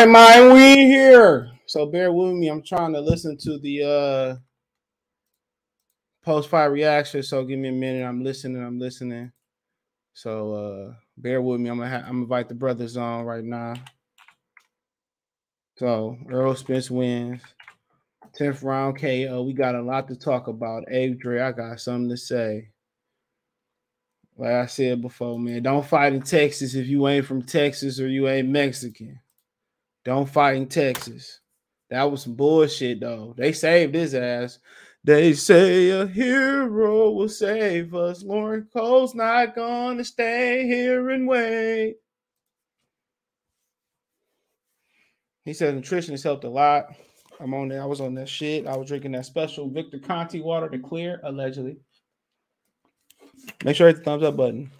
right, man, we here. So bear with me. I'm trying to listen to the uh post fight reaction. So give me a minute. I'm listening. I'm listening. So uh bear with me. I'm gonna ha- I'm gonna invite the brothers on right now. So Earl Spence wins. 10th round KO. We got a lot to talk about. Adre, I got something to say. Like I said before, man, don't fight in Texas if you ain't from Texas or you ain't Mexican. Don't fight in Texas. That was some bullshit, though. They saved his ass. They say a hero will save us. Lauren Cole's not gonna stay here and wait. He said nutrition has helped a lot. I'm on there. I was on that shit. I was drinking that special Victor Conte water to clear, allegedly. Make sure hit the thumbs up button.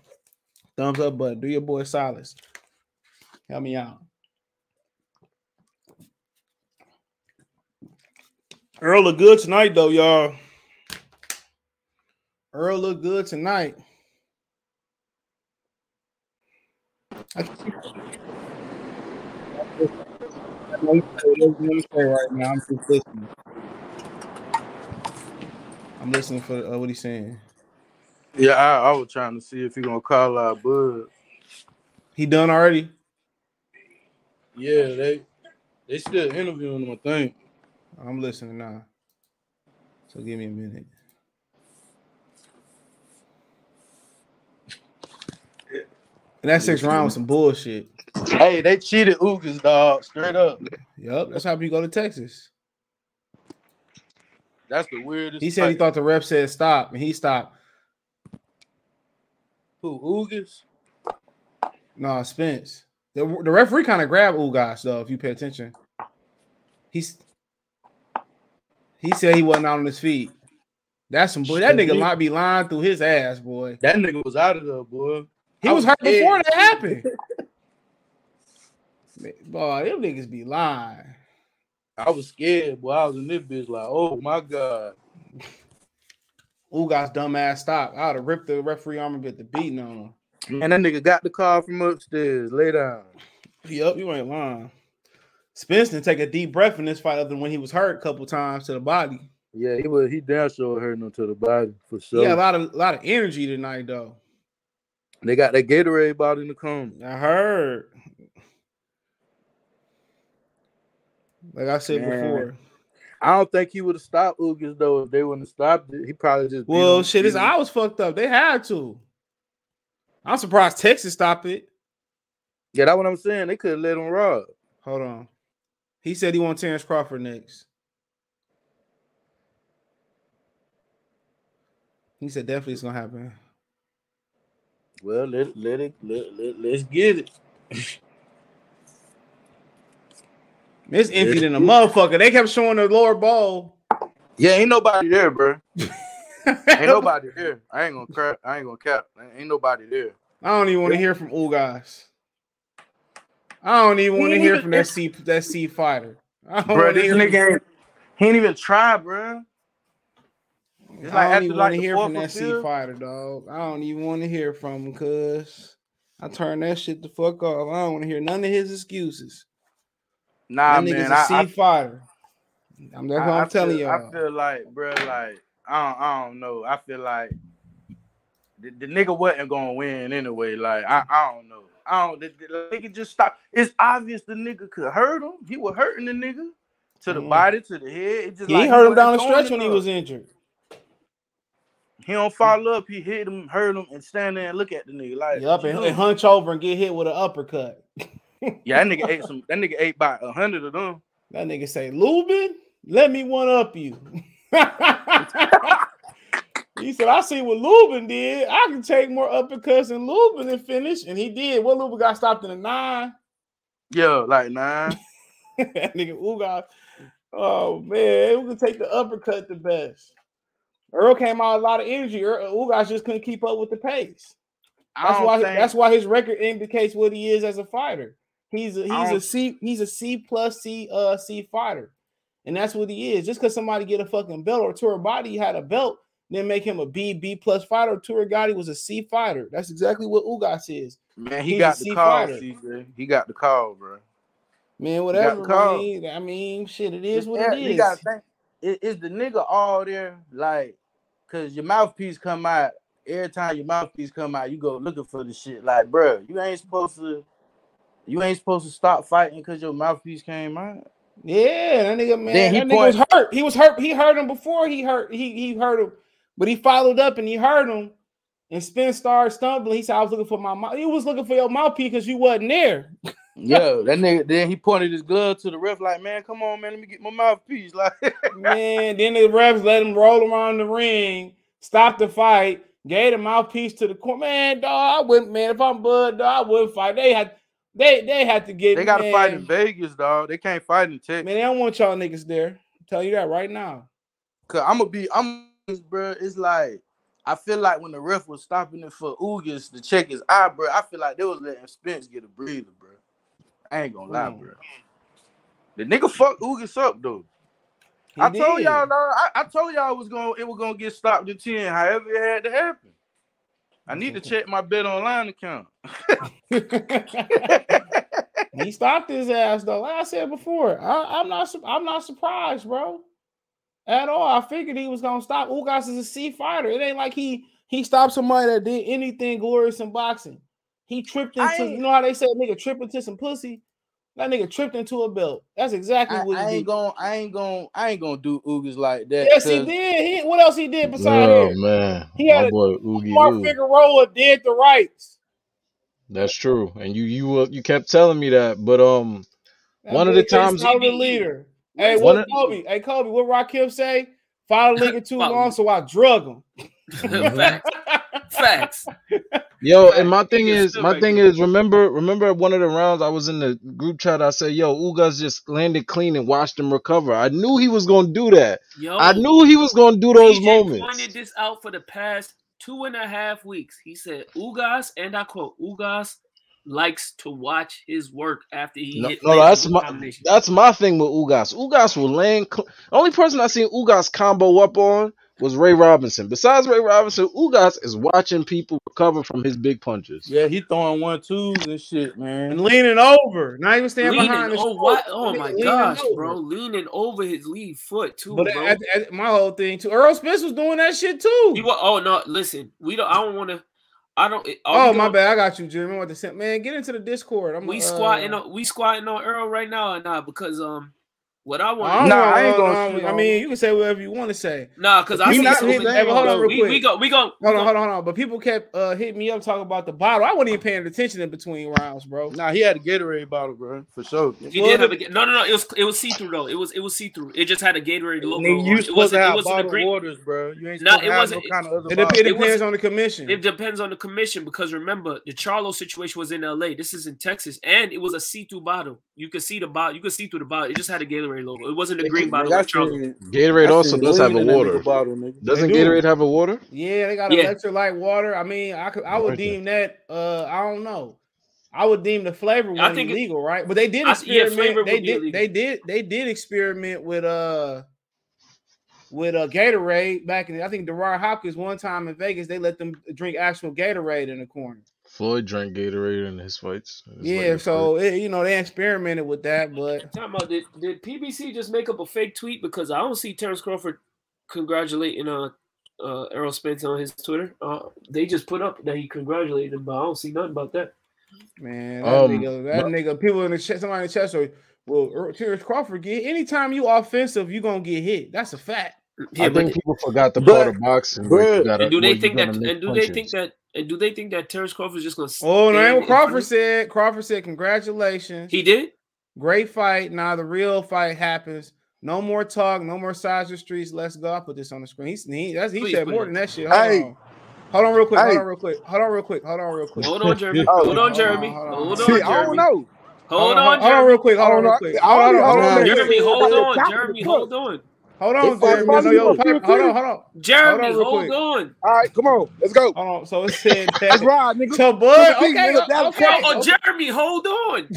Thumbs up button. Do your boy Silas. Help me out. Earl look good tonight, though, y'all. Earl look good tonight. I right now. I'm just listening. I'm listening for uh, what he's saying. Yeah, I, I was trying to see if he gonna call out Bud. He done already. Yeah, they they still interviewing him. I think. I'm listening now. So give me a minute. And that six round was some bullshit. Hey, they cheated Ugas, dog. Straight up. Yep, that's how you go to Texas. That's the weirdest. He said he thought the rep said stop, and he stopped. Who Ugas? No, Spence. The, the referee kind of grabbed Ugas though, if you pay attention. He's he said he wasn't out on his feet. That's some boy. That nigga might be lying through his ass, boy. That nigga was out of there, boy. He was, was hurt scared. before that happened. boy, them niggas be lying. I was scared, boy. I was in this bitch like, oh my god. Ugas dumbass stop. I would have ripped the referee arm and get the beating on him. And that nigga got the call from upstairs. Lay down. Yep, you ain't lying. Spence didn't take a deep breath in this fight other than when he was hurt a couple times to the body. Yeah, he was he damn sure hurt him to the body for sure. Yeah, a lot of a lot of energy tonight though. They got that Gatorade bottle in the cone. I heard. Like I said Man. before. I don't think he would have stopped Ugas though if they wouldn't have stopped it. He probably just well shit. His eye was fucked up. They had to. I'm surprised Texas stopped it. Yeah, that's what I'm saying. They could have let him rob. Hold on. He said he wants Terrence Crawford next. He said definitely it's gonna happen. Well, let let it let, let let's get it. it's empty than a motherfucker. They kept showing the lower ball. Yeah, ain't nobody there, bro. ain't nobody there. I ain't gonna crap. I ain't gonna cap. Ain't nobody there. I don't even want to hear from Ugas. I don't even want to hear from that C that C fighter. Bro, this nigga ain't, he ain't even try, bro. It's like I don't even want to hear from that C fighter, dog. I don't even want to hear from him because I turn that shit the fuck off. I don't want to hear none of his excuses. Nah, that man, a C I, fighter. I'm, that's what I, I'm telling you. I feel like, bro, like I don't, I don't know. I feel like the, the nigga wasn't gonna win anyway. Like I, I don't know. I don't. The, the nigga just stop. It's obvious the nigga could hurt him. He was hurting the nigga to the mm. body, to the head. It just he like, hurt him down the stretch when he was injured. He don't follow up. He hit him, hurt him, and stand there and look at the nigga like. Yup, and, and hunch over and get hit with an uppercut. yeah, that nigga ate some. That nigga ate by a hundred of them. That nigga say, Lubin, let me one up you. He said, I see what Lubin did. I can take more uppercuts than Lubin and finish. And he did. What Lubin got stopped in a nine? Yeah, like nine. that nigga Ugas. Oh man, who can take the uppercut the best? Earl came out a lot of energy. Earl, Ugas just couldn't keep up with the pace. That's why think... that's why his record indicates what he is as a fighter. He's a, he's a C he's a C plus C uh C fighter. And that's what he is. Just because somebody get a fucking belt or tour body had a belt then make him a B, B plus fighter. Turigati was a C fighter. That's exactly what Ugas is. Man, he He's got the call, CJ. He got the call, bro. Man, whatever. Man, I mean, shit, it is what it is. Gotta think, is the nigga all there? Like, cause your mouthpiece come out every time your mouthpiece come out, you go looking for the shit. Like, bro, you ain't supposed to, you ain't supposed to stop fighting because your mouthpiece came out. Yeah, that nigga, man, that nigga was hurt. He was hurt. He hurt him before he hurt. He he hurt him, but he followed up and he hurt him. And Spin started stumbling. He said, "I was looking for my mouth. He was looking for your mouthpiece because you wasn't there." Yo, that nigga. Then he pointed his glove to the ref, like, "Man, come on, man, let me get my mouthpiece." Like, man. Then the refs let him roll around the ring, stop the fight, gave the mouthpiece to the court. Man, dog, I wouldn't. Man, if I'm Bud, dog, I wouldn't fight. They had, they they had to get. They got to fight in Vegas, dog. They can't fight in Texas. Man, they don't want y'all niggas there. I'm telling you that right now. Cause I'm gonna be, I'm, bro. It's like I feel like when the ref was stopping it for Ugas to check his eye, bro, I feel like they was letting Spence get a breather, bro. I ain't gonna lie, mm. bro. The nigga fucked Ugas up though. He I did. told y'all, I, I, told y'all it was going it was gonna get stopped in 10, however it had to happen. I need to check my bet online account. he stopped his ass though. Like I said before, I, am not I'm not surprised, bro at all. I figured he was gonna stop. Ugas is a C fighter. It ain't like he he stopped somebody that did anything glorious in boxing. He tripped into you know how they say nigga trip into some pussy. That nigga tripped into a belt. That's exactly what I, he I ain't going I ain't going I ain't gonna do Ugas like that. Yes, he did. He, what else he did besides oh, that? man. He had My a boy Oogie Mark Figueroa did the rights. That's true. And you you you kept telling me that, but um that one of the times the leader. Hey, what Kobe? Hey, Kobe, what Rakim say? Follow the nigga too long, so I drug him. Facts. Facts. Yo, and my thing is, my thing is, remember, remember one of the rounds I was in the group chat. I said, "Yo, Ugas just landed clean and watched him recover." I knew he was gonna do that. Yo, I knew he was gonna do those DJ moments. Pointed this out for the past two and a half weeks. He said, "Ugas," and I quote, "Ugas likes to watch his work after he no, no that's my that's my thing with Ugas. Ugas will land. Cl- only person I seen Ugas combo up on was Ray Robinson. Besides Ray Robinson, Ugas is watching people recover from his big punches. Yeah, he throwing one twos and shit, man. And leaning over, not even standing leaning, behind. Oh, what? Oh my gosh, over. bro, leaning over his lead foot too. But at, at, my whole thing too, Earl Spence was doing that shit too. He was, oh no, listen, we don't. I don't want to. I don't. Oh my bad, I got you, Jimmy. What the sent man? Get into the Discord. I'm we uh, squatting on we squatting on Earl right now or not because um what I want. I, nah, I ain't gonna. I mean, you can say whatever you want to say. Nah, because I see not hey, hold on real quick. We, we go. We go. Hold on, hold on, hold on. But people kept uh hitting me up talking about the bottle. I wasn't even paying attention in between rounds, bro. Nah, he had a Gatorade bottle, bro, for sure. He did have a no, no, no. It was it was see through though. It was it was see through. It just had a Gatorade logo. Nigga, you supposed to have bottled green... waters, bro. You ain't supposed no, it wasn't, no kind of other. It, it depends on the commission. It depends on the commission because remember the Charlo situation was in L.A. This is in Texas, and it was a see through bottle. You could see the bottle. You could see through the bottle. It just had a Gatorade logo. It wasn't a green bottle. Gatorade also does have a water. Bottle, Doesn't do. Gatorade have a water? Yeah, they got yeah. electrolyte water. I mean, I could, I would deem that. Uh, I don't know. I would deem the flavor one I think illegal, it, right? But they did experiment. Yeah, they did. Illegal. They did. They did experiment with uh with uh Gatorade back in. I think DeRar Hopkins one time in Vegas. They let them drink actual Gatorade in the corner. Floyd drank Gatorade in his fights. His yeah, so it, you know they experimented with that, but talking about did, did PBC just make up a fake tweet because I don't see Terrence Crawford congratulating uh uh Errol Spence on his Twitter. Uh, they just put up that he congratulated him, but I don't see nothing about that. Man, that um, nigga, that nigga, people in the chat, somebody in the chat, so well, Terrence Crawford get anytime you offensive, you gonna get hit. That's a fact. Yeah, I think people forgot the part of boxing. and do they think that? And do punches. they think that? And do they think that Terrence Crawford is just going to? Oh, no! What Crawford said. Crawford said, "Congratulations." He did. Great fight. Now the real fight happens. No more talk. No more sides of streets. Let's go. I put this on the screen. He, he, that's, he Please said more than that shit. Hold hey. on. Hold on real quick. Hey. Hold on real quick. Hold on real quick. Hold on real quick. Hold on, Jeremy. Oh, hold on, Jeremy. Hold on, Jeremy. I don't know. Hold on, Hold on real quick. Hold on real quick. Hold on, hold on, Jeremy. Hold on, Jeremy. Hold on. Hold on, Jeremy. No, yo, hold on, hold on. Jeremy, hold on. Hold on. All right, come on. Let's go. Hold on. So it said that. That's right, nigga. So, Bud, okay, okay, okay. Oh, Jeremy, hold on.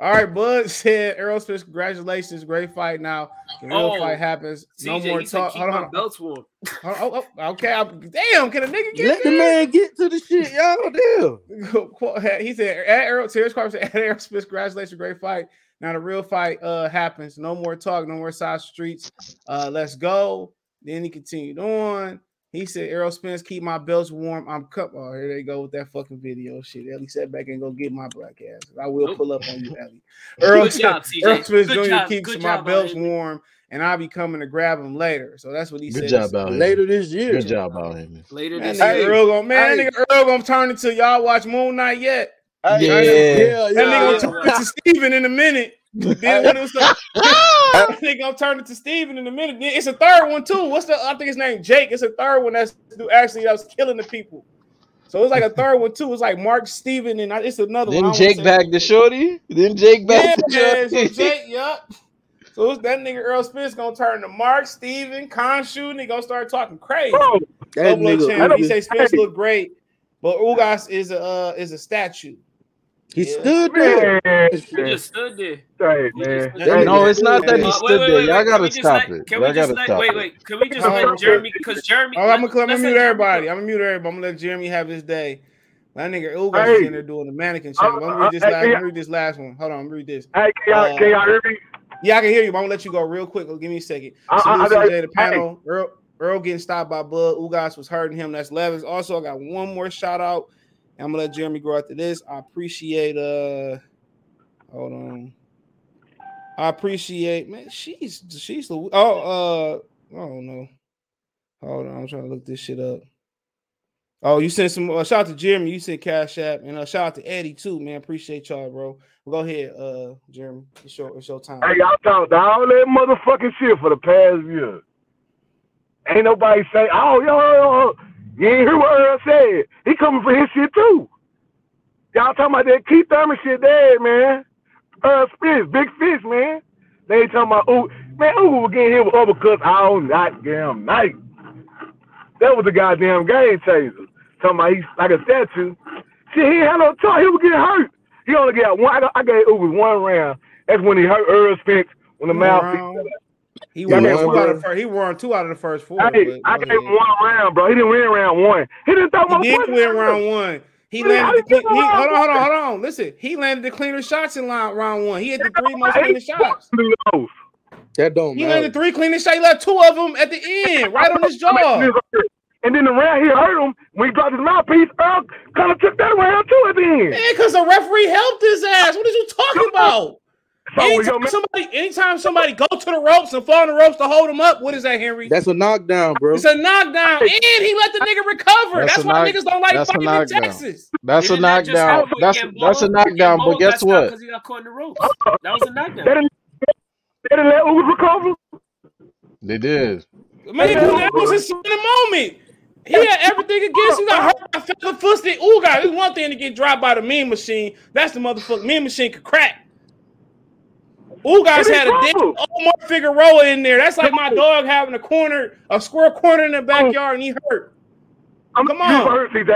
All right, Bud said Errol Spence, congratulations, great fight. Now the real oh, fight happens. No CJ, more talk. Hold on, belts warm. Oh, oh, okay. I, damn, can a nigga get let the man get to the shit, y'all? Damn. he said, "At Errol, Terrence Crawford said, at Errol Spence, congratulations, great fight. Now the real fight uh happens. No more talk, no more side streets. Uh, let's go. Then he continued on. He said, Errol Spence, keep my belts warm. I'm cup. Oh, here they go with that fucking video shit. Ellie sat back and go get my black ass. I will nope. pull up on you, Ellie. Earl, job, Errol Spence Jr. Job. keeps Good my job, belts warm, and I'll be coming to grab them later. So that's what he Good said. Job out later this year. Good job out here. Later man, this year. Earl gonna, man, hey. nigga Earl gonna turn until y'all watch Moon Knight yet. Hey, that yeah, nigga yeah, gonna turn it to Steven in a minute. then when it was like, I think I'm turning to Steven in a minute. It's a third one too. What's the? I think his name Jake. It's a third one that's actually that was killing the people. So it's like a third one too. It's like Mark Steven and it's another one. then one. Jake back to Shorty. Then Jake back yeah, to Shorty. So Jake, yep. So it's that nigga Earl Spence gonna turn to Mark Steven, Khonshu, and he gonna start talking crazy. Bro, that nigga, he say Spence look great, but Ugas is a uh, is a statue. He yeah. stood there. He just stood there. Right, man. No, it's not that he stood wait, there. wait, Y'all gotta let, stop it. Can Y'all we just let, wait, it. wait. Can we just let Jeremy? Because Jeremy. Oh, I'm gonna, I'm gonna mute everybody. I'm gonna mute everybody. I'm gonna let Jeremy have his day. That nigga Ugas Hey. is in there doing the mannequin check. Uh, Let me uh, read this hey, last. Let yeah. me read this last one. Hold on, let me read this. Hey, can y'all, Uh, can y'all hear me? Yeah, I can hear you, but I'm gonna let you go real quick. Give me a second. I- I- Salute I- CJ, the panel. Earl, Earl getting stopped by Bud. Ugas was hurting him. That's Levis. Also, I got one more shout out. I'm gonna let Jeremy go after this. I appreciate uh hold on. I appreciate man. She's she's the oh uh I don't know. Hold on, I'm trying to look this shit up. Oh, you sent some uh, shout out to Jeremy. You sent Cash App and uh, shout out to Eddie too, man. Appreciate y'all, bro. Go ahead, uh, Jeremy. It's your it's your time. Hey, y'all talked all that motherfucking shit for the past year. Ain't nobody say, oh, yo, yo, yo, you ain't hear what Earl said. He coming for his shit too. Y'all talking about that Keith Thurman shit dead, man. Earl Spence, big fish, man. They ain't talking about, ooh, man, ooh, was getting hit with uppercuts all goddamn night. That was a goddamn game changer. Talking about he's like a statue. Shit, he had no choice. He was getting hurt. He only got one. I, got- I gave Uber one round. That's when he hurt Earl Spence when the One mouth. Round. He won man, two out of the first. He won two out of the first four. Hey, but I go gave him ahead. one round, bro. He didn't win round one. He didn't throw He did win round one. He Man, how landed the you clean, he, hold on, hold on, one? hold on. Listen, he landed the cleaner shots in line, round one. He had the three most cleaner shots. That don't He landed three cleaner shots. He left two of them at the end, right on his jaw. And then the round he hurt him when he dropped his mouthpiece. Earl kind of took that round too at the end. Man, because the referee helped his ass. What are you talking about? So, Anytime man, somebody, anytime somebody go to the ropes and fall on the ropes to hold him up, what is that, Henry? That's a knockdown, bro. It's a knockdown, and he let the nigga recover. That's That's, a why knock- niggas don't like that's a fighting in knockdown. Texas. That's a Didn't that just knockdown. That's that's a knockdown. But guess what? Because he got caught in the ropes. That was a knockdown. they didn't, they didn't let Uber recover. They did. Man, that was his in the moment. He had everything against. He got hurt by feather foot. Ooh, God, it's one thing to get dropped by the mean machine. That's the motherfucking mean machine could crack. Ugas had a is dead trouble. Omar Figueroa in there. That's like my dog having a corner, a square corner in the oh. backyard, and he hurt. I'm Come Come on. on. hurt, CJ.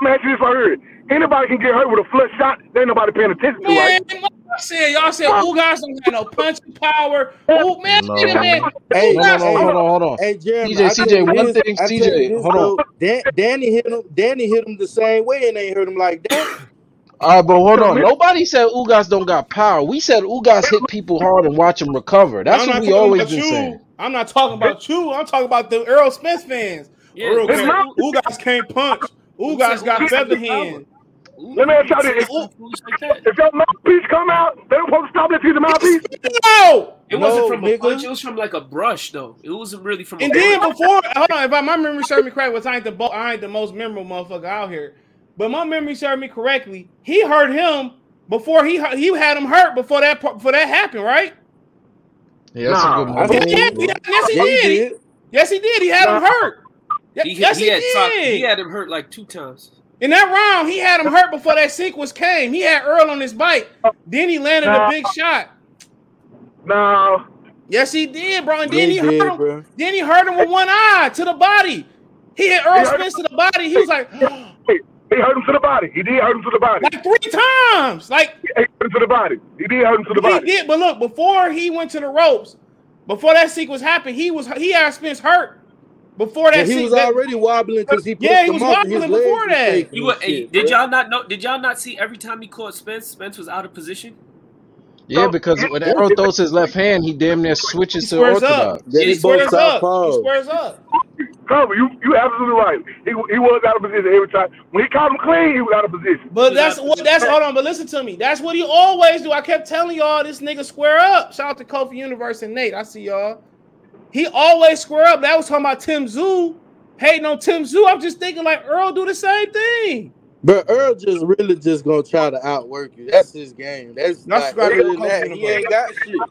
I'm asking this for hurt. Anybody can get hurt with a flush shot. There ain't nobody paying attention to, Man, right? I said, y'all said Ugas don't have no punching power. Ooh, man, No. nigga, man. Hey, No, no, Ugas- no, hold on, hold on. Hey, Jeremy, CJ, CJ, one this- thing, I tell you CJ, hold on. Dan, Danny hit him. Danny hit him the same way, and they hurt him like that. All right, but hold on. Nobody said Ugas don't got power. We said Ugas hit people hard and watch them recover. That's what we always about been you. saying. I'm not talking about you. I'm talking about the Earl Spence fans. Yeah, Earl it's can't, not- Ugas can't punch. Ugas got feather has hands. Ooh, Let me ask y'all this. something like. If that mouthpiece come out, they don't supposed to stop that piece the mouthpiece. No. It wasn't No, from a nigga. punch. It was from like a brush, though. It wasn't really from. And a then punch. before, hold on, if I, my memory serves me correct, which I ain't the bo- I ain't the most memorable motherfucker out here, but my memory served me correctly. He hurt him before he he had him hurt before that part- before that happened, right? Yeah, that's Nah, a good I move. Yeah, mean, yeah, yeah, yes, he yeah, he did. did. Yes, he did. He had him hurt. He, yes, he, he, had did. talked- he had him hurt like two times. In that round, he had him hurt before that sequence came. He had Earl on his bike. Then he landed a big shot. No. Yes, he did, bro. And then he he hurt him. bro. Then he hurt him with one eye to the body. He hit Earl He Spence to the body. He was like, Hey, he hurt him to the body. He did hurt him to the body. like three times. Like He hurt him to the body. He did hurt him to the body. he body. did. But look, before he went to the ropes, before that sequence happened, he was he had Spence hurt. Before that, But he se- was that- already wobbling because he Yeah, he was him off his wobbling before that. shaking You were, hey, shit, did y'all not know? Did y'all not see every time he caught Spence? Spence was out of position. Yeah, because when Errol throws his left hand, he damn near switches He to squares up. orthodox. Then He he both squares up. He southpaws. squares up. Cover, you you absolutely right. He he was out of position every time. When he caught him clean, he was out of position. But He that's got what that's hold on, but listen to me. That's what he always do. I kept telling y'all this nigga square up. Shout out to Kofi Universe and Nate. I see y'all. He always square up. That was talking about Tim Tszyu. Hating on Tim Tszyu. I'm just thinking like Earl do the same thing. But Earl just really just gonna try to outwork you. That's his game. That's, That's like, gotta other be than that, he ain't got shit.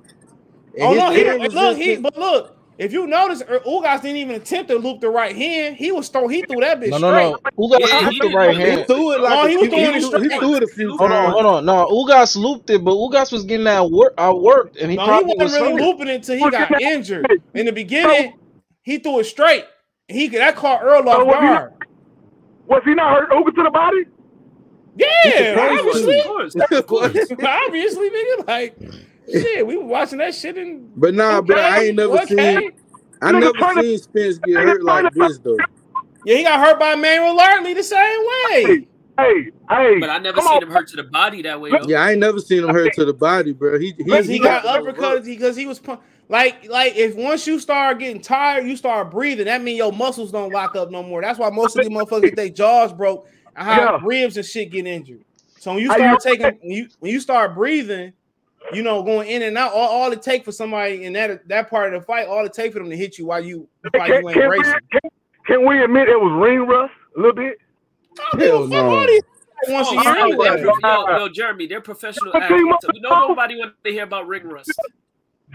And Oh no, he hand look, he but look, if you notice, Er- Ugas didn't even attempt to loop the right hand. He was throw he threw that bitch No, straight. no, no. Ugas Yeah, looped he the did. right he hand. threw it like Oh, he was few, throwing he, it threw, he straight. threw it a few Hold on, times. hold on. No, Ugas looped it, but Ugas was getting that work outworked, and he No, he probably wasn't was really hurt. looping it until he got injured. In the beginning, he threw it straight. He that caught Earl off guard. Was he not hurt over to the body? Yeah, obviously. Of course. Obviously, nigga, like shit, we were watching that shit and But nah, bro, I ain't never seen I never tryna- seen Spence get hurt like this though. Yeah, he got hurt by Manuel Lartley the same way. Hey, hey. But I never seen on. him hurt to the body that way. Though. Yeah, I ain't never seen him hurt to the body, bro. He he, Because he, got got uppercuts because he was pun- like like if once you start getting tired, you start breathing. That means your muscles don't lock up no more. That's why most of these motherfuckers get their jaws broke and how Yeah. ribs and shit get injured. So when you start taking when you when you start breathing, you know, going in and out, all, all it take for somebody in that that part of the fight, all it take for them to hit you while you while Can, you ain't can, we, can, can we admit it was ring rust a little bit? Hell no. Once a Oh, year sorry, anyway. they're yo, yo, Jeremy, they're professional Okay, athletes. So we know well- nobody wants to hear about ring rust.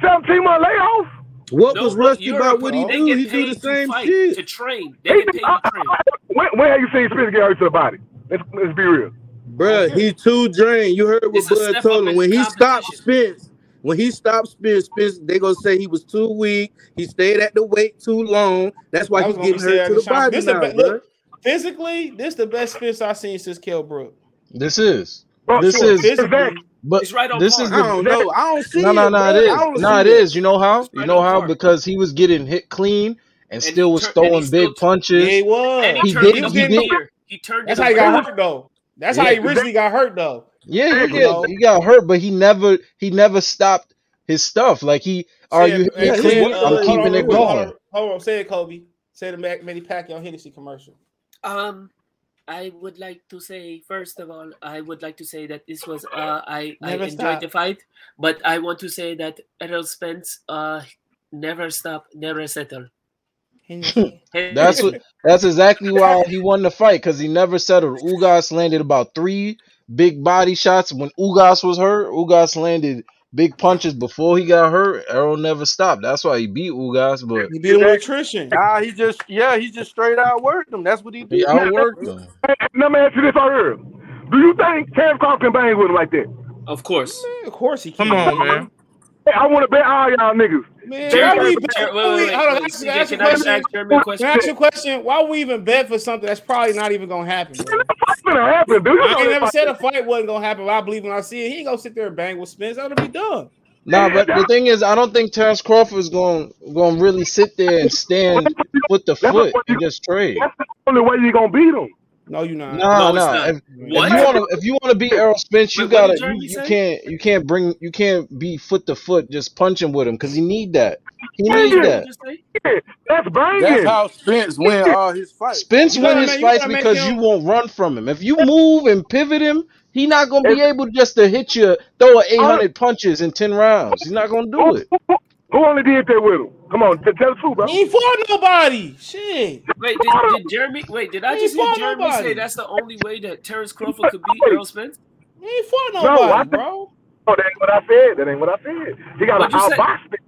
17 month layoff? What No, was rusty about a what he do? He do the same fight, shit. to train. They get paid to train. When, when have you seen Spence get hurt to the body? Let's, let's be real. Bruh, he too drained. You heard what It's Bud told him when he stopped competition. Spence. When he stopped Spence, Spence, they gonna say he was too weak. He stayed at the weight too long. That's why he's was gonna getting hurt to the Deshaun. body This the now, be- look, physically, this the best fist I've seen since Kell Brook. This is. Bro, This sure, is- physically, But It's right on this par. is I the don't know. I don't see no, no, no. bruh. It I. No, see it is. You know how? It's You right know how? par. Because he was getting hit clean and, he still was tur- throwing still big t- punches. He was. And he, He turned did- it he did- gear. He turned That's how he got hurt though. That's Yeah. how he originally got hurt though. Yeah, he did. He got hurt, but he never he never stopped his stuff. Like he are Say you it- hitting yeah, clean? was- uh, I'm hold keeping on, it hold on, going. Hold on, say it, Kobe. Say the Manny Pacquiao Hennessy commercial. Um, I would like to say first of all, I would like to say that this was uh, I I enjoyed stop. the fight, but I want to say that Errol Spence uh never stop, never settle. That's what that's exactly why he won the fight because he never settled. Ugas landed about three big body shots when Ugas was hurt. Ugas landed big punches before he got hurt. Errol never stopped. That's why he beat Ugas, but He beat him with attrition. Nah, he just yeah, he just straight out worked him. That's what he did. he did. outworked him. Hey, let me ask you this right here. Do you think Terrence Crawford can bang with him like that? Of course. Man, of course he can. Come on, man. Hey, I want to bet all y'all niggas. Man, Jeremy, why we Jer- bet? wait, why we- wait, hold on, wait, ask- CJ, a can I just question. ask Jeremy a Can? I ask you a question? Why we even bet for something that's probably not even gonna happen? Bro? What's gonna happen, dude? You I ain't that never said a fight wasn't gonna happen. But I believe when I see it, he ain't gonna sit there and bang with Spence. That'll be done. Nah, but the thing is, I don't think Terrence Crawford is going going to really sit there and stand foot to foot and just trade. That's the only way you're gonna beat him. No, you're not. No, No, it's nah. not. If, if you want to, if you want to beat Errol Spence, you Wait, gotta, did you, you can't, you can't bring, you can't be foot to foot just punching with him because he need that. He Yeah, need yeah. that. Yeah, that's banging. That's how Spence win all his fights. Spence You win his make- you fights gotta because him- you won't run from him. If you move and pivot him, he not gonna be able just to hit you, throw a 800 punches in 10 rounds. He's not gonna do it. Who, who only did that with him? Come on, t- tell the truth, bro. He ain't fought nobody. Shit. Wait, did, did Jeremy? Wait, did I He just hear Jeremy nobody. say that's the only way that Terrence Crawford could beat Errol Spence? He ain't fought No, nobody, I- bro. Oh, that ain't what I said. That ain't what I said. He got What'd to outbox me.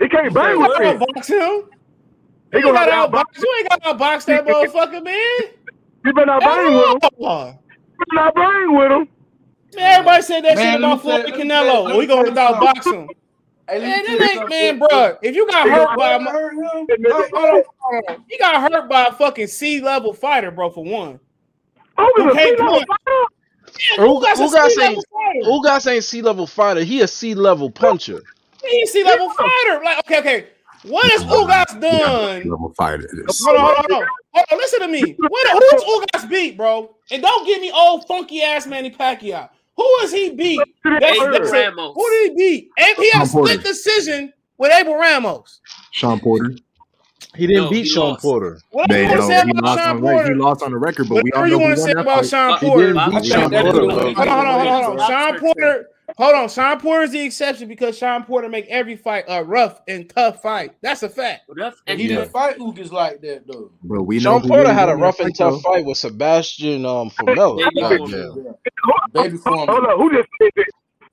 He can't bang You with ain't me. gotta outbox him. He You ain't gonna gotta have to outbox. outbox. You ain't gotta outbox that motherfucker, man. You better not bang with him. At all. You better not bang with him. Man, everybody said that Man, shit about Floyd say- let me say- Canelo. we gonna say outbox him. Hey, let Man, tell ain't something. man, bro. If you got hurt by a What mo- hurt him? Hold on, hold on. You got hurt by a fucking C level fighter, bro. For one, Who is a Okay, female yeah, who got Ugas a C level ain't, fighter? Ugas ain't C level fighter. He a C level puncher. He C level fighter. Like, okay, okay. What has Ugas done? level fighter. This. Hold on, hold on, hold on. Hold on, listen to me. What, who's Ugas beat, bro? And don't give me old funky ass Manny Pacquiao. Who was he beat? That's, Abel that's a- Ramos. who did he beat? And he had a split Porter. decision with Abel Ramos. Shawn Porter. He didn't No, beat he Shawn lost. Porter. What They, you want to say he about lost Shawn on record. He lost on the record, but we all Whatever you know want to won say that about fight. Shawn He Porter? didn't I beat Shawn Porter. Hold on, hold on, hold on. Shawn. Porter. Hold on. Shawn Porter is the exception because Shawn Porter make every fight a rough and tough fight. That's a fact. Rough And and he Yeah. didn't fight Ugas like that though. But we know Shawn who Porter had a rough and tough though. fight with Sebastian um Formella. Baby Goddamn. Formella. Hold Foreman. up, who just said that?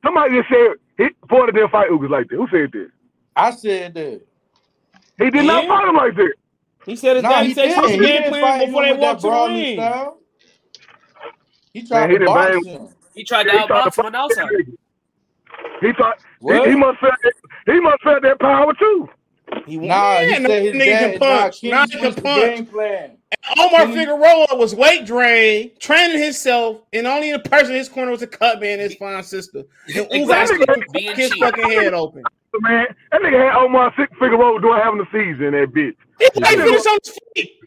Somebody just said he, Porter didn't fight Ugas like that. Who said that? I said that. He did not fight him like that. He said his Nah, daddy he said did. He game didn't plan fight before they walked to the ring. style. He Man, tried he to box him. He tried to outbox him on the outside. He thought he, he must felt he must felt that power too. He Nah, he man, said his nigga dad can punch. not Now he can switched the punch. game plan. Omar Kenny- Figueroa was weight drained, training himself, and only the person in his corner was a cut man, his fine sister. And Ugas Exactly. couldn't Being fuck his fucking head open. Man, that nigga had Omar Six Figueroa doing having the season. That bitch. He ain't finished on his feet.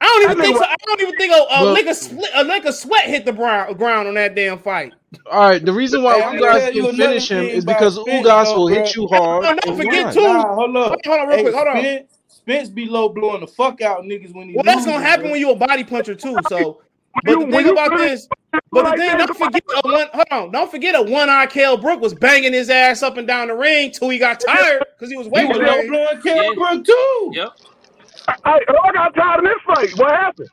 I don't even I think so. I don't even think a, a Well- lick of split, a lick of sweat hit the brown, ground on that damn fight. All right, the reason why Hey, I'm you guys can another finish him is because Spence, Ugas will bro. hit you hard. Oh, don't forget, run. too. Nah, hold Hold up. on, hold on, real Hey, quick. Hold on. Spence, Spence be low blowing the fuck out niggas when he Well, that's gonna happen bro. when you a body puncher too. So, but you- the thing about this, but the thing, that, don't forget a one. Hold on, don't forget a one eye Kell Brook was banging his ass up and down the ring till he got tired because he was He weight was low drained. blowing Kell Yeah. Brook too. Yep. I, I got tired of this fight. What happened?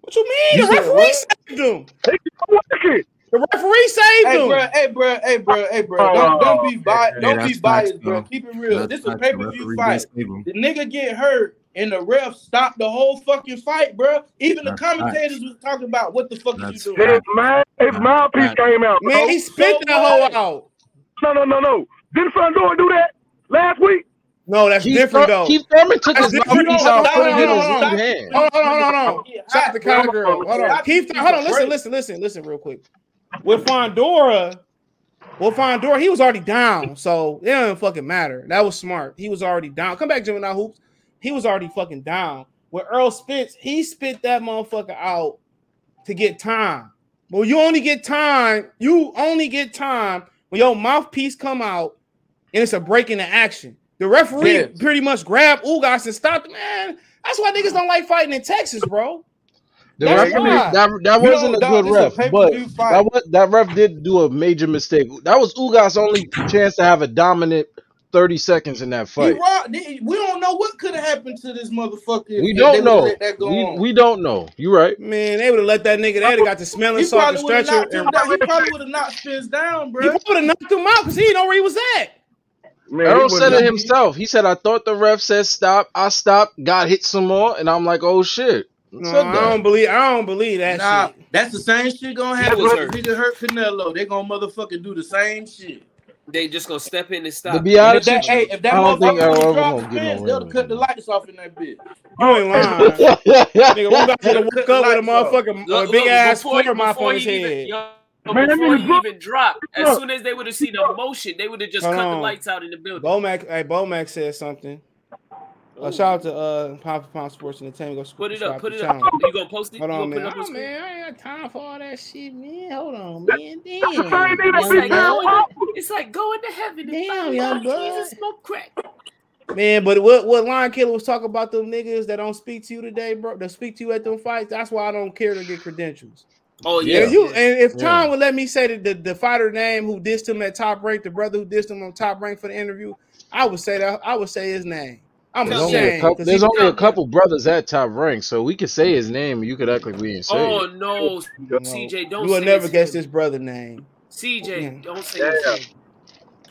What you mean? You the referee what? saved him. He kept working. The referee saved Hey, him. bro, hey, bro, hey, bro, hey, bro. Oh. Don't, don't be biased. Hey, Don't that's be biased, facts, bro. though. Keep it real. That's This is a facts. pay per view referee fight. did save him. The nigga get hurt and the ref stopped the whole fucking fight, bro. Even the That's commentators was talking about what the fuck That's is you doing. His man, his mouthpiece came out. Man, he spit So that hoe out. No, no, no, no. Didn't Fundora do that last week? No, that's Keith, different Thur- though. Keith Thurman took That's his different. mouthpiece Hold on, out, it hold on, his hold on. right hand. Hold on, hold on, hold on, hold on. Get Shut the bro. girl. Hold on. Keith, hold on. me a Listen, break. listen, listen, listen, real quick. With Fundora, with Fundora, he was already down, so it doesn't fucking matter. That was smart. He was already down. Come back, Gemini Hoops. He was already fucking down. With Earl Spence, he spit that motherfucker out to get time. Well, you only get time. You only get time when your mouthpiece come out and it's a break in the action. The referee Yes. pretty much grabbed Ugas and stopped. Man, that's why niggas don't like fighting in Texas, bro. The That's referee, why. that, that You wasn't know, a dog, good this a ref, but that, was, that ref did do a major mistake. That was Ugas' only chance to have a dominant 30 seconds in that fight. robbed- we don't know what could have happened to this motherfucker. We don't know. that go We, we don't know. You right. Man, they would have let that nigga. They'd have got the smelling salt, the probably would have stretcher, and down. He probably would have knocked Spence down, he bro. probably would have knocked him out because he didn't know where he was at. Man, Earl he said it himself. He said, I thought the ref said stop. I stopped, got hit some more, and I'm like, oh shit. No, I don't believe. I don't believe that Nah, shit. that's the same shit gonna He happen. was If hurt. nigga hurt Canelo, they gonna motherfucking do the same shit. They just gonna step in and stop. To be And if honest that, with you, hey, if that I don't think motherfucker Earl would ever gonna get no they'll ring. cut the lights off in that bitch. You ain't lying. Nigga, we got to woke up with a motherfucking Look, a big look, ass before- floor mop before on his he even- head. yo, Man, that before nigga he look- even dropped, as look. soon as they would have seen the motion, they would have just Hold cut on. the lights out in the building. Bomac, hey, Bomac said something. Uh, shout out to uh, Pound for Pound Sports Entertainment. Go Put it up, put it the up. channel. You gonna post it? Hold you on, man. put it up on Oh, man, I ain't got time for all that shit, man. Hold on, man. Damn. That's the same nigga It's like, going to, it's like going to heaven Damn, young out keys blood. and smoke crack. Man, but what what Lion Killer was talking about them niggas that don't speak to you today, bro, that speak to you at them fights. That's why I don't care to get credentials. Oh Yeah, yeah, you and if Yeah. Tom would let me say that the, the fighter name who dissed him at top rank, the brother who dissed him on top rank for the interview, I would say that I would say his name. I'm There's Tell only a ashamed. There's only a couple brothers at top rank, so we could say his name. You could act like we didn't say Oh it. no, No, CJ, don't you will say never his guess name. this brother name. CJ, Yeah. don't say Yeah. his name.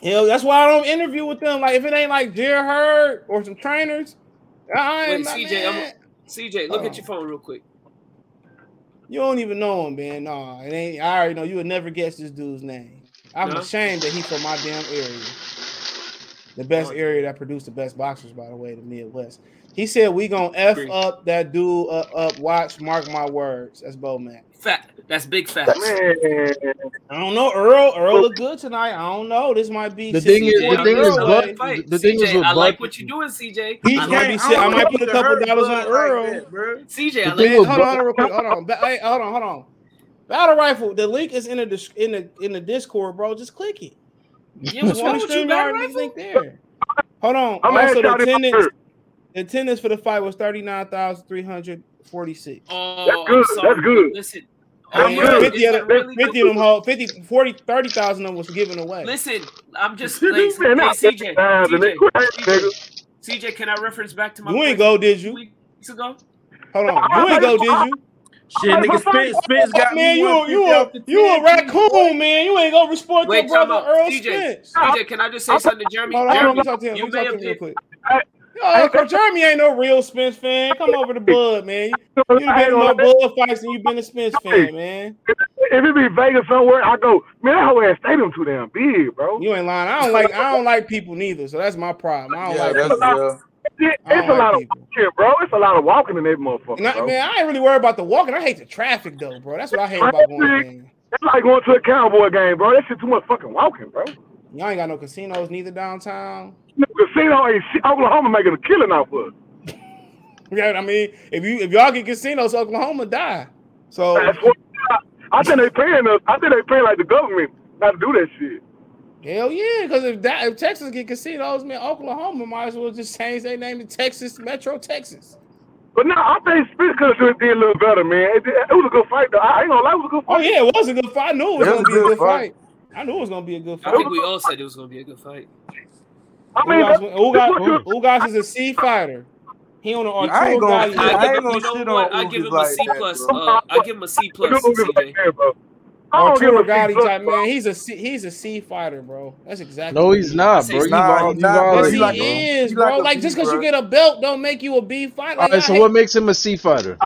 You know, that's why I don't interview with them. Like if it ain't like Dear Herd or some trainers, I ain't Wait, my CJ, I'm- man. CJ, look Oh. at uh-uh. your phone real quick. You don't even know him, man. No, it ain't. I already know you would never guess this dude's name. I'm No? ashamed that he's from my damn area. The best Oh. area that produced the best boxers, by the way, the Midwest. He said we gonna f Agree. up that dude uh, up. Watch, mark my words. That's Bo man. Fat. That's big facts. Man, I don't know. Earl, Earl look good tonight. I don't know. This might be The thing is- the thing is, Earl, Bud- man. Fight. the thing is with I like what you're doing, CJ. He I might be I. I might put a couple hurt dollars on Earl. Like that, bro. CJ, I like thing Man, with hold Bud- on, real quick. Hold on. Ba- Hey, hold on, hold on. Battle rifle. The link is in the in the in the Discord, bro. Just click it. Yeah, what's wrong with you, battle rifle? link there. Hold on. I'm also, the attendance, y'all the attendance for the fight was thirty nine thousand three hundred forty six. Oh, That's good, that's good. Listen, That's oh, yeah, 50 is of them, really 50 of them, whole, 50, 40, 30,000 of them was given away. Listen, I'm just Man, like, hey, not CJ, times, and they CJ, quit hating, nigga. CJ, can I reference back to my You ain't question go, did you? weeks ago? Hold on. You ain't go, did you? Shit, nigga, Spence, Spence got man, me you you 150 a, you a raccoon, man. You ain't gonna respond Wait, to your brother out. Earl CJ, Spence. CJ, can I just say something to Jeremy? Hold on, Jeremy, let me talk to him. you Let me may talk to have him real been, Oh, cause Jeremy ain't no real Spence fan. Come over to Bud, man. You I been ain't in more gonna- Bud fights than you've been a Spence fan, man. If it be Vegas somewhere, I go, man, that whole ass stadium too damn big, bro. You ain't lying. I don't like I don't like people neither, so that's my problem. I don't Yeah, like that's people. real. It- it's a like lot people. of walking, bro. It's a lot of walking in that motherfucker, And I, bro. man, I ain't really worried about the walking. I hate the traffic though, bro. That's what I hate about going Traffic. there. It's like going to a cowboy game, bro. That shit too much fucking walking, bro. Y'all ain't got no casinos neither downtown. No casino ain't shit. Oklahoma making a killing off of. it. Yeah, I mean, if you if y'all get casinos, Oklahoma die. So That's what I think they paying us. I think they paying like the government not to do that shit. hell yeah, because if that if Texas get casinos, man, Oklahoma might as well just change their name to Texas Metro Texas. But no, I think Spence could have did a little better, man. It, it was a good fight, though. I ain't gonna lie, it was a good Oh fight. yeah, it was a good fight. I knew it was It gonna was be a good fight. fight. I knew it was gonna be a good fight. I think we all said it was going to be a good fight. I mean, Ugas, Ugas, Ugas is a C fighter. He on the I ain't gonna- Gatti. I I ain't gonna you know shit what? on I give Ugas him a like that, plus. Uh, I give him a C plus. Good movie right CJ. there. I don't give Arturo a C Gatti plus, type bro. man. He's a C, he's a C fighter, bro. That's exactly. No, he's he not, bro. You nah, viol- he not, bro. Yes, he He like is, he bro. like Like just because you get a belt, don't make you a B fighter. All Like, right, so what makes him a C fighter?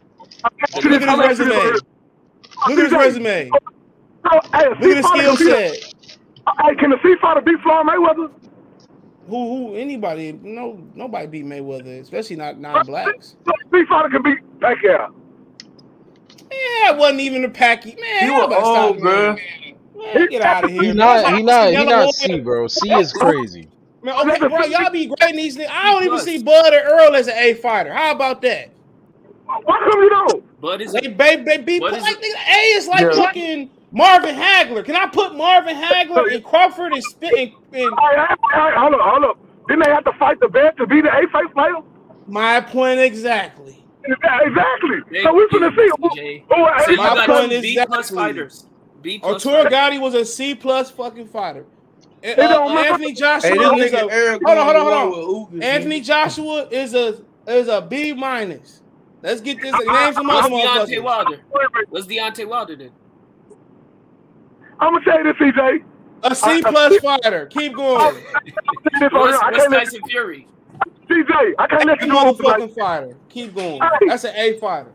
Look at his resume. Look at his resume. So, hey, Look at his skill set. Uh, hey, can the C fighter beat Floyd Mayweather? Who, who, anybody? No, nobody beat Mayweather, especially not non-blacks. C fighter can beat Pacquiao. Yeah, it wasn't even a packy. Man, He y'all was better stop, old, bro. man. Man, get out of here. He not. He not. He not Alvarez- C, bro. C is crazy. Man, okay, bro, y'all be grading these niggas. I don't even see Bud or Earl as an A fighter. How about that? Why come you don't? But is They, they, they beat What like is it? nigga, A is like Yeah. fucking Marvin Hagler. Can I put Marvin Hagler and Crawford and spit and, and Hey, hey, hey, hold up, hold up. Didn't they have to fight the best to be the A face player? my point exactly? Exactly. They- So we finna see. who- CJ. who- So My got point two is B plus fighters. B plus Arturo fighters. Gotti was a C plus fucking fighter. Uh, uh. Anthony Joshua Hey, is a hold on, hold on, hold on. war with Ugas, Anthony. Joshua is a is a B minus. Let's get this. Name some What's other Deontay motherfuckers. Wilder? wait, wait. What's Deontay Wilder then? I'm gonna tell you this, CJ. A C plus fighter. Keep going. This on here, What's, I can't let Tyson Fury? CJ. I can't let you do it tonight. motherfucking fighter. Keep going. Hey. That's an A fighter.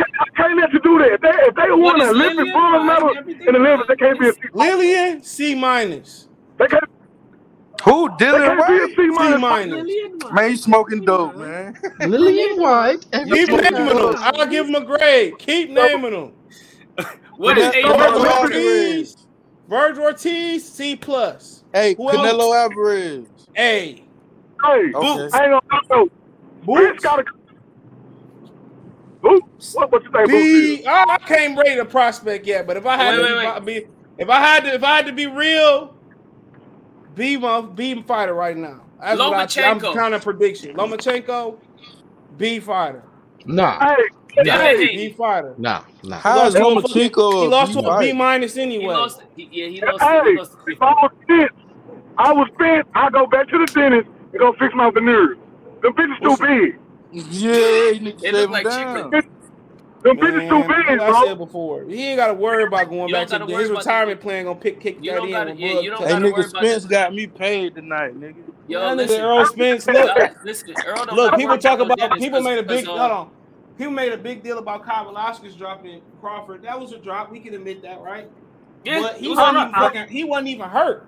I can't let you do that. If they, if they won is an Olympic Lillian? bronze Why medal in the Olympics, they can't be a C. Lillian C minus. They can't, Who? they Dillian can't be a White? C C minus. minus. Man, you smoking dope, man. Dillian Whyte. Keep naming them. I'll give them a grade. Keep naming them. What is Canelo A Vergil. Ortiz. C plus. Hey, Who else? Canelo Alvarez. A. Hey, Okay. I ain't gonna lie though. Boots Boots. gotta. Boots. What, what you think, Boots? B. is? Oh, I can't rate a prospect yet, but if I had Wait, to wait, if I be if I had to if I had to be real, B my B fighter right now. That's what I, I'm kind of prediction. Lomachenko, B fighter. Nah, Hey, Yeah, Hey, hey, B fighter. nah, nah. He How lost is to a Lomachenko He lost B to a B fighter? minus He anyway. lost. He, yeah, he lost. hey, He lost to if I was Spence, I was Spence, I go back to the dentist and go fix my veneers. Them bitches too What's- big. Yeah, you need to They shave look like down. chiclets. Them bitches too big, like I said before, he ain't got to worry about going You back to gotta his retirement the- plan. Gonna pick kick You that don't in. gotta- yeah, Bud you don't Hey, gotta worry nigga, about Spence got me paid tonight, nigga. Yo, That nigga listen. Earl Spence. Look, listen, Earl don't Look, people talk about dentist people 'cause- made a big. uh, hold on. People made a big deal about Kavaliauskas dropping Crawford. That was a drop. We can admit that, right? Yeah, but he was wasn't even fucking, he wasn't even hurt.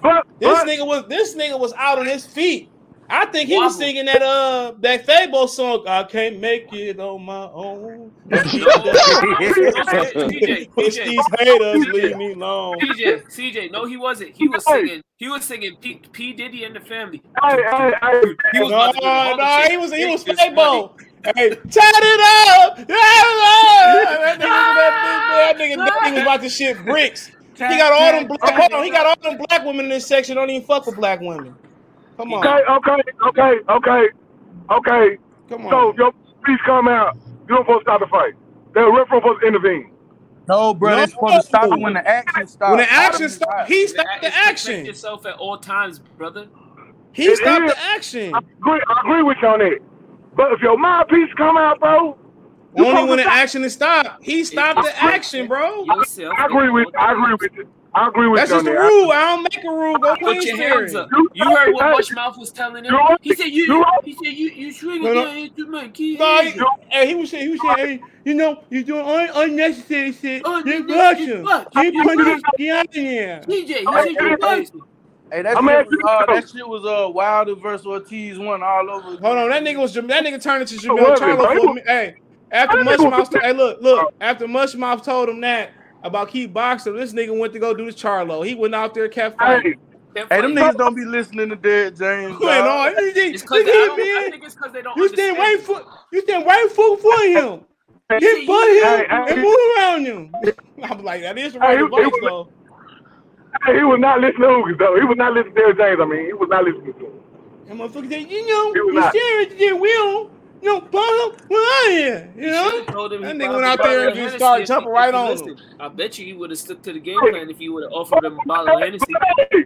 But, This but nigga was this nigga was out on his feet. I think he was singing that uh that Fabo song. I can't make it on my own. TJ, Push TJ, these haters, leave me alone. CJ, CJ, no, he wasn't. He was singing. He was singing P, P Diddy and the Family. hey, hey, hey, He was No, about to do the whole no, he was he was It's Fabo. Hey, turn it up! Turn it up! That nigga that ah! that nigga, that nigga about to shit bricks. He got all them black. Hold on, he got all them black women in this section. Don't even fuck with black women. Come on. Okay, okay, okay, okay, okay. Come on. So your speech come out. You don't supposed to stop the fight. The ref supposed to intervene. No, bro, No. they supposed to stop when the action stops. when the action stopped, he You stopped the protect action. yourself at all times, brother. He It stopped is. the action. I agree, I agree with you on that. But if your mouthpiece come out, bro, Only when the stop. action is stopped. He stopped the action, bro. I agree with I agree with you. I agree with That's you just on the rule. I don't make a rule. Go Put your hands up. You- You heard what Hey, Bushmouth was telling him. right. He said you. You right. He said you. You swinging No, no. down into my key. No, he, hey, he was saying, he was saying, hey, you know, you're doing un- unnecessary shit. Oh, You're you- you- Russian. fuck. You You put Russian. this out there. TJ, he said you hey, Russian. Hey, that I'm shit was uh, that shit was uh Wilder versus Ortiz one all over. Hold on, that nigga was that nigga turned into Oh, Jamel was it, Charlo for me. Hey, after That nigga was- Mushmouth, hey, look, look, after Mushmouth told him that about keep boxing, this nigga went to go do the Charlo. He went out there, kept fighting. Hey, Hey, them niggas don't be listening to Dead James. Went dog. on. You think, It's because you I, don't- I think it's because they don't you stand right understand. foot, you stand right foot for him. Get Hey, for him hey, and hey. move around him. I'm like, that is the right Hey, advice though. Hey, he was not listening to Hookers, though. He was not listening to Derrick James. I mean, he was not listening to him. And motherfucker said, you know, He was you not. staring at the wheel, you know, bottom, where I you You know? should've told him he That nigga went out there and just started jumping right if he on him. I bet you he would have stuck to the game plan if you would have offered him a bottle of Hennessy. Hey,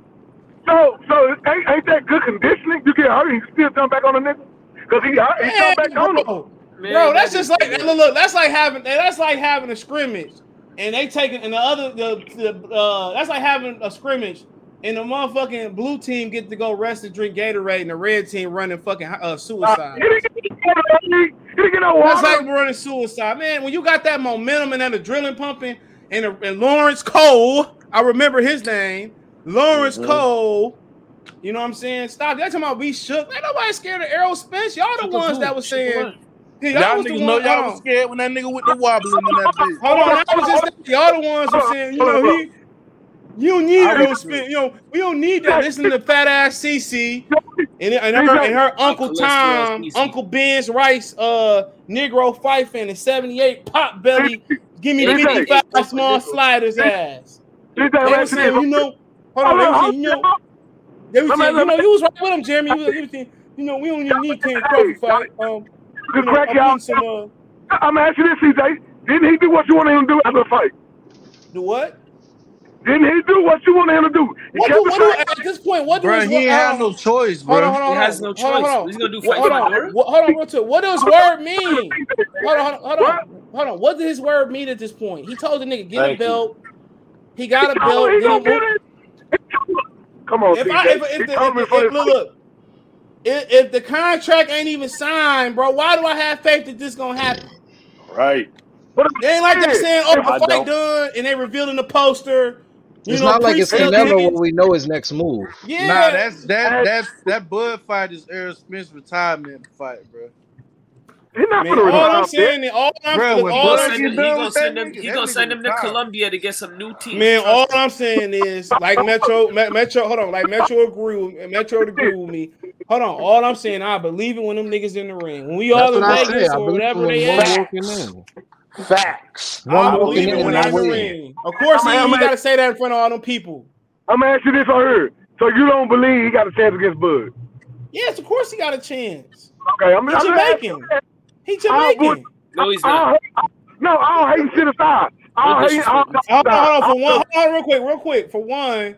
So, so ain't, ain't that good conditioning? You get hurt and you still jump back on the nigga? Because he, hurt, he Man, jump back on him. bro, Man, bro, that's that just like look, look, that's like having that's like having a scrimmage, and they taking and the other the, the uh that's like having a scrimmage, and the motherfucking blue team get to go rest and drink Gatorade, and the red team running fucking uh, Uh, suicide. he didn't get no water. He didn't get no That's like running suicide, man. When you got that momentum and that adrenaline pumping, and, and Lawrence Cole, I remember his name, Lawrence Mhm. Cole. You know what I'm saying? Stop. Y'all talking about we shook. Ain't nobody scared of Errol Spence. Y'all the Shook ones that was Shook saying. What? Y'all Y'all was the niggas know one. y'all was scared when that nigga with the wobbling in that bitch. Hold on, I was just y'all the ones who said, you know, he you don't need I Errol was- Spence. You know, we don't need that. Listen to fat ass CC and, and her and her Uncle Tom, Uncle Ben's Rice, uh, Negro Fife and the 78 pop belly. Give me Hey, 55 small sliders ass. He They was saying, you know, hold on, they was saying, you know, they was saying, you know, you was right with him, Jeremy. You, was, you, was saying, you know, we don't even need Ken Crawford fight. Um, you know, crack I'm y'all. some, uh, I'm asking this, CJ. Didn't he do what you wanted him to do after the fight? the what? Didn't he do what you wanted him to do? He What kept do, the what do, at this point, what do Bro, his he ain't hold had on, no choice, Hold on, bro. hold on, He has no hold choice. on, hold on. He's gonna do Hold fight on, Maduro. what, hold on, real. What does word mean? Hold on, hold on, hold What? on, hold on. What did his word mean at this point? He told the nigga get a Thank you. belt. He got a Oh, belt. he then gonna he get it. Come on, If CJ. I if, He if, the, told me if, for if, look, look, if, if the contract ain't even signed, bro, why do I have faith that this gonna happen? Right. But They ain't like they're saying, "Oh, I the fight don't. done," and they revealing the poster. You It's know, not like it's pre-sale Canelo tickets. where we know his next move. Yeah, Nah, that's that Hey. that's that Bud fight is Errol Smith's retirement fight, bro. He's not man. gonna All retire. I'm saying, is, all I'm, Bro, look, when all Bud I'm Send get him, he gonna send him. nigga, He gonna nigga send him to retired. Colombia to get some new teeth. Man, all. I'm saying is, like Metro, Metro, hold on, like Metro agree with Metro agree with me. Hold on, all I'm saying, I believe it when them niggas in the ring. When we all That's in what Vegas say. Or whatever they one at. Facts. One I walking believe it when not they in the ring. Of course, I'm- he, I'm- he got to say that in front of all them people. I'm gonna ask you this right here. So you don't believe he got a chance against Bud? Yes, of course he got a chance. Okay, I'm, He I'm Jamaican. He Jamaican. No, he's I not. don't hate, no, I don't hate shit aside. I No don't hate. I don't, disrespect. Hold on, hold on, for one, hold on, real quick, real quick. For one,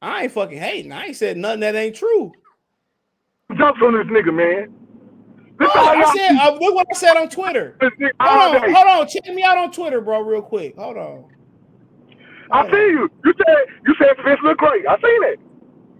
I ain't fucking hating. I ain't said nothing that ain't true. jumps on this nigga, man. This Oh, I said, uh, look what I said on Twitter. this nigga all Hold on, day. hold on. Check me out on Twitter, bro, real quick. Hold on. I Hold see you. You said you said Fitz look great. I seen it.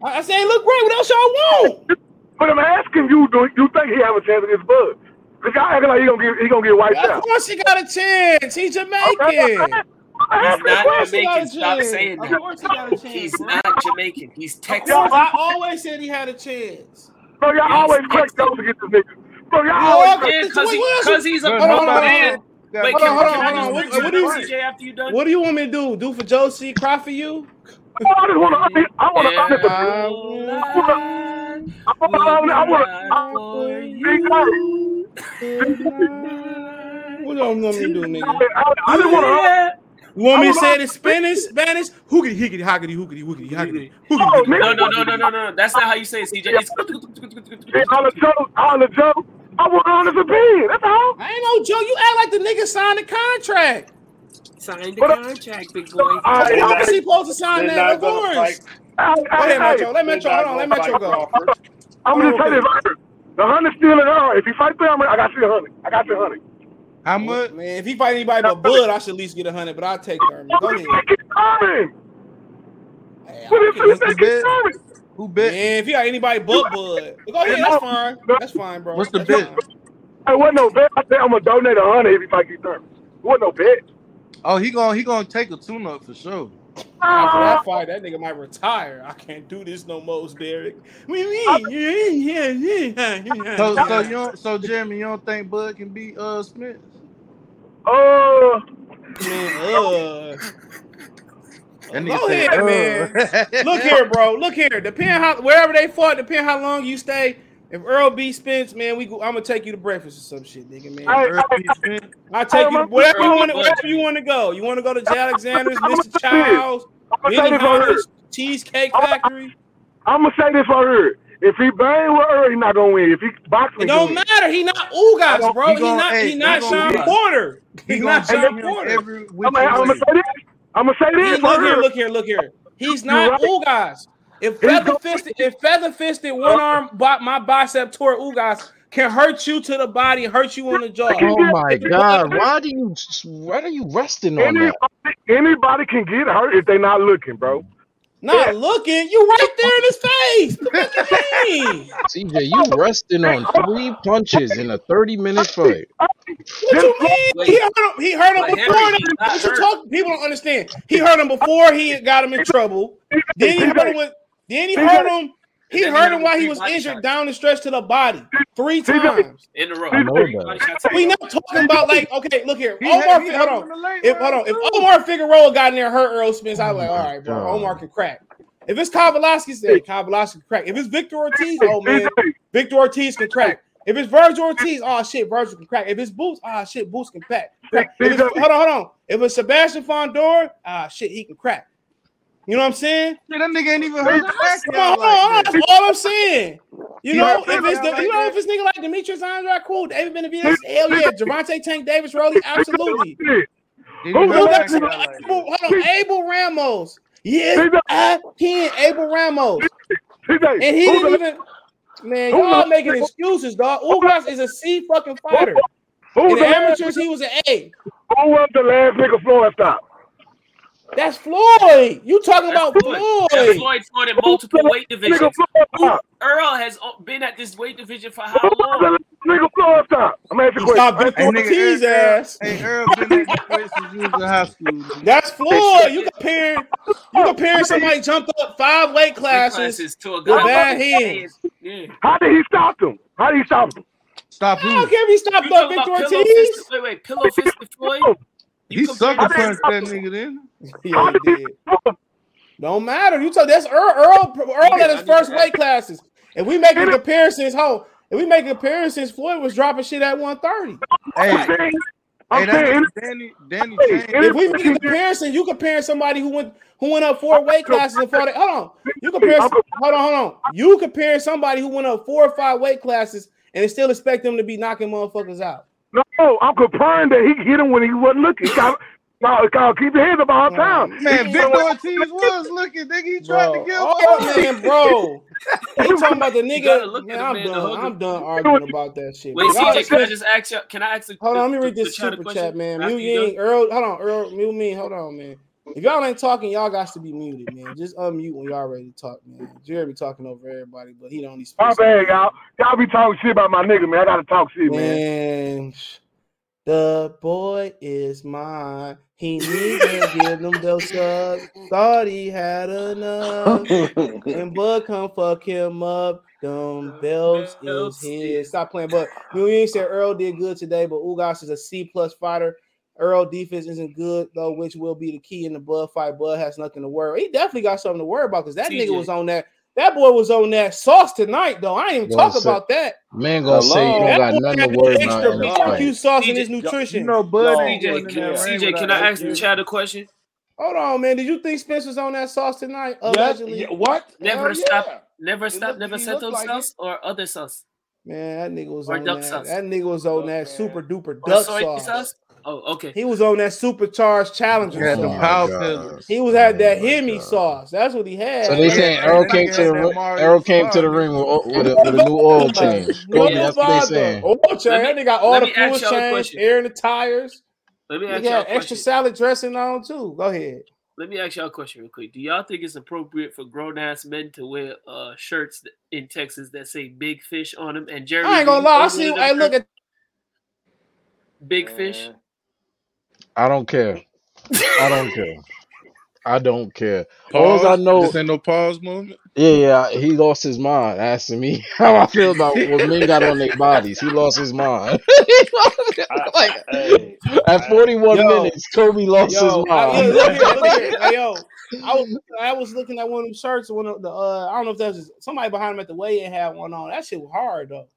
I I say, look great. What else y'all want? But I'm asking you, do you think he have a chance against Bud? Cause y'all acting like he gonna get he gonna get wiped Of out. course he got a chance. He's Jamaican. Okay, He's not course he got Jamaican. a Stop chance. saying Of that. course he got a chance. He's bro. not Jamaican. He's Of Texan. I always said he had a chance. Bro, y'all Yes, always yes. crack jokes against this nigga. Bro, y'all always all- crack. Because he, What else- cause he's a Hold on, grown hold on, man. hold Wait, Hold can, on, hold on, I hold on. What- some do you- after you done? What do you want me to do? Do for Josie, cry for you? I just wanna I wanna Yeah. honest Uh, I wanna I wanna I wanna What do you want me to do, nigga? I, I just wanna Yeah. You want me I to was say it in Spanish? Spanish? Hookity, hickety, hockety, hookity, hookity, hockety, Oh, No, no, no, no, no, no. That's not how you say it, CJ. It's Hey, joke, Joe, holla Joe. I want honest opinion. That's all. I ain't no joke. You act like the nigga signed the contract. sign the But- contract, big boy. All Of right, all course right. he supposed to sign that? Of gonna course. fight. Hey, Go ahead, hey, Metro. Let They're Metro. Hold on. Let gonna Metro fight go. Crawford. I'm gonna say this right here. The hundred still in there. If he fight them, I got you a hundred. I got you a hundred. How much? Man, if he fight anybody but Bud, I should at least get a hundred. But I'll take Thurman. Go ahead. if he keep coming? Hey, What if he What's the keep bet? Who bet? Man, if you got anybody but Bud, go ahead. That's fine. That's fine, bro. What's the That's bet? fine. Hey, wasn't no bet. I said I'm gonna donate a hundred if he fight Thurman. Wasn't no bet. Oh, he gonna he gonna take a tune up for sure. After that fight, that nigga might retire. I can't do this no more, Derek. So so you don't, so Jeremy, you don't think Bud can beat uh Smith? Uh, Man, uh, That Go nigga said, ahead, uh. look here, bro. Look here. Depend how wherever they fought, depend how long you stay. If Earl B Spence, man, we go, I'm gonna take you to breakfast or some shit, nigga, man. Hey, Earl B. Smith. I'll take you to wherever you want to wherever you want to go. You want to go to J. Alexander's, I'm Mr. gonna say Childs, I'm gonna say Benny this right here. Hunter's, Cheesecake Factory. I'm gonna say this right here. If he bang with Earl, he's not gonna win. If he boxing, It don't matter. He not Ugas, bro. He He, gonna- not. hey, he not he Shawn get- Porter. He He's not Shawn Porter. I'm, I'm gonna say this. I'm gonna say this. look here, here. look here, look here. He's You not right. Ugas. If feather fisted, if feather fisted one arm, my bicep toward Ugas can hurt you to the body, hurt you on the jaw. Oh my God! Why do you why are you resting on Anybody, that? anybody can get hurt if they're not looking, bro. Not looking, you right there in his face. What the fuck you mean? CJ, you resting on three punches in a 30 minute fight. What you mean? Wait. he hurt him. He hurt him before. Henry, that. he's not What you hurt. talk- People don't understand. He hurt him before he got him in trouble. Then he hurt him with. Then he hurt him. He And then he hurt hurt him him while he was injured shots. down the stretch to the body three CJ. times. In a row. I know that. Body shots in a We row. not talking about like okay. Look here, He Omar. had- he Fi- had hold on. in If hold on, if. Omar Figueroa got in there, hurt Earl Spence, I was like, all right, bro, Omar can crack. If it's Kavaliauskas, say Kavaliauskas can crack. If it's Victor Ortiz, oh man, Victor Ortiz can crack. If it's Vergil Ortiz, oh shit, Vergil can crack. If it's Boots, ah shit, Boots can crack. crack. If it's, hold on, hold on. If it's Sebastian Fundora, ah shit, he can crack. You know what I'm saying? Shit, that nigga ain't even heard the back Come on, hold on, hold on. That's all I'm saying. You You know, heard if it's the, like you know, that? if it's nigga like Demetrius Andrade, cool. David Benavidez, hell yeah. Gervonta Tank Davis, Rolly, absolutely. Did Who the on, like Abel, hold on, Abel Ramos. Yes, I can. Abel Ramos. And he didn't even. Man, Who y'all the- making excuses, dog. Ugas is a C fucking fighter. Who In the the amateurs, he was an A. who was the last nigga Floyd stop? That's Floyd. You talking about Floyd. Floyd? That's Floyd fought in multiple weight Nigga divisions. Floyd. Earl has been at this weight division for how long? nigga Floyd stop? I'm asking He Stop stopped question. Victor Hey, nigga, Ortiz ass. Hey, Earl been at this place since you was in high school. That's Floyd. You comparing you comparing somebody jumped up five weight classes. Classes to a with bad hands. Yeah. How did he stop them? How did he stop them? Stop I don't who? care if he stopped You up Victor pillow Ortiz. fisted? Wait, wait, pillow fisted Floyd? You He sucker punched that nigga then. Yeah, he did he did. stop them? Don't matter. You talk that's Earl Earl Earl at his first weight classes. If we making comparisons, ho, if we making comparisons, Floyd was dropping shit at 130. Hey, I'm saying, hey, I'm saying, that's Danny, Danny Hey, If we making comparison, you comparing somebody who went who went up four weight classes and fought it. Hold on. You compare hold on, hold on. You comparing somebody who went up four or five weight classes and still expect them to be knocking motherfuckers out. No, I'm comparing that he hit him when he wasn't looking. Kyle, Kyle, Kyle, keep your hands up all the time. Man, Victor Ortiz was looking. Nigga, he tried Bro, to get oh, him. man, bro. You talking about the nigga? look Man, at the I'm man done. I'm done arguing about that shit. Wait, CJ, can I just- just ask you? Can I ask? The, Hold on, let me read this chat super chat, man. after Mute you ain't Earl. Hold on, Earl. Mute me. Hold on, man. If y'all ain't talking, y'all got to be muted, man. Just unmute when y'all ready to talk, man. Jerry be talking over everybody, but he don't need My space. bad, y'all. Y'all be talking shit about my nigga, man. I gotta talk shit, man. Man, the boy is mine. He need to give them belts up. Thought he had enough. And Bud come fuck him up. Them belts is his. Stop playing. But you ain't said Earl did good today, but Ugas is a C plus fighter. Earl defense isn't good though, which will be the key in the Bud fight. Bud has nothing to worry. He definitely got something to worry about because that TJ. nigga was on that. That boy was on that sauce tonight, though. I ain't even Boy, talk so- about that. Man gonna say you Hello? don't got nothing had to worry the about extra in this barbecue fight. sauce in his nutrition. You know, Bud CJ, can, CJ, can without I that ask the shit. chat a question? Hold on, man. Did you think Spencer's on that sauce tonight? Allegedly. yeah, what? Never Hell stop, yeah. never stop, looked- never he settled looked like sauce or other sauce Man, that nigga was Or on duck that. sauce. That nigga was on Look, that man. super duper or duck soy sauce. sauce. Oh, okay. He was on that supercharged challenger Yeah, Oh the power God. pillars. He was had that Oh my Hemi God. sauce. That's what he had. So they Yeah, saying that Errol came to had the ring. Errol came to the ring with, with, a, with a new oil change. No Kobe, that's what they bother. saying. Oil change. Let me- that nigga got all the me ask fluid y'all a change, air in the tires. Let me ask y'all extra salad dressing on too. Go ahead. Let me ask y'all a question real quick. Do y'all think it's appropriate for grown ass men to wear uh, shirts in Texas that say "Big Fish" on them? And Jeremy, I ain't gonna lie. I see. one of Hey, them look at Big Fish. Man. I don't care. I don't care. I don't care. All I know, This ain't no pause moment. yeah, yeah, he lost his mind asking me how I feel about what men got on their bodies. He lost his mind. I, like I, hey, at 41 Yo. minutes, Kobe lost yo. his I, mind. yo, look here, look yo. I was I was looking at one of them shirts. One of the uh, I don't know if that was somebody behind him at the weigh-in had one on. That shit was hard though.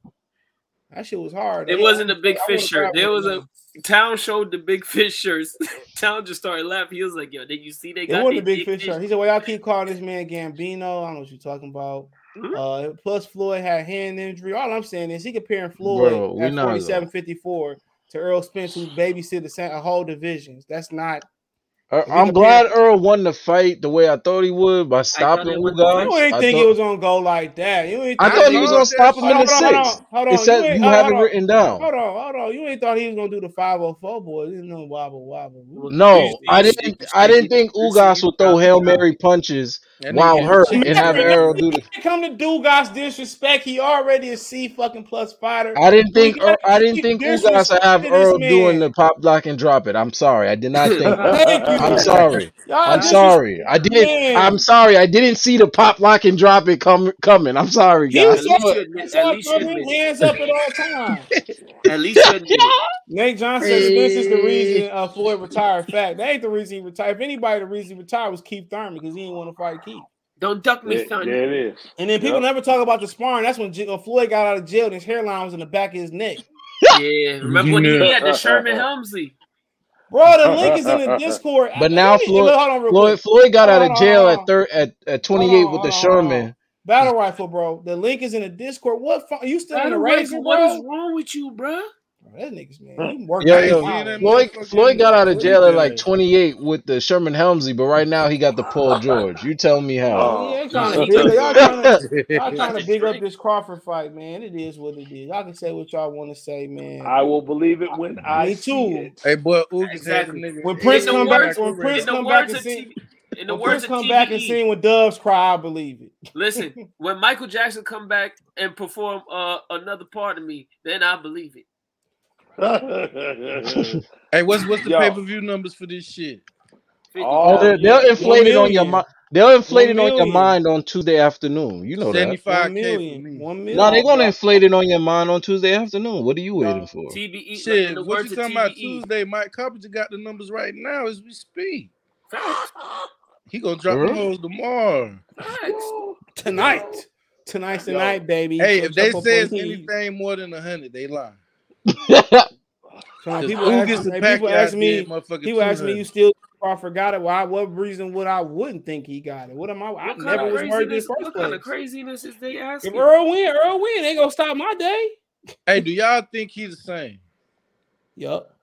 That shit was hard. It though. wasn't a I Big wanna Fish shirt. There was of a. Town showed the Big Fish shirts. Town just started laughing. He was like, "Yo, did you see they It got wasn't a they big fish shirt. He said, "Well, y'all keep calling this man Gambino. I don't know what you're talking about." Mhm. Uh, plus Floyd had hand injury. All I'm saying is he comparing Floyd Bro, we at not 47, 54 to Earl Spence, who babysit the a whole divisions. That's not. We I'm compare- glad Earl won the fight the way I thought he would by stopping they won the Ugas. You ain't I think thought, it was gonna go like that. You ain't. I think thought he was gonna stop him in the Hold on, hold sixth. on, hold on. said ain't- you hold have it written down. Hold on, hold on. You ain't thought he was gonna do the 504 boys. You know, wobble, wobble. No, I didn't. I didn't think Ugas would throw copy, hail mary punches That nigga while getting and have Man, Errol do the. he come to Dugas disrespect. He already a C fucking plus fighter. I didn't think. got- Earl, I didn't think Ugas would have disrespected this Earl doing the pop block and drop it. I'm sorry. I did not think. Thank you. I'm sorry. Y'all I'm disres- sorry. I didn't. Man. I'm sorry. I didn't see the pop lock and drop it come coming. I'm sorry, guys. saw, least you he admit- saw at least you admit hands up at all times. At least you admit. Nate Johnson said Spence is the reason uh, Floyd retired. Fact, that ain't the reason he retired. If anybody, the reason he retired was Keith Thurman because he didn't want to fight Keith. Don't duck me, son. there it is. And then people Yep. never talk about the sparring. That's when J- uh, Floyd got out of jail and his hairline was in the back of his neck. Yeah, remember when he, he had the Sherman Hemsley? Bro, the link is in the Discord. But I- now let Floyd- hold on real Floyd. Floyd got out of jail at on. third at, at 28 on, with the hold on, hold Sherman. Battle rifle, bro. The link is in the Discord. What? Fu- you still in the Battle razor, bro? what is wrong with you, bruh? Bro, that niggas, man. You working Yo, I ain't yo, seen that Floyd Floyd got out of jail at like 28 with the Sherman Hemsley, but right now he got the Paul George. You tell me how. Oh, yeah, no, trying to big, y'all trying to y'all trying to big up this Crawford fight, man. It is what it is. Y'all can say what y'all want to say, man. I will believe it when I Me see too. it. Hey, boy, Ugas Exactly. nigga. When Prince In the come back, when Prince come back words and of sing, in the when words Prince of come back and TVE, sing when doves cry, I believe it. listen, when Michael Jackson come back and perform uh, another part of me, then I believe it. Hey, what's what's the pay per view numbers for this shit? Oh, they're, yeah. they'll inflate it on your mind. They'll inflate it on your mind on Tuesday afternoon. You know that. Seventy One five One million. One million. No, they're gonna inflate it on your mind on Tuesday afternoon. What are you waiting for? TBE, Shit, in the what words you of talking about Tuesday? Mike Coppinger got the numbers right now as we speak. Facts. He gonna drop For the real? hoes tomorrow. Facts. Tonight. Tonight's the Yo. night, baby. Hey, So if they jump say on it's me. anything more than a hundred, they lie. So now Cause people ask, Ugas hey, people ask me, people ask me, you still Crawford got it? Why? What reason would I wouldn't think he got it? What am I? I What kind never of was worried in the craziness? What kind of craziness is they If asking? Earl win, Earl win. Ain't gonna stop my day. Hey, do y'all think he's the same? Yup.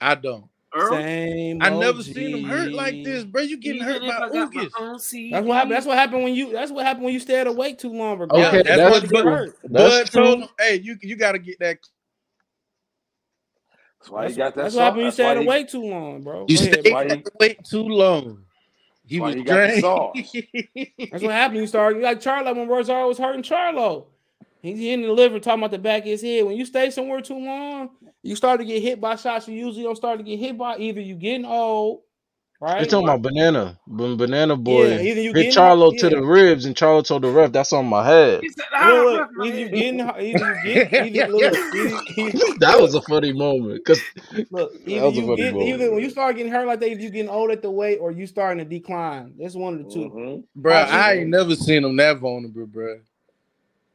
I don't. Earl? Same. I never seen him hurt like this, bro. You getting Even hurt by I Ugas. That's what happened. That's what happened when you. That's what happened when you stay awake too long. Bro. Okay, that's that's what Bud, hurt. That's told him, hey, you you gotta get that. That's why That's, he got that that's what happened you sauce. That's stayed why he, awake too long, bro. You Go ahead, stayed bro. why he- at wait too long. He was he got the drained. That's what happened. You started like Charlo when Rosario was hurting Charlo. He's in the liver talking about the back of his head. When you stay somewhere too long, you start to get hit by shots you usually don't start to get hit by. Either you getting old they're talking about banana, B- banana boy hit Charlo to yeah. the ribs, and Charlo told the ref, "That's on my head." That was a funny moment because look, either you get, moment. either when you start getting hurt like that, either you getting old at the weight or you starting to decline. That's one of the two. Mhm. bro. I ain't never seen him that vulnerable, bro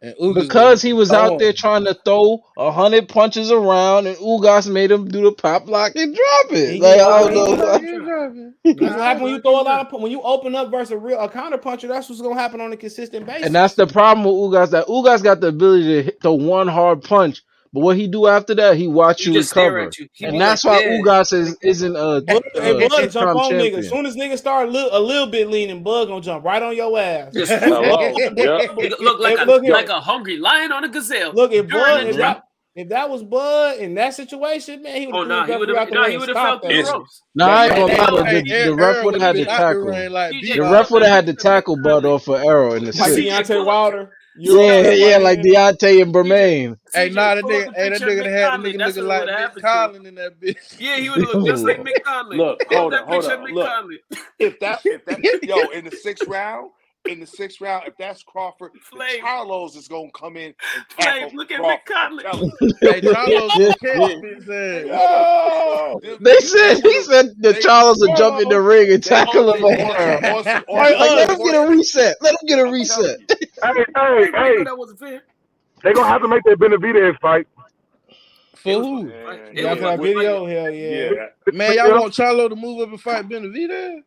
because he was out there trying to throw a hundred punches around, and Ugas made him do the pop lock and drop it. He like I don't know. That's what happens when you throw a lot of when you open up versus a real a counter puncher. That's what's gonna happen on a consistent basis. And that's the problem with Ugas. That Ugas got the ability to hit the one hard punch, but what he do after that, he watch you recover, and that's like, why yeah. Ugas is isn't a. Hey, hey, uh, bug, jump on champion. nigga. As soon as niggas start li- a little bit leaning, bug gonna jump right on your ass. Just, yep. Look like, hey, a, look like a hungry lion on a gazelle. Look at bug. If that, if that was Bud in that situation, man, he would have oh, nah, he would have nah, felt the ropes. Nah, I ain't gonna lie. The, the, ref would have had to tackle. The ref would have had to tackle Bud off for Arrow in the six. Deontay Wilder. You yeah, remember yeah, like Deontay and Bermane. Hey, nah, that nigga, hey, that nigga had nigga looking like Mick in that bitch. Yeah, he was look just like Mick Look, hold on, hold on. Look, if that, if that, yo, in the sixth round, in the sixth round, if that's Crawford, Charlos is gonna come in. And Flame, look at Rick hey, Charlos yeah. oh, They said he said the Charlos would jump in the ring and tackle him. Like, like, let him get a reset. Let him get a reset. hey, hey, hey! They gonna have to make that Benavidez fight. For who? Yeah, yeah, y'all got video? Hell yeah. Man, y'all want Charlo to move up and fight Benavidez?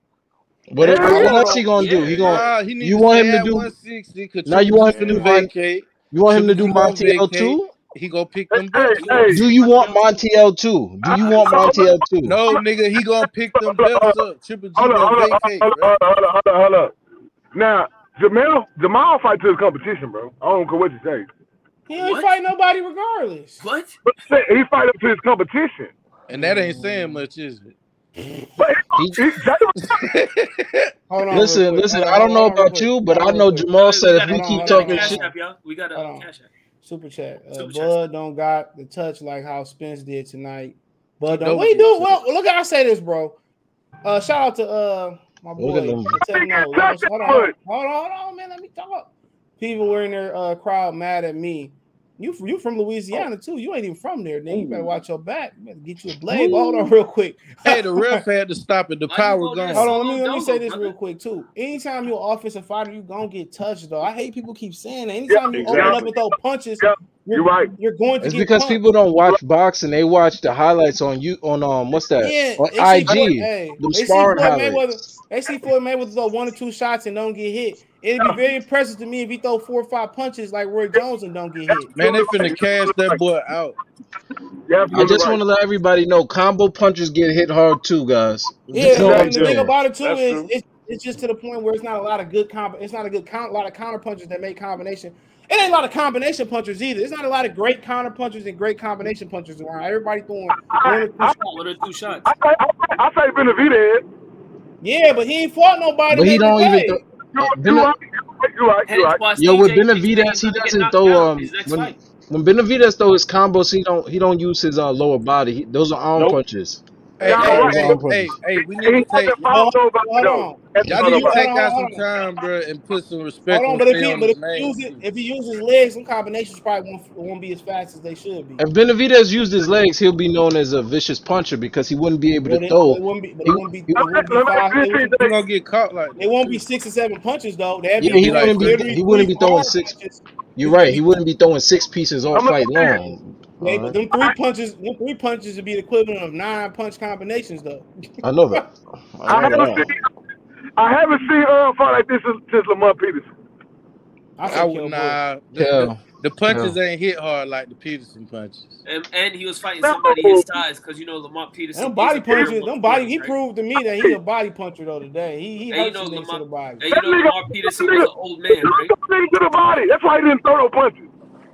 What, if, what he gonna yeah. do? He gonna nah, he you want him to do now? You want him to do vacate. You want him to do Montiel too? He gonna pick them. Hey, do you want Montiel too? Do you want Montiel too? No, nigga, he gonna pick them belts up. Hold up, hold hold. Now, Jamal, Jamal fight to his competition, bro. I don't care what you say. He ain't fight nobody regardless. What? But he fight up to his competition. And that ain't saying much, is it? Hold on, listen, listen. I don't know about you, but I know Jamal said if we keep talking shit, we got a cash app. Super chat. Uh, Bud don't got the touch like how Spence did tonight. Bud don't. we do? Well, look I say this, bro. Uh, shout out to uh my boy. Hold on, hold on, hold on, man. Let me talk. People were in their uh, crowd mad at me you you from Louisiana oh. too? You ain't even from there, then you better watch your back. You better get you a blade. Ooh. Hold on, real quick. hey, the ref had to stop it. The power gone. Hold on, let me let me say this real quick too. Anytime you're offensive fighter, you gonna get touched though. I hate people keep saying that. Anytime yeah, you exactly. open up and throw punches, yeah. You're, you're, right. You're going to. It's because people don't watch boxing; they watch the highlights on you on um what's that yeah, on IG. Hey, the sparring highlights. They see Floyd Mayweather throw one or two shots and don't get hit. It'd be very impressive to me if he throw four or five punches like Roy Jones and don't get hit. Man, they finna cast that boy out. I just want to let everybody know combo punches get hit hard too, guys. Yeah, so the thing about it too That's is it's, it's, just to the point where it's not a lot of good. It's not a good count, a lot of counter punches that make combination. It ain't a lot of combination punchers either. It's not a lot of great counter punchers and great combination punchers around. Everybody throwing I, one or two shots. I, say Benavidez. Yeah, but he ain't fought nobody. But he don't even. Th- Yo, with Benavides, Benavidez, he doesn't throw um when Benavidez when Benavidez throws his combos, he don't he don't use his uh, lower body. He, those are arm Nope. punches. Hey, hey, hey, hey, we need to take. Hold on. Y'all need to take out some time, bro, and put some respect hold on. But if he, but if he, uses, if he uses legs, some combinations probably won't, won't be as fast as they should be. If Benavidez used his legs, he'll be known as a vicious puncher because he wouldn't be able to throw. It won't be. It wouldn't be. They're gonna get caught like. It won't be six or seven punches though. That'd yeah, be he wouldn't be. He wouldn't be throwing six. You're right. He wouldn't be throwing six pieces all fight long. They, right. Them three punches, them three punches would be the equivalent of nine punch combinations, though. I know that. I, I haven't, seen, I haven't seen Earl fight like this since Lamont Peterson. I, I would not. Nah, the, the, punches yeah. ain't hit hard like the Peterson punches. And, and he was fighting somebody his size because you know Lamont Peterson. Them body punches. Them body. He proved to me that he's a body puncher though today. He he and you know Lamont, to the body. And you know Lamont Peterson was an old man. Right? Nigga to the body. That's why he didn't throw no punches.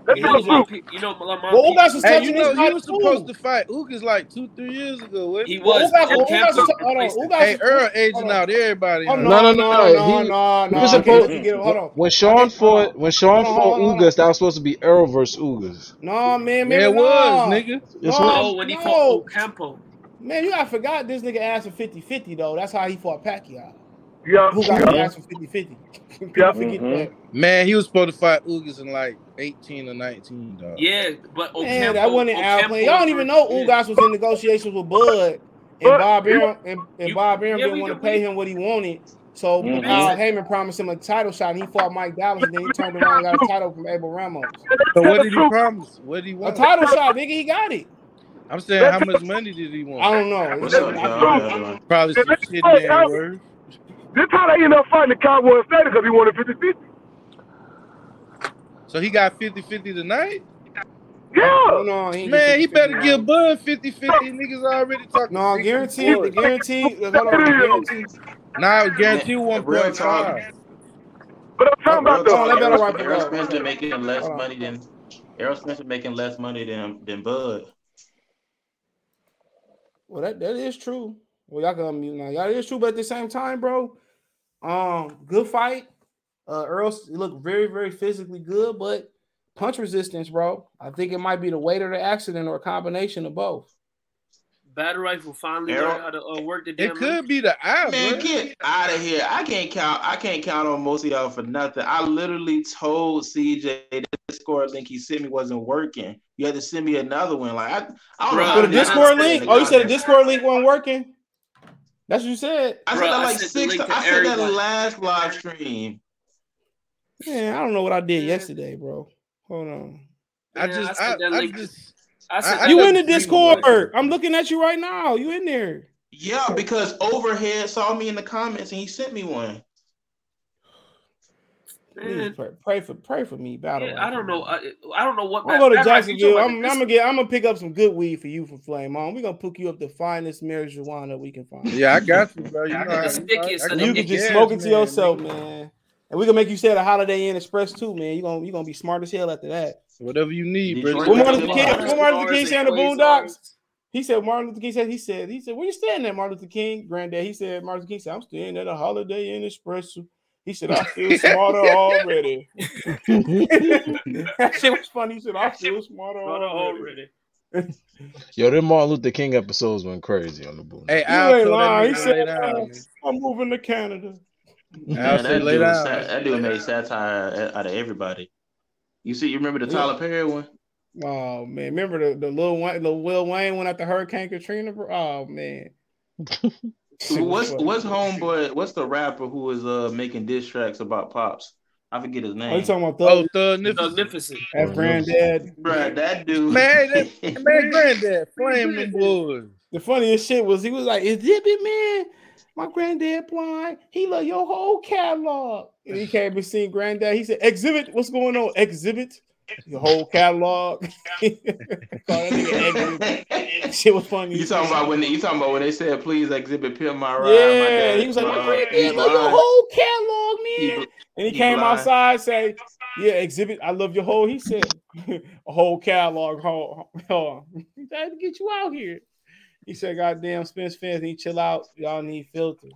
That's yeah, not true. You know, Lamar. Well, Ugas was hey, you know, he was cool. supposed to fight Ugas like two, three years ago. He was. Ugas, Ugas, Ugas, hold on. Ugas hey, Earl aging out everybody. No, no, no, no, no, no. He was supposed. When Shawn fought, when Shawn fought Ugas, that was supposed to be Earl versus Ugas. No, man, man, it was, nigga. No, oh, when he fought Campo. Man, you I forgot this nigga asked for 50-50, though. That's how he fought Pacquiao. Yeah. Who got yeah. asked for 50-50? People Yeah. forget Mhm. Man, he was supposed to fight Ugas in like 18 or 19, dog. Yeah, but Man, Ocampo- that wasn't Al Ocampo. Y'all don't even know yeah. Ugas was in negotiations with Bud, and Bob Arum and, and You- Bob Arum yeah, didn't want to pay him what he wanted. So Mhm. Al Haymon promised him a title shot, and he fought Mike Dallas, and then he turned around and got a title from Abel Ramos. So what did he promise? What did he want? A title shot, nigga, he got it. I'm saying, how much money did he want? I don't know. What's up, I- y'all? How y'all doing? Probably some shit right, in Al. words. This how they end up fighting the Cowboys later because he wanted 50 50. So he got 50-50 tonight? Yeah. Oh, hold on, he Man, he better now. give Bud 50-50. Niggas already talking. No, 60 guaranteed. The forty. guaranteed. Hold on, the guaranteed. Now guarantee Man, real 1.5. But I'm talking Real about the. Oh, that better talk. right for Errol Bud. Spencer making less Hold money than Errol Spencer making less money than than Bud. Well, that, that is true. Well, y'all can unmute now. Y'all, it is true, but at the same time, bro, um, good fight. Uh, Earl s- looked very, very physically good, but punch resistance, bro. I think it might be the weight of the accident or a combination of both. Battle rifle finally Errol- learned how to uh, work the damn It could be the eye, Man, bro. get out of here! I can't count. I can't count on most of y'all for nothing. I literally told CJ the Discord link he sent me wasn't working. You had to send me another one. Like I, I don't know. Bruh, the to. Discord link? Oh, you said the. Discord link wasn't working? That's what you said. I said that I like six. to I said that last live stream. Man, I don't know what I did yesterday, bro. Hold on. I just, I I, that I just, I said I- I You in the the Discord. Discord. I'm looking at you right now. You in there. Yeah, because Overhead saw me in the comments and he sent me one. Please pray, pray for pray for me. Battle. yeah, I don't know. I, I don't know what. I'm gonna go to Battle Rifle, you Jacksonville. I'm, I'm gonna get. I'm gonna pick up some good weed for you from Flame On. We're gonna hook you up the finest marijuana we can find. yeah, I got you, bro. You know, got how- I- I You can just gas, smoke it to man, yourself, nigga. man. And we're gonna make you say the Holiday Inn Express too, man. You gonna you gonna be smart as hell after that. Whatever you need, bro. Detroit What Martin Luther King? bars. What Martin Luther King said in the and Boondocks? He said Martin Luther King said he said he said where you staying at Martin Luther King granddad he said Martin Luther King said I'm staying at a Holiday Inn Express he said I feel smarter already that shit was funny he said I feel smarter Brother already already. Yo, them Martin Luther King episodes went crazy on the boom. Hey, you Al ain't lying he said down. "Uh. I'm moving to Canada Al Man, said that lay dude, down. sat, that dude made satire out of everybody. You see, you remember the Yeah. Tyler Perry one? oh man remember the the Lil Wayne the Will Wayne went after Hurricane Katrina bro? oh man Shit was What's what's homeboy? What's the rapper who was uh making diss tracks about pops? I forget his Oh, you name. talking about Oh, Thug? Thug Nifty. Magnificent. That's granddad. Bruh, that dude. Man, that, man, granddad, flame them boys. The funniest shit was he was like, Xzibit man, my granddad blind. He love your whole catalog. And he came and seen granddad. He said, Xzibit, what's going on? Xzibit your whole catalog. Call that nigga Xzibit. Shit was funny. You talking about when they, you talking about when they said please Xzibit pimp my ride? my Yeah, dad, he was like, my granddad he love your whole catalog, man. bl- And he he came blind. outside, say, Yeah, Xzibit, I love your whole. He said, a whole catalog. Hold, hold on. He tried to get you out here. He said, Goddamn, Spence fans need chill out. Y'all need filters.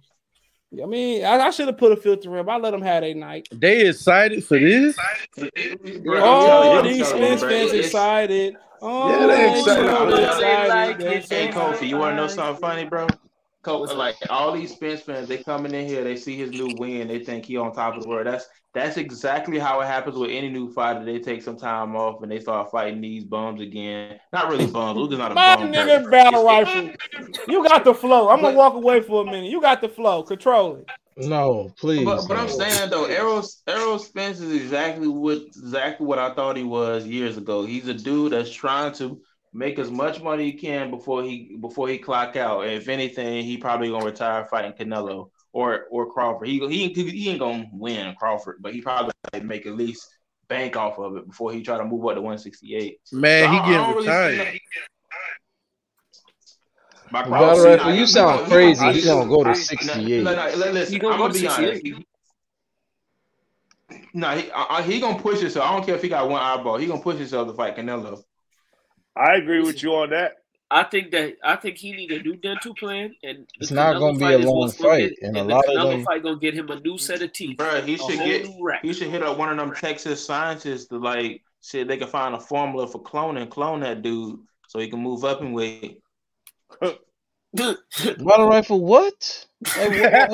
I mean, I, I should have put a filter in, but I let them have a night. They excited for this? Bruh, Oh, these I'm telling you, Spence fans excited. Oh, Yeah, they excited. you know I'm they're telling you, excited. Hey Kofi, you want to know something funny, bro? Kofi, like all these Spence fans, they coming in here, they see his new win, they think he on top of the world. That's that's exactly how it happens with any new fighter. They take some time off and they start fighting these bums again. Not really bums. Luga's not a My bum. nigga person. battle rifle. You got the flow. I'm gonna walk away for a minute. You got the flow. Control it. No, please. But, but I'm saying though, Errol Errol Spence is exactly what exactly what I thought he was years ago. He's a dude that's trying to make as much money he can before he before he clock out. And if anything, he probably gonna retire fighting Canelo or or Crawford. He he he ain't gonna win Crawford, but he probably like, make at least bank off of it before he try to move up to 168. Man, So he I- I getting don't really retired. My Battle Crawford- Rifle, nah, you he- sound he- crazy. he- He gonna go to No, 68. no, no, listen, He gonna I'm go gonna be honest. He- No, he uh, he gonna push himself. I don't care if he got one eyeball. He gonna push himself to fight Canelo. I agree with you on that. I think that I think he need a new dental plan, and It's not gonna be a long fight, get- and a and the lot of Canelo them- fight gonna get him a new set of teeth. Bro, he should get new he should hit up one of them Texas scientists to like see if they can find a formula for cloning, clone that dude so he can move up in weight. Battle rifle what? Hey,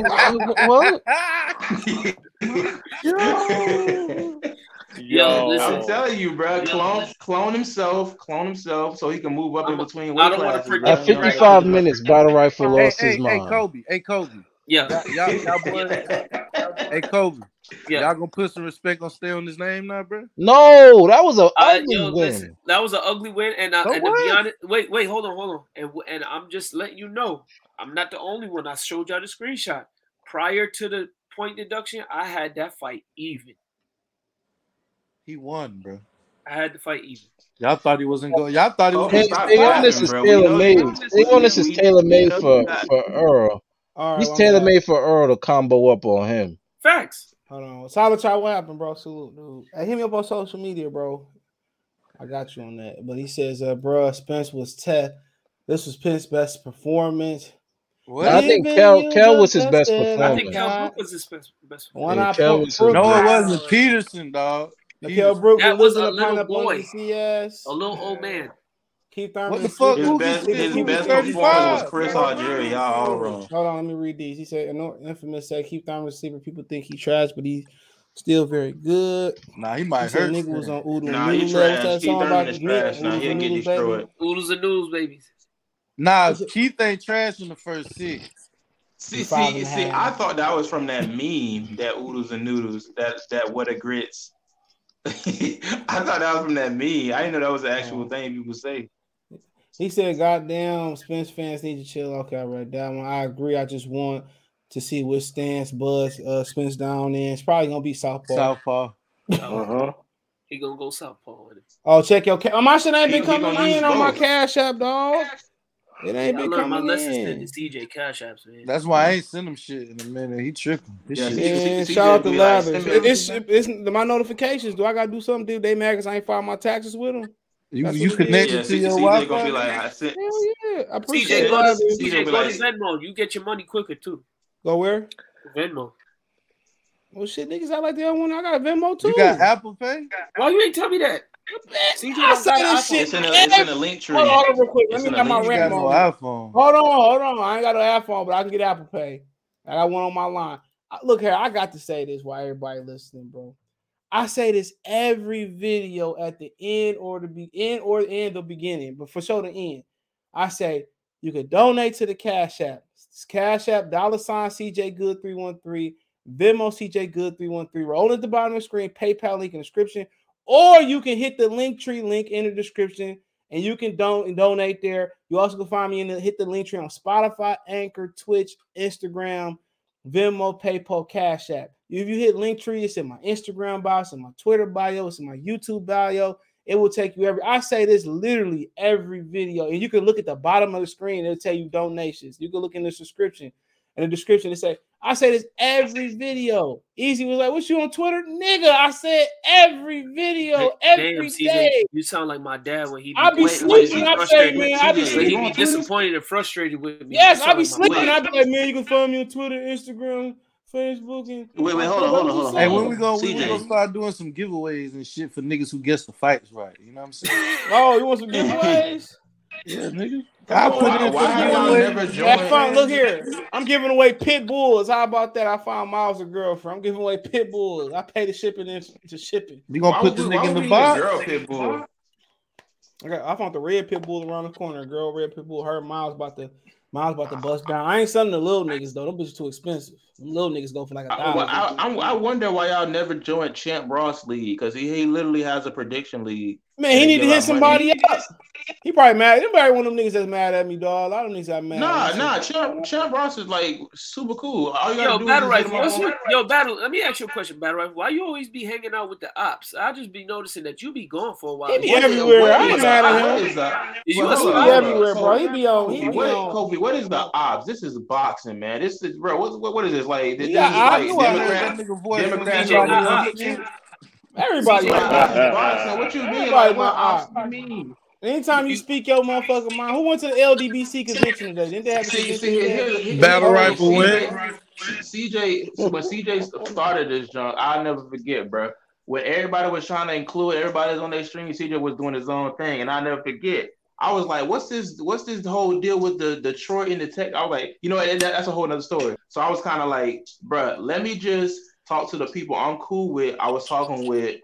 what? Yo, I'm telling you, bro. Clone, clone himself, clone himself, so he can move up in between weight classes. bro. At 55 minutes, battle rifle Hey, lost hey, his hey, mind. Kobe. Hey, Kobe. Yeah. Y'all, y'all, y'all boys. hey, Kobe. Yeah. Y'all gonna put some respect on stay on his name now, bro? No, that was an Uh, ugly yo, win. listen, that was an ugly win, and, uh, So and to be honest, wait, wait, hold on, hold on, and and I'm just letting you know, I'm not the only one. I showed y'all the screenshot. Prior to the point deduction, I had that fight even. He won, bro. I had to fight even. Y'all thought he wasn't going. Y'all thought he was. Hey, gonna stop on this is bro. tailor made. Stay on this is tailor made for for Earl. All right, He's I'm tailor made for Earl to combo up on him. Facts. Hold on. Solid try. What happened, bro? Salute, dude. Hey, hit me up on social media, bro. I got you on that. But he says, uh, bro, Spence was te- This was Pence's best performance. What? I think Kell Kell was his best best that I I performance. think Kell was his best. best One Yeah, eye Kell pro- was his Brook. No, it wasn't Peterson, dog. Mikael Peterson. Brook That was was a little pineapple boy, CS. a little old man. Keith Thurman. What the fuck? His best, his he was best performance was Chris Algieri. Y'all all wrong. Hold on, let me read these. He said, "No infamous said Keith Thurman sleeper. People think he trash, but he's still very good." Nah, he He might said hurt. nigga was on Oodle Nah, he Noodle Leg. What's trash. that Keith song Thurman is trash. Nah, he'll get destroyed. Oodles and noodles, babies. Nah, Keith ain't trash in the first six. See, see, see. I thought that was from that meme, that oodles and noodles, that that what a grits. I thought that was from that meme. I didn't know that was the actual thing people say. He said, "Goddamn, Spence fans need to chill." Okay, I read that one. I agree. I just want to see what stance Buzz uh, Spence down in. It's probably gonna be Southpaw. Southpaw. Uh-huh. He gonna go southpaw with it. Oh, check your. Ca- oh, my shit ain't been coming in on my cash app, dog. It ain't I been learned coming lesson in. to the CJ Cash apps, man. That's why I ain't send him shit in a minute. He tripping. This Yeah, shit. Man, see- shout out to be like, Lathers. send me It- It's, it's my notifications. Do I gotta do something? Dude, they mad because I ain't filed my taxes with them. You That's you what connected Yeah, to C- your CJ Wi gonna be like, I sent. Hell yeah, I appreciate CJ, it. go to Lathers. CJ CJ, go like- to Venmo. You get your money quicker too. Go where? Venmo. Well, shit, niggas I like the other one. I got a Venmo too. You got Apple Pay? Why you ain't tell me that? I CJ don't say got this shit. It's in a, it's in a link tree. Hold on, hold on, real quick. Let It's me get my link rent no iPhone. Hold on, hold on. I ain't got no iPhone, but I can get Apple Pay. I got one on my line. Look here, I got to say this while everybody listening, bro. I say this every video at the end or the be end or the end the beginning, but for sure the end. I say you can donate to the Cash App. It's Cash App dollar sign CJ Good 313, Venmo CJ Good 313. Roll at the bottom of the screen, PayPal link in the description, or you can hit the link tree link in the description and you can don- donate there. You also can find me in the hit the link tree on Spotify, Anchor, Twitch, Instagram, Venmo, PayPal, Cash App. If you hit link tree, it's in my Instagram bio, it's in my Twitter bio, it's in my YouTube bio. It will take you every. I say this literally every video, and you can look at the bottom of the screen. It'll tell you donations. You can look in the description. In the description, it say I say this every video. Easy was like, "What you on Twitter, nigga?" I said every video, every Damn, CJ, day. you sound like my dad when he be I be Wait, sleeping. I say, frustrated. man, I be CJ, When you he be disappointed and frustrated with me. Yes, I be like sleeping. I be like, man, you can find me on Twitter, Instagram, Facebook, and Wait, wait, hold on, hold on, hold on, Hey, when we gonna we gonna start doing some giveaways and shit for niggas who guess the fights right? You know what I'm saying? Oh, you want some giveaways? Yeah, nigga. Come I on, put Why, in why for the have y'all giveaway. never Have joined? fun. Look here. I'm giving away pit bulls. How about that? I found Miles a girlfriend. I'm giving away pit bulls. I pay the shipping and to shipping. You gonna Why put would the we, nigga in the we need a box? girl pit bull? I got I found the red pit bull around the corner. Girl, red pit bull. Her Miles about to Miles about to bust down. I ain't selling the little niggas though. Them bitches too expensive. Them little niggas go for like a I, thousand. I, I, I wonder why y'all never joined Champ Ross League because he, he literally has a prediction league. Man, he need to hit somebody money. up. He probably mad. Anybody one of them niggas that's mad at me, dog. A lot of them niggas that mad. Nah, nah, Champ, Champ Ross is like super cool. All you gotta Yo, do Battle is just hit Rifle, him what's up your, on- yo, Battle, let me ask you a question, Battle Rifle. Why you always be hanging out with the ops? I just be noticing that you be gone for a while. He be What is- everywhere. what I is ain't the- mad at him. is the- you Well, a hold He be everywhere, bro. He be on. He Kobe, be what, on. Kobe, what is the odds? This is boxing, man. This is bro. What, what, what is this like? This, He this got is odds. like I knew I heard that nigga voice from Democrat CJ somebody got on odds. YouTube. Everybody CJ got odds odds. What you mean? Everybody Like what my odds odds. you mean? Anytime you speak your motherfucking mind, who went to the LDBC convention today? Didn't they have a See, see, here, here, here, Battle here's Rifle thing. win. CJ, CJ, so when CJ started this junk, I'll never forget, bro. When everybody was trying to include everybody's on their stream, CJ was doing his own thing, and I never forget. I was like, what's this? What's this whole deal with the Detroit and the Tech? I was like, you know, that, that's a whole other story. So I was kind of like, bruh, let me just talk to the people I'm cool with. I was talking with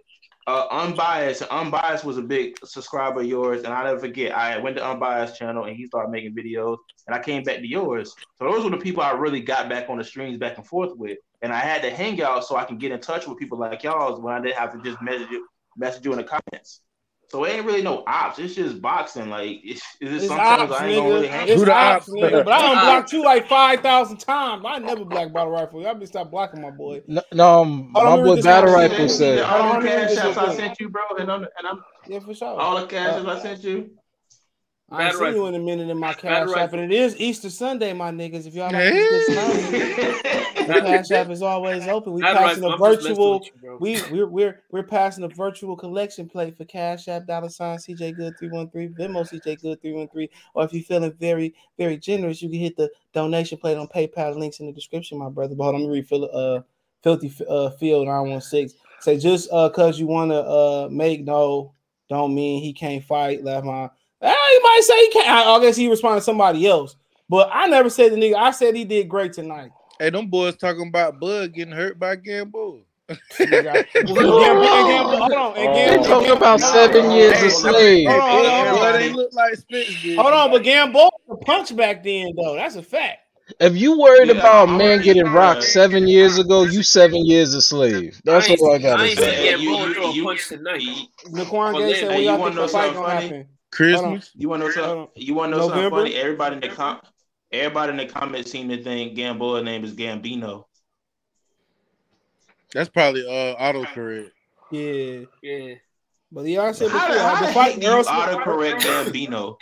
uh, Unbiased. Unbiased was a big subscriber of yours, and I never forget. I went to Unbiased channel, and he started making videos, and I came back to yours. So those were the people I really got back on the streams back and forth with, and I had to hang out so I can get in touch with people like y'all when I didn't have to just message you, message you in the comments. So it ain't really no ops. It's just boxing. Like it's, it's, It's sometimes ops, I ain't gonna really hang. It's Who the ops, ops? nigga. But I done blocked you like five thousand times. I never black battle rifle. Y'all be stop blocking my boy. No, no um, my let me read boy this Battle. Rifle See, see said. the, Hold on, all let the cash apps I sent you, bro, and I'm, and I'm Yeah, for sure. all the cash Uh, I sent you. I ain't Battle seen you in a minute in my Battle cash app, rifle. and it is Easter Sunday, my niggas. If y'all like this good smoke, the cash app is always open. We Battle passing rifle. a I'm just messing virtual. you. We we're we're we're passing a virtual collection plate for Cash App dollar sign CJ Good three one three Venmo CJ Good three one three. Or if you're feeling very very generous, you can hit the donation plate on PayPal. Links in the description, my brother. But hold on, let me read Phil, uh Filthy uh Field nine one six. Say just uh cause you wanna uh make no don't mean he can't fight. Left my. Eh, he might say he can't. I I guess he responded to somebody else. But I never said the nigga. I said he did great tonight. Hey, them boys talking about Bud getting hurt by Gamboa. Nigga, I- and Gamboa- hold on, and They Gamboa- talking about seven years hey, a slave. Hold on, hold on, hold on. Bud look like Spence did. Hold on, but Gamboa a punch back then though. That's a fact. If you worried Yeah, about a I'm man getting rocked seven years ago, you seven years a slave. That's I ain't all I see- gotta I ain't say. see Hey, Gamboa you- throw a you- punch tonight. you- Naquan Well, Gay then- said, Hey, "What you y'all wanna think know the fight something gonna funny? happen?" Christmas. You want to know something? You want to know something funny? Everybody in the com- everybody in the comments seem to think Gamboa's name is Gambino. That's probably uh autocorrect. Yeah, Yeah. but yeah, I said before, the, how the the fight heck Earl Smith- autocorrect Gambino?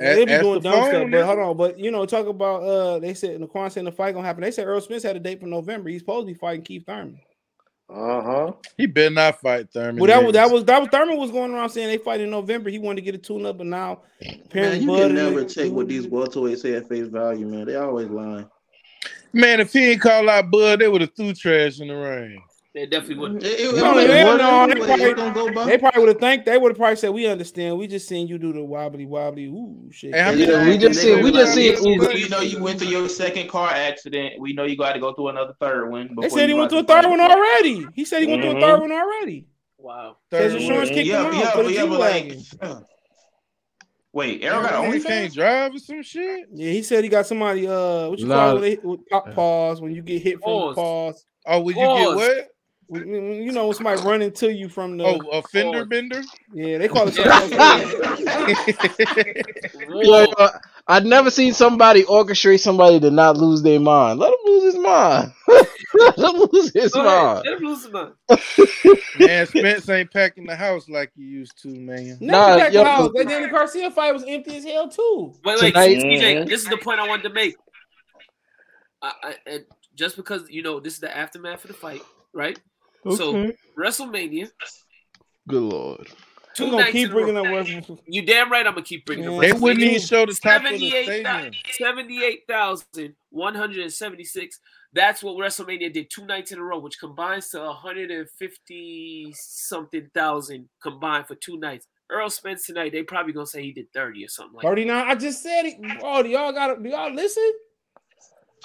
Yeah, they be doing the dumb stuff, phone, but hold on. But you know, talk about uh, they said Naquan saying the fight gonna happen. They said Earl Smith had a date for November. He's supposed to be fighting Keith Thurman. Uh huh. He better not fight Thurman. Well, that was that was that was Thurman was going around saying they fight in November. He wanted to get a tune up, but now apparently Man, you Bud can never the- take what these welterweights say at face value, man. They always lying. Man, if he ain't call out Bud, they would have threw trash in the rain. They definitely would. It, it, No, it- hell no, they it's probably- gonna go by. They probably would have think they would have probably said, "We understand. We just seen you do the wobbly wobbly ooh shit." Hey, how Yeah, we just times seen- they we just be seen We know you went through your second car accident. We know you got to go through another third one. they before said he went through a third one already. He said he went through a third one already. Wow. Says third insurance one? kicked Yeah, him but out yeah, but yeah, like, uh, wait, Errol got He can't drive or some shit. Yeah, he said he got somebody. Uh, what you Nah. call it? With pop pause when you get hit from Pause. the pause. Oh, would you get what? When- when- You know, when somebody run into you from the. Oh, a fender Pause. bender. Yeah, they call it Yeah. something else. Whoa. Yo, yo, I'd never seen somebody orchestrate somebody to not lose their mind. Let him lose his mind. Let him lose his Go ahead. mind. Let him lose his mind. Man, Spence ain't packing the house like he used to, man. Never Nah, packed yo. the house. That Danny Garcia fight was empty as hell too. Wait, wait, Tonight- CJ, this is the point I wanted to make. I, I, and just because you know this is the aftermath of the fight, right? So WrestleMania, Good lord. two We're gonna nights keep in a bringing up. West- You damn right, I'm gonna keep bringing Man, up. They wouldn't WrestleMania. even show the top of the 78 stadium. 78,176. That's what WrestleMania did two nights in a row, which combines to 150 something thousand combined for two nights. Earl Spence tonight, they probably gonna say he did 30 or something like that. 39. I just said it. Oh, do y'all got do y'all listen?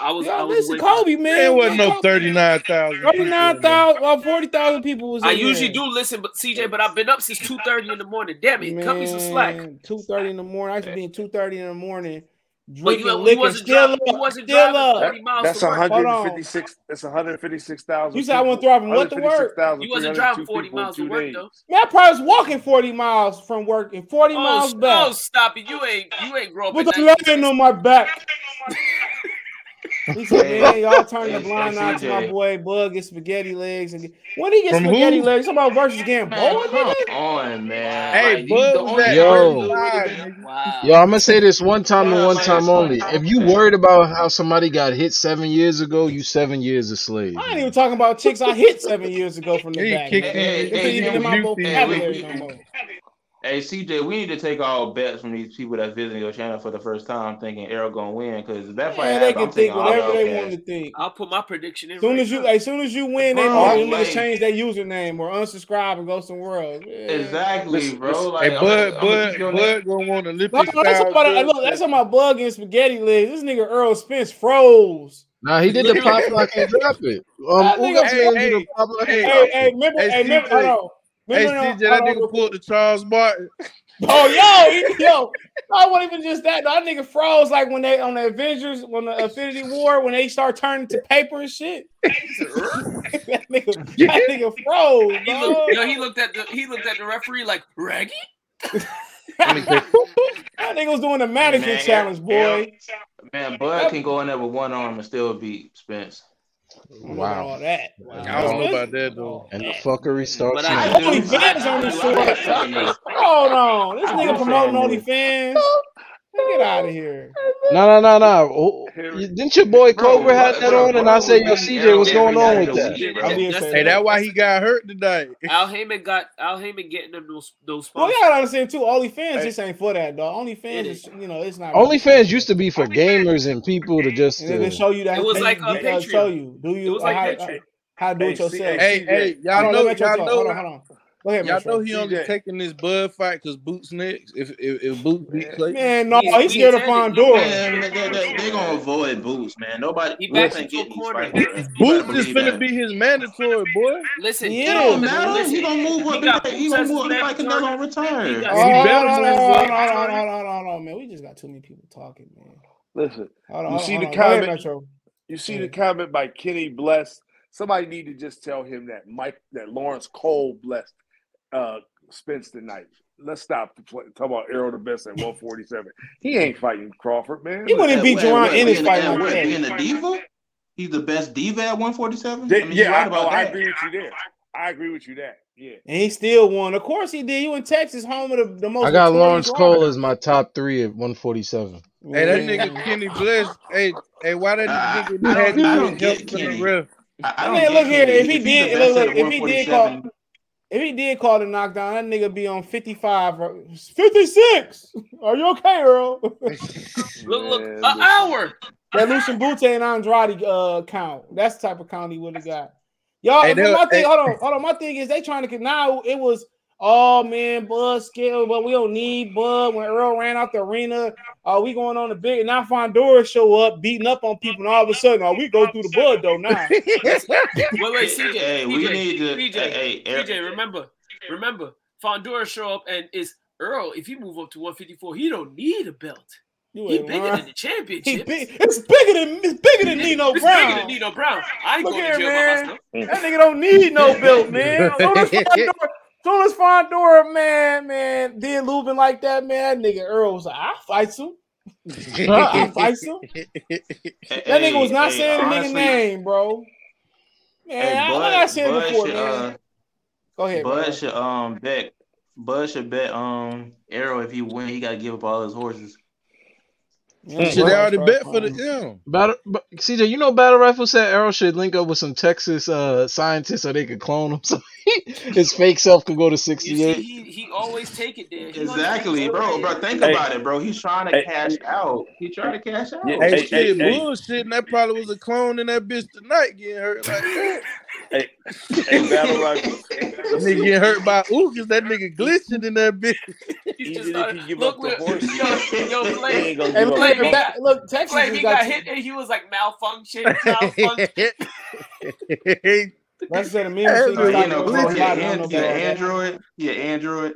I was, I Y'all was listen, waiting Kobe, man. There wasn't no Kobe. thirty-nine thousand. 39,000 or 40,000 people was I usually there. do listen, but CJ, but I've been up since 2:30 in the morning. Damn it, Man, cut me some slack. Two thirty in the morning. I used to be in two thirty in the morning, But drinking you, you liquor, wasn't still driving. up, You wasn't still driving up. 30 miles That's to work. 156. That's 156,000. You said I wasn't driving what to work? You wasn't driving 40 miles to work though. Man, I probably was walking forty miles from work and forty Oh, miles back. oh, back stop it! You ain't you ain't growing. up. with in the 1960. lemon on my back. He said, "Man, y'all turn the blind hey, eye to my boy Bud get spaghetti legs and get, when he gets From spaghetti who? legs, somebody versus Gamboa, Man, nigga. come on, man. Hey, Like, Bud the was only at Yo. person who would've 35, been- nigga. Wow. Yo, I'm gonna say this one time and one time only. fine. If you worried about how somebody got hit seven years ago, you seven years a slave. I ain't even talking about chicks I hit seven years ago from the He back. kicked nigga. him. Hey, It hey, ain't hey, in my you- vocabulary hey, no more. Hey CJ, we need to take all bets from these people that's visiting your channel for the first time, thinking Errol gonna win. Because if that fight Man, they happens, can I'm think taking all whatever they want to think. I'll put my prediction in. As soon right as you, as soon as you win, they Bro, want them like- niggas change their username or unsubscribe and go somewhere else. Yeah. Exactly, Listen, bro. listen. Like, Hey, I'm Bud, gonna- I'm Bud, gonna keep Bud gonna want No, Olympic no, that's about hey, look. That's test. my bug and spaghetti legs. This nigga Earl Spence froze. Nah, he did the pop lock and drop it. Um, That nigga- Ugas Hey, hey, the pop lock hey, and Hey, drop hey, it. remember? Hey, Hey, remember? CJ. Hold on. Hey, CJ, that nigga quick. pulled the Charles Martin. Oh, yo, he- yo, I wasn't even just that. That nigga froze like when they on the Avengers, when the Infinity War, when they start turning to paper and shit. that nigga, that nigga froze. He dog. looked, yo, he looked at the he looked at the referee like Reggie. That nigga was doing the mannequin Man, challenge, boy. Man, Bud can go in there with one arm and still beat Spence. I don't know about all that. I don't know about that though. And the fuckery starts But I now. Only fans on this do like shit. nigga. Hold on, this I nigga promoting fan OnlyFans. Get out of here. No, no, no, no. Didn't your boy Bro, Cobra have that bro, on? And bro I said, yo, was CJ, beating what's Errol going on with that? of I bro. That's Hey, that. that's why he got hurt today. Al Haymon got Al Haymon getting them those those Well, sponsors. you gotta understand too. OnlyFans Hey. just ain't for that, dog. OnlyFans It is, you know, it's not. OnlyFans used to be for gamers and people to just. And then they Uh, show you that. It was they- like a they, uh, Patreon. show you. Do you? It was uh, like how, Patreon. how do it Hey, yourself. hey, Hey, hey, y'all on, know, let me y'all talk. know, Hold on, hold on. Go ahead, y'all Metro. know he only CJ. taking this Bud fight because Boots next. If if, if Boots beat Clay, Man, no, He- he's scared of intended- Fundora. Man, they, they, they, they gonna avoid Boots, man. Nobody He Boots backed ain't getting these corner. fights, bro. You better Boots is believe finna that. be his mandatory boy. Listen, Yeah, It he- don't matter. listen, He gonna move he up. got He Boots gonna move his up like mandatory. another return. He Hold got- on, He hold better on, hold on, hold on, hold on, hold on, hold on, man. We just got too many people talking, man. Listen, Hold on, You see the hold on. Go ahead, comment- you see the comment by Kenny Bless. Somebody need to just tell him that Mike, that Lawrence Cole blessed uh, Spence tonight. Let's stop the play, talk about Errol the best at 147. He ain't fighting Crawford, man. He wouldn't Uh, beat what, Jaron in his being- fight uh, like what, that. being a diva? He's the best diva at 147. They- I mean, yeah, right I, about oh, I agree with you there. I agree with you that. Yeah. And he still won. Of course he did. You in Texas, home of the, the most. I got Lawrence rival. Cole as my top three at 147. Hey, that nigga Kenny Bless. Hey, hey, why that I- nigga I don't- I to don't get help get from the Kenny. I, I I mean, get look here. If he he's did, look, look, if he did call, 147, if he did call the knockdown, that nigga be on 55, or 56. Are you okay, Earl? Look, look, an hour. that Lucian Bute and Andrade uh, count. That's the type of count he would have got. Y'all, Hey, my thing, hey- hold on, hold on. My thing is they trying to now it was oh man, Bud skill, but we don't need Bud. When Earl ran out the arena, uh, we going on the big and now Fundora show up beating up on people, and all of a sudden, oh, we go through the blood though now. Wait, wait, CJ. Hey, CJ, we need to- CJ, hey, hey, CJ, remember, remember, Fundora show up and is Earl. If he move up to 154, he don't need a belt. You He bigger lying. than the He championship. big, it's bigger than it's bigger than Nino It's Brown. bigger than Nino Brown. I ain't Look going here, to jail man. by myself. That nigga don't need no belt, man. Soon as Fundora, soon as Fundora, man, man, did Lubin like that, man, that nigga Earl was like, I'll fight you. I'll fight you. That nigga was not Hey, saying the nigga name, bro. Man, Hey, I, Bud, like I said Bud before, should, man. uh, Go ahead, Bud bro. should um bet Bud should bet um Errol if he win, he gotta give up all his horses. Yeah, Shit, they already bet for the yeah. Battle, but CJ, you know Battle Rifle said Errol should link up with some Texas uh, scientists so they could clone him, so he, his fake self could go to You see, 68. he, he always take it there. He Exactly, bro. Bro, think Hey. about it, bro. He's trying to Hey. cash out. He trying to cash out. Yeah, Hey, Hey, shit, hey, hey. bullshit. And that probably was a clone in that bitch tonight getting hurt like that. Hey, hey, battle rifle. nigga getting hurt by Ugas. That nigga glitching in that bitch. He just Even if you give look, up the look, horse, yo, yo, he ain't gonna Hey, give look, up the he back, look, Texas Clay, he got, got hit and he was like malfunction, malfunction. That's said a meme. Hey, shit, you know, doing Chloe, his he an body, I don't know he an android. He an android.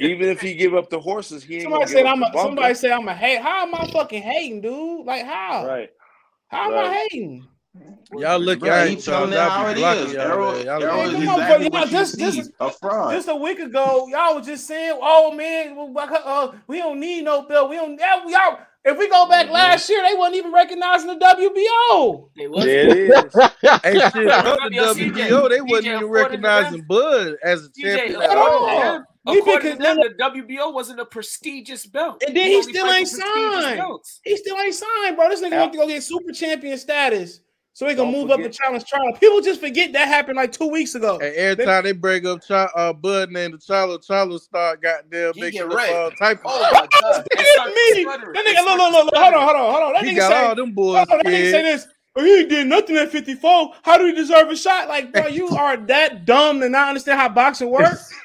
Even if he give up the horses, he ain't Somebody gonna said up I'm a. Somebody said I'm a hate. How am I fucking hating, dude? Like how? Right. How am I hating? Y'all look Bro, at he it, telling it how be is. y'all, Errol. Y'all Errol is exactly what Y'all you just- just- A fraud. Just a week ago, y'all was just saying, "Oh man, uh, we don't need no belt. We don't." Yeah, y'all. If we go back Mhm. last year, they wasn't even recognizing the WBO. They was. There it is. Hey, shit, fuck the WBO. They wasn't even recognizing Bud as a CJ, champion at at all. all. according to them, We according to because- them, the WBO wasn't a prestigious belt. And then You he still ain't signed. belts. He still ain't signed, bro. This nigga Al- went to go get super champion status. So he can Don't move up forget- and challenge Charlo. People just forget that happened like two weeks ago. And every time they bring up Ch- uh, Bud named the Charlo, Charlo start goddamn He making get up right. all type of Oh my god. Forget me. That nigga, look, look, look, look, hold on, hold on, hold on. That He nigga got say, all them boys hold on, that nigga say this. Oh, he ain't did nothing at 54. How do he deserve a shot? Like, bro, you are that dumb to not understand how boxing works.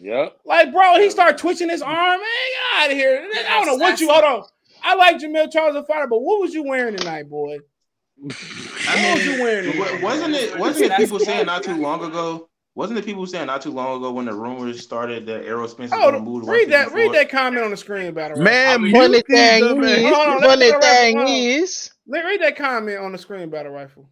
Yep. Like, bro, he started twitching his arm. Man, get out of here. I don't know what you. Hold on. I like Jamil Charles a fighter, but what was you wearing tonight, boy? I What was you wearing? mean, tonight? wa- wasn't it wasn't it people saying not too long ago? Wasn't it people saying not too long ago when the rumors started that Errol Spence is Oh, going to move to read that. Read that comment on the screen, about Rap. Man, I mean, mute Funny thing is, Hold on, let funny me thing hold is, Let- Read that comment on the screen, about a rifle.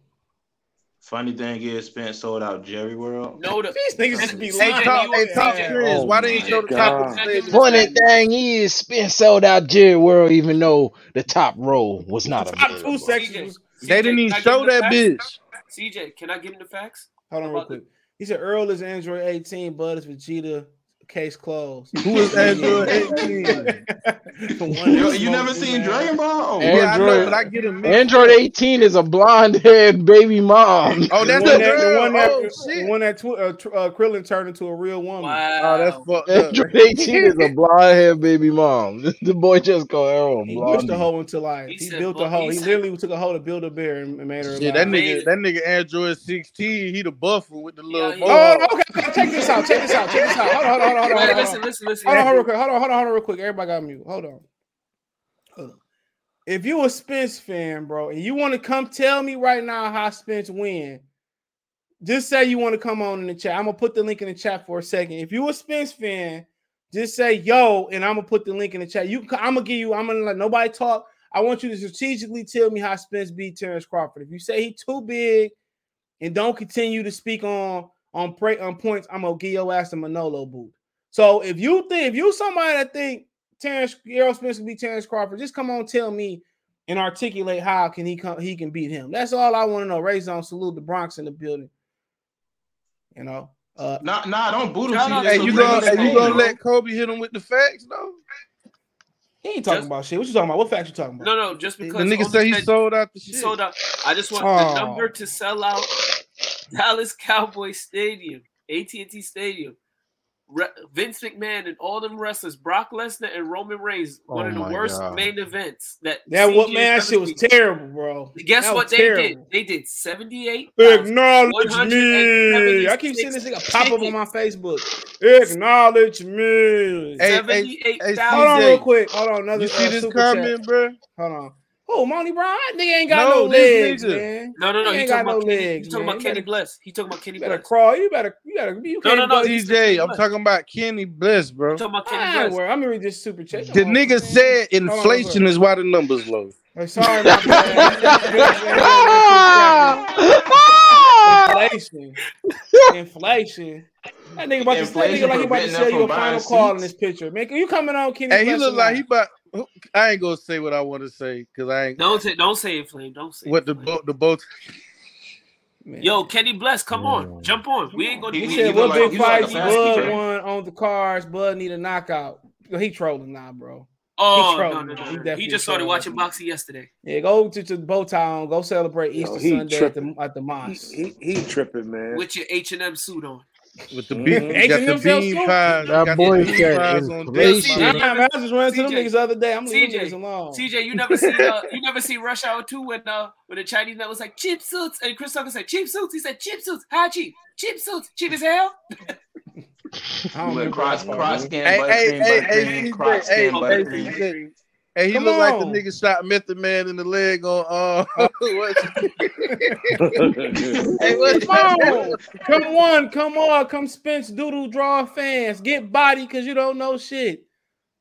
Funny thing is, Spence sold out Jerry World. No, the These niggas just be Hey, lying. Talk, hey, talk Yeah. serious. Oh Why they ain't my show the top of the funny thing is, Spence sold out Jerry World, even though the top row was not The top two available. sections. Was- They didn't even show that bitch. CJ, can I give him the facts? Hold on, real About the- quick. He said Earl is Android 18, Bud is Vegeta. Case closed. Who is Android 18? The one You, you never seen his ass. Dragon Ball? And- Yeah, I know, Android- but I get a mix. Android 18 is a blonde head baby mom. Oh, The that's one the that, the one that, Oh, the shit. one that tw- uh, tr- uh, Krillin turned into a real woman. Wow. Oh, that's fucked up. Android 18 is a blonde haired baby mom. The boy just called Errol He pushed the blonde. hoe into life. He He, said, built "Fuck," a hoe. he He said- literally took a hole to build a bear and and made her. Yeah, that nigga, that nigga Android 16, he the buffer with the little Yeah, yeah, yeah. Oh, okay, okay. Check this out. Check this out. Check this out. Hold on, hold on, hold on, hold on. Hold on, listen, listen, listen. hold on, hold on, real quick. Hold on, hold on, hold on, real quick. Everybody got mute. Hold on. Hold on. If you a Spence fan, bro, and you want to come tell me right now how Spence win, just say you want to come on in the chat. I'm gonna put the link in the chat for a second. If you a Spence fan, just say yo, and I'm gonna put the link in the chat. You, I'm gonna give you. I'm gonna let nobody talk. I want you to strategically tell me how Spence beat Terrence Crawford. If you say he too big, and don't continue to speak on on pre, on points, I'm gonna give your ass a Manolo boot. So if you think if you somebody that think Terrence Errol Spence can beat Terrence Crawford, just come on, tell me and articulate how can he come he can beat him. That's all I want to know. Raise on salute the Bronx in the building. You know, uh, Nah, nah, don't boot him. Shout till Hey, you ring gonna, hey, you gonna bro. let Kobe hit him with the facts, though? he ain't talking Just- about shit. What you talking about? What facts you talking about? No, no, just because The because nigga Omi say he said sold out the he shit. sold out. I just want Oh. the number to sell out Dallas Cowboy Stadium, AT&T Stadium. Re- Vince McMahon and all them wrestlers, Brock Lesnar and Roman Reigns, one Oh of the worst God. main events that That what man? That shit was seen. terrible, bro. Guess That what was they did? They did 78. Acknowledge me. I keep seeing this nigga pop up on my Facebook. Acknowledge me. Hey, hey, Seventy-eight hey. Hold on, real quick. Hold on, another you see uh, this super chat. comment, bro? Hold on. Oh, Monty Brown, that nigga ain't got No, no, legs, nigga. man. No, no, no. He He ain't talking got about no Kenny. legs, He talking man. about Kenny better- Bless. He talking about Kenny You better Bless. crawl. You better. You gotta. You No, can't no, no, go- he's- I'm talking about Kenny Bliss, bro. He talking about Kenny Ah, Bless. well, I'm gonna read this super chat. The nigga said inflation on. is why the numbers low. Sorry, my bad. Inflation. Inflation. That nigga about to say, that nigga Inflation like he about to preventing sell them you a final call in this picture. Man, you coming on Kenny? Hey, he Bless look like he about. I ain't gonna say what I want to say because I ain't. Don't say, don't say it, Flame. Don't say What it. the boat? The boat. Man. Yo, Kenny Bless, come on, jump on. We ain't gonna He do said, he "What look big like- he look like a fights Bud won on the cards? Bud need a knockout." He trolling now, bro. Oh He no, trolling. no, no, He no, no. He definitely just started watching boxing yesterday. Yeah, go to the bow tie. Go celebrate Easter he Sunday at the at the He, mosque. he, he tripping, man. With your H and M suit on. With the Mhm. bean, H&M got the sell bean pies. That got boy the bean said pies on deck. inflation. CJ, Nah, man, I just ran into them niggas the other day. I'm leaving them CJ, alone. CJ, you never see uh, you never see Rush Hour 2 when uh when the Chinese man was like cheap suits and Chris Tucker said cheap suits. He said cheap suits. How cheap? Cheap suits. Cheap as hell. I don't With remember cross, that part, cross man. skin, Hey, hey, buttercream, hey, hey, buttercream, CJ, cross hey, skin, hey, buttercream. CJ. Hey, he Come look like the nigga shot Method Man in the leg on. Uh, hey, what? Come on, come on, come on, come Spence Doodle Draw fans. Get body because you don't know shit.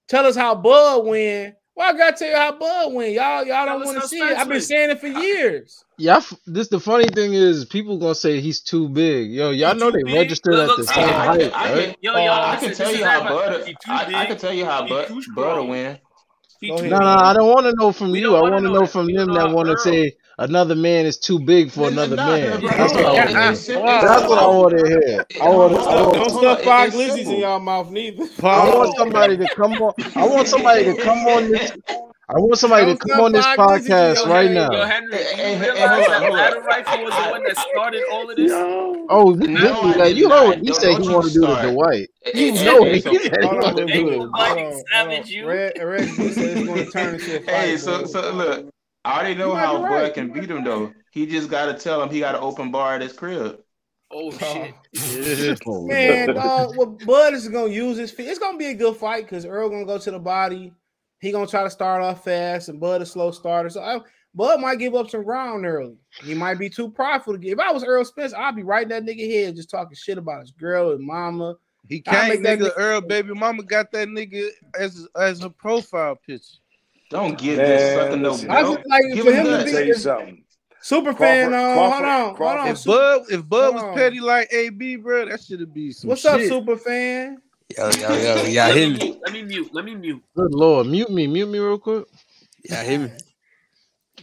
Tell us how Bud win. Well, I gotta tell you how Bud win. Y'all, y'all Tell don't want to see it. I've been saying it for years. Yeah, I f- this the funny thing is people gonna say he's too big. Yo, y'all He know they big? registered Look, at look, the see, same I, I, height, can, I, can, Yo, yo, I can tell you how Bud. I, I can tell you how Bud too Bud strong. win. No, no, I don't want to know from We you. I wanna know know from them that want to say another man is too big for Nah, another nah, man. bro, That's what I want to hear. it's sim- Wow. it's That's what I want to hear. I want. I on, Don't stuff five glizzies in y'all mouth neither. I want somebody to come on. I want somebody to come on this. I want somebody to come on this come back, this is podcast right game. now. Yo, Henry, you hey, hey, realize hold that hold. Adam Rifle was the one that started all of this? Oh, No, literally, like, you know, not. he Don't- said don't he you wanted to do the start. Dwight. You know hey, it. so- He said he Hold on, wanted to do quick. the Hold Dwight. on, Fighting hold on. Savage, you. Red, Red, said it's going to turn into a fight. Hey, so so look, I already know how be Bud can beat him though. He just got to tell him he got an open bar at his crib. Oh, oh shit. Oh, Man, dog, what Bud is gonna use his feet. It's gonna be a good fight because Earl gonna go to the body. He gonna try to start off fast, and Bud a slow starter. So I, Bud might give up some ground early. He might be too prideful to give. If I was Earl Spence, I'd be right in that nigga head just talking shit about his girl and mama. He can't, make that nigga. nigga- Earl, baby mama got that nigga as as a profile picture. Don't give Man, this sucker no listen. I belt. just like Give for him him to that. Be tell something. super fan. Crawford- uh, On Crawford- hold on, hold on. If Bud if Bud Hold was on. petty like AB, bro, that should be some What's shit. up, super fan? Yo, yo, yo, y'all hear me me? mute. Let me mute. Let me mute. Good lord, mute me, mute me real quick. Y'all hear me?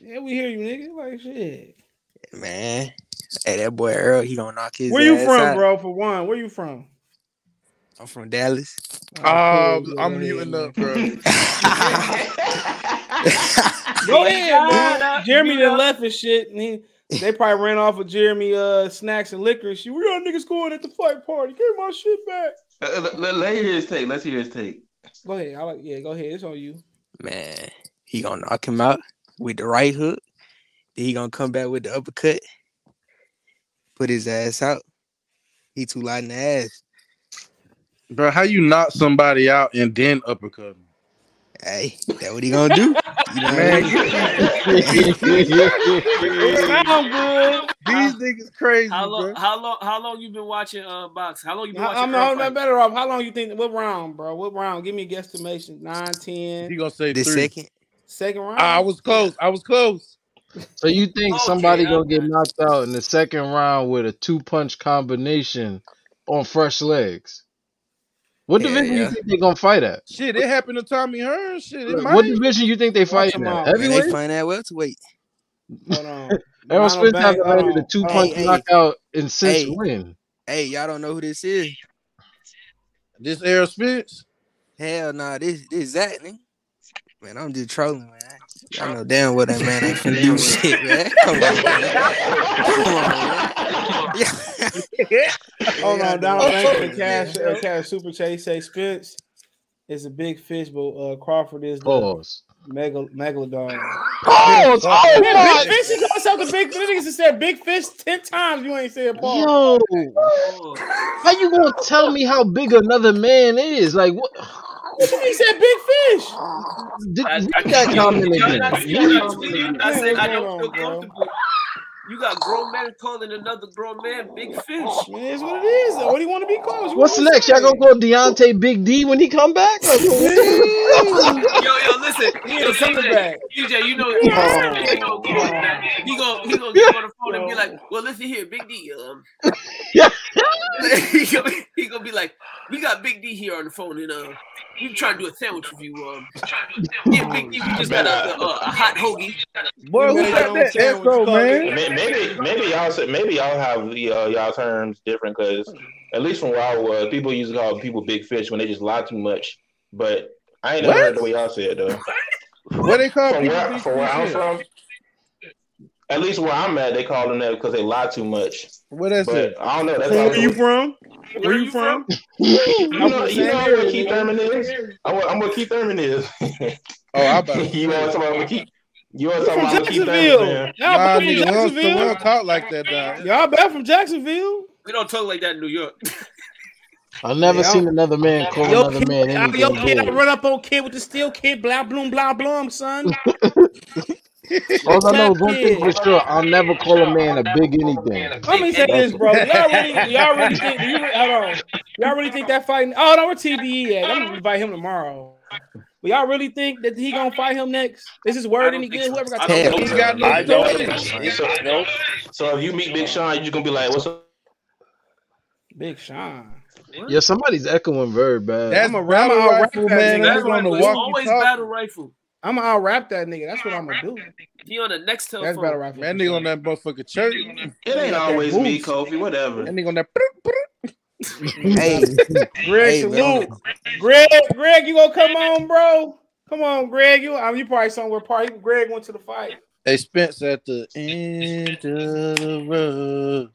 Yeah, we hear you, nigga. Like shit. Man. Hey, that boy Earl, he gonna knock his Where you from, out. bro? For one, where you from? I'm from Dallas. Oh, cool. I'm Go muting ahead, up, bro. Go ahead, yeah, man. Jeremy yeah. done left and shit, and he, they probably ran off with Jeremy uh snacks and liquor. She, we got niggas going at the fight party. Give my shit back. Uh, let, let, let hear his take. Let's hear his take. Go ahead. I like. Yeah, go ahead. It's on you. Man, he gonna knock him out with the right hook. Then he gonna come back with the uppercut. Put his ass out. He too light in the ass. Bro, how you knock somebody out and then uppercut him? Hey, that what he gonna do? You know what I mean? It sound good. These niggas crazy, How long? bro. How long? How long you been watching uh box? How long you been watching? I'm, Earl I'm fight? better off. How long you think? What round, bro? What round? Give me a guesstimation. Nine, He gonna say The three. second. Second round. I was close. I was close. So you think Okay, somebody I'm gonna get knocked out in the second round with a two punch combination on fresh legs? What Yeah, division you think they gonna fight at? Shit, it happened to Tommy Hearn. Shit, it What might. division you think they Watch fighting them at? out. Man, they Heavyweight? find that welterweight. Hold on. Errol Spence hasn't landed a two hold punch Hey, hey. knockout in since Hey. when? Hey, y'all don't know who this is? This Errol Spence. Hell nah, this this Zach, nigga. Man, I'm just trolling, man. I don't know damn well that man ain't finna do shit, man. Come on, man. Come on, man. Yeah. Hold Yeah, on, Donald know. Banks and Yeah. Cash, uh, Cash Super Chase say Spence is a big fish, but uh, Crawford is the Pause. mega megalodon. Pause. Oh Man, my. big fish, he calls himself the big. The niggas said big fish ten times. You ain't said pause. Yo, Oh, how you gonna tell me how big another man is? Like what? What you mean he said big fish? Did, I, I, read that yo, comment y'all again. not see Read that that tweet? comment I again. said I What's don't going feel on, bro? comfortable. You got grown men calling another grown man big fish. Man, it's what it is. Though. What do you want to be called? What's want next? Y'all gonna call Deontay Big D when he come back? Like, what, what the Yo, yo, listen, He yo, coming CJ, back. CJ, you know, you he gonna get on that. He gonna he gonna get on the phone and be like, "Well, listen here, Big D, um." he, gonna, he gonna be like, "We got Big D here on the phone, and uh, we trying to do a sandwich review. Um, yeah, Big D, we just got a, a, a hot hoagie. Boy, You who made got your own that sandwich, echo, man? May- Maybe maybe y'all say- maybe y'all have the, uh, y'all terms different because at least from where I was, people used to call people big fish when they just lie too much. But I ain't never heard the way y'all say it though. What they call From where from where I'm from, at least where I'm at, they call them that because they lie too much. What is But it? I don't know. That's Where are you from? Where you from? You I'm know, from the you know same what area, Keith. Thurman is. I'm what, I'm what Keith Thurman is. Oh, I about to you want to talk about Keith? You want to from about Jacksonville? man? Y'all Nah, back from nigga, we don't, Jacksonville? don't talk like that, dog. Y'all back from Jacksonville? We don't talk like that in New York. I've never Yeah, seen another man call Yo, another kid, man I, yo, anything kid, I run up on kid with the steel kid, blah, bloom, blah, bloom, son. All I know Tap is one thing for kid. sure: I'll never call a man a big anything. Let me say this, bro. Y'all really, y'all really think? You hold on? Y'all really think that fighting? Oh no, where TDE at? I'm gonna invite him tomorrow. But y'all really think that he gonna fight him next? Is his word don't any good? so. Whoever got I the don't He so. got no I don't. choice. So, Nope. so if you meet Big Sean, you just gonna be like, "What's up?" Big Sean. Yeah, somebody's echoing very bad. That's I'm a battle I'm a rifle, man. That's That Battle nigga on the rifle. Always battle rifle. I'm gonna out rap that nigga. That's what I'm gonna do. He on the next That's telephone. battle rifle. Man, for nigga on that motherfucking church. It ain't always me. Kofi. Whatever. That nigga on that. Hey, Greg, hey, man. Greg, Greg, you gonna come on, bro? Come on, Greg. You, I mean, you probably somewhere. Probably Greg went to the fight. Hey, Spence at the end of the road.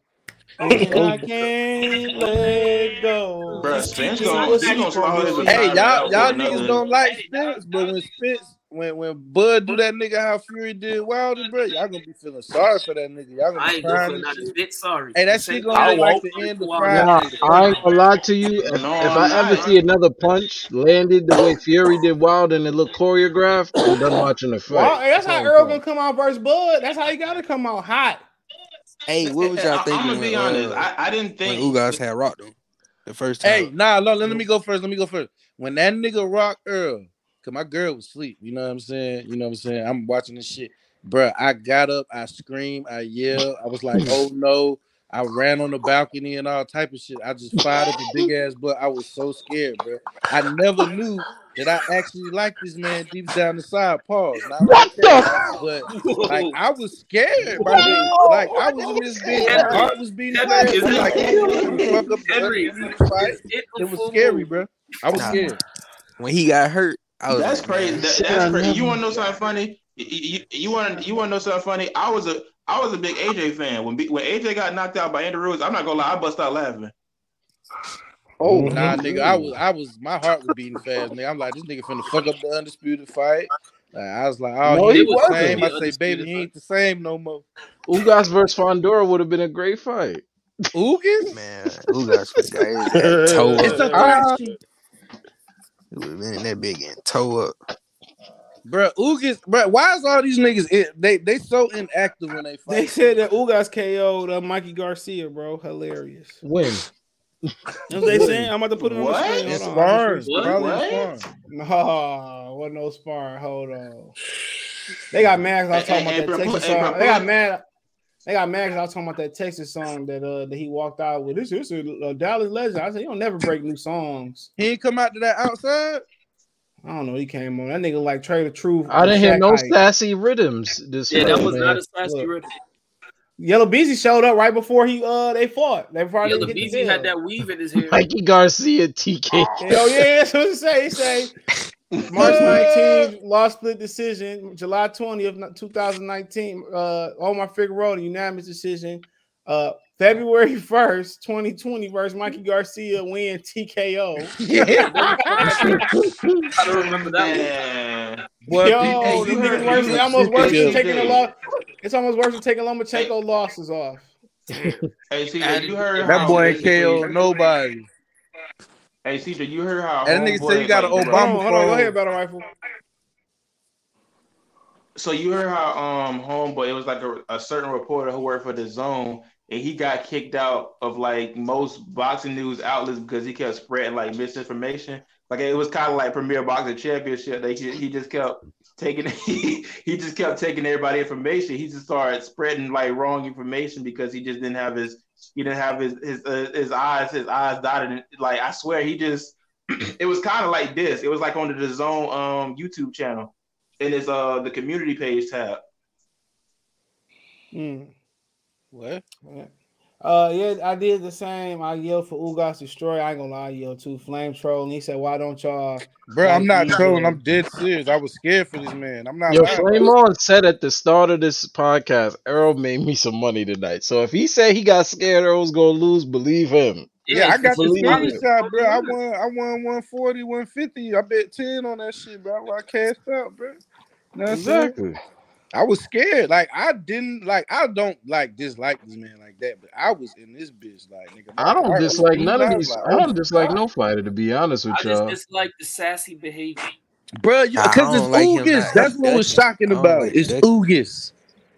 Oh, and I can't let go. Bruh, Spence gonna- he gonna swallow his pushing. Hey, y'all, y'all niggas don't like Spence, but when Spence, when when Bud do that nigga how Fury did Wilder, bro, y'all gonna be feeling sorry for that nigga. Y'all gonna be ain't gonna crying feel not a bit sorry. Hey, that shit gonna I like the end of Wow. Friday. Nah, I ain't gonna lie to you. If, No, if I'm ever see another punch landed the way Fury did Wild and it looked choreographed, I'm done watching the fight. Well, that's That's how Earl gonna come out versus Bud. That's how he gotta come out hot. Hey, what was y'all thinking? I'm thinking gonna be honest. uh, I, I didn't when think Ugas had rocked him the first time? Hey, nah, no, let, let me go first. Let me go first. When that nigga rock Earl, cause my girl was asleep. You know what I'm saying? You know what I'm saying? I'm watching this shit. Bruh, I got up, I screamed, I yelled, I was like, oh no. I ran on the balcony and all type of shit. I just fired up a big ass butt. I was so scared, bro. I never knew that I actually liked this man deep down the side. Pause. Not like that. But like I was scared, bro. Like I was in this bitch, my heart was beating Henry, fast. is I'm it- like, "Ooh, fuck up the Henry, undefeated fight. is it It was full scary, bro. I was Nah. scared. When he got hurt, I was that's like, crazy. That, that's I crazy. You want to know something funny? You, you, you want you want to know something funny? I was a I was a big AJ fan when when AJ got knocked out by Andy Ruiz. I'm not gonna lie, I bust out laughing. Oh, Nah, no. nigga, I was, I was, my heart was beating fast, nigga. I'm like, this nigga finna fuck up the undisputed fight. Like, I was like, oh, No, he he ain't the wasn't. same. I Yeah, say, undisputed baby, he ain't the same no more. Ugas versus Fundora would have been a great fight. Ugis? man, Ugas would have got his It's a uh, question. He would have been in that big and toe up. Bro, Ugas, bro, why is all these niggas, it, they they so inactive when they fight? They said that Ugas KO'd uh, Mikey Garcia, bro. Hilarious. When? You know what they saying? I'm about to put it on the What? screen. In Hold on. Sparring. What? Probably What? sparring. No, wasn't no sparring. Hold on. They got mad 'cause I was talking Hey, about hey, that bro, Texas hey, bro, song. They got put- mad. They got mad 'cause I was talking about that Texas song that uh that he walked out with. This this is a Dallas legend. I said you don't never break new songs. He ain't come out to that outside? I don't know. He came on. That nigga like Trey the Truth. I didn't hear no hype. sassy rhythms this Yeah, fight, that was man. not a sassy Look. rhythm. Yella Beezy showed up right before he uh they fought. They probably Yellow didn't hit the Beezy had that weave in his hair. Mikey Garcia, TK. Hell yeah, that's what it say. He say March 19th, law split decision. July 20th, 2019, uh, Omar Figueroa, unanimous decision. Uh, February 1st, 2020, versus Mikey Garcia, win TKO. I don't remember that one. Man. Yo, hey, this nigga's worse. you It's almost worse than taking a loss. It's almost worse than taking Lomachenko losses off. Hey CJ, Added- you heard that boy KO nobody. Hey CJ, you heard how And that nigga said you got an like, Hold Obama on, hold on. Go ahead, Battle Rifle. So you heard how um homeboy it was like a, a certain reporter who worked for the zone and he got kicked out of like most boxing news outlets because he kept spreading like misinformation. Like it was kind of like Premier Boxing Championship. They he, he just kept taking he, he just kept taking everybody information. He just started spreading like wrong information because he just didn't have his he didn't have his his uh, his eyes his eyes dotted. Like I swear he just it was kind of like this. It was like on the zone um YouTube channel in his uh the community page tab. Mm. What? Yeah. Uh, yeah, I did the same. I yelled for Ugas Destroy. I ain't gonna lie, I yelled too. Flame Troll. And he said, Why don't y'all? Bro, I'm not trolling. I'm dead serious. I was scared for this man. I'm not Yo, lying. Flame On said at the start of this podcast, Earl made me some money tonight. So if he said he got scared Earl's gonna lose, believe him. Yeah, I got the Believe it. screenshot, bro. I won. I won 140, 150. I bet 10 on that shit, bro. I cashed out, bro. You know what Exactly. I was scared. Like I didn't like. I don't like dislike this man like that, but I was in this bitch like nigga. my I don't heart dislike none of these. like, I don't dislike God. no fighter, to be honest with I just y'all. dislike the sassy behavior. bro. Because it's like him Ugis. That's what was shocking about like it. It's ducking. Ugis.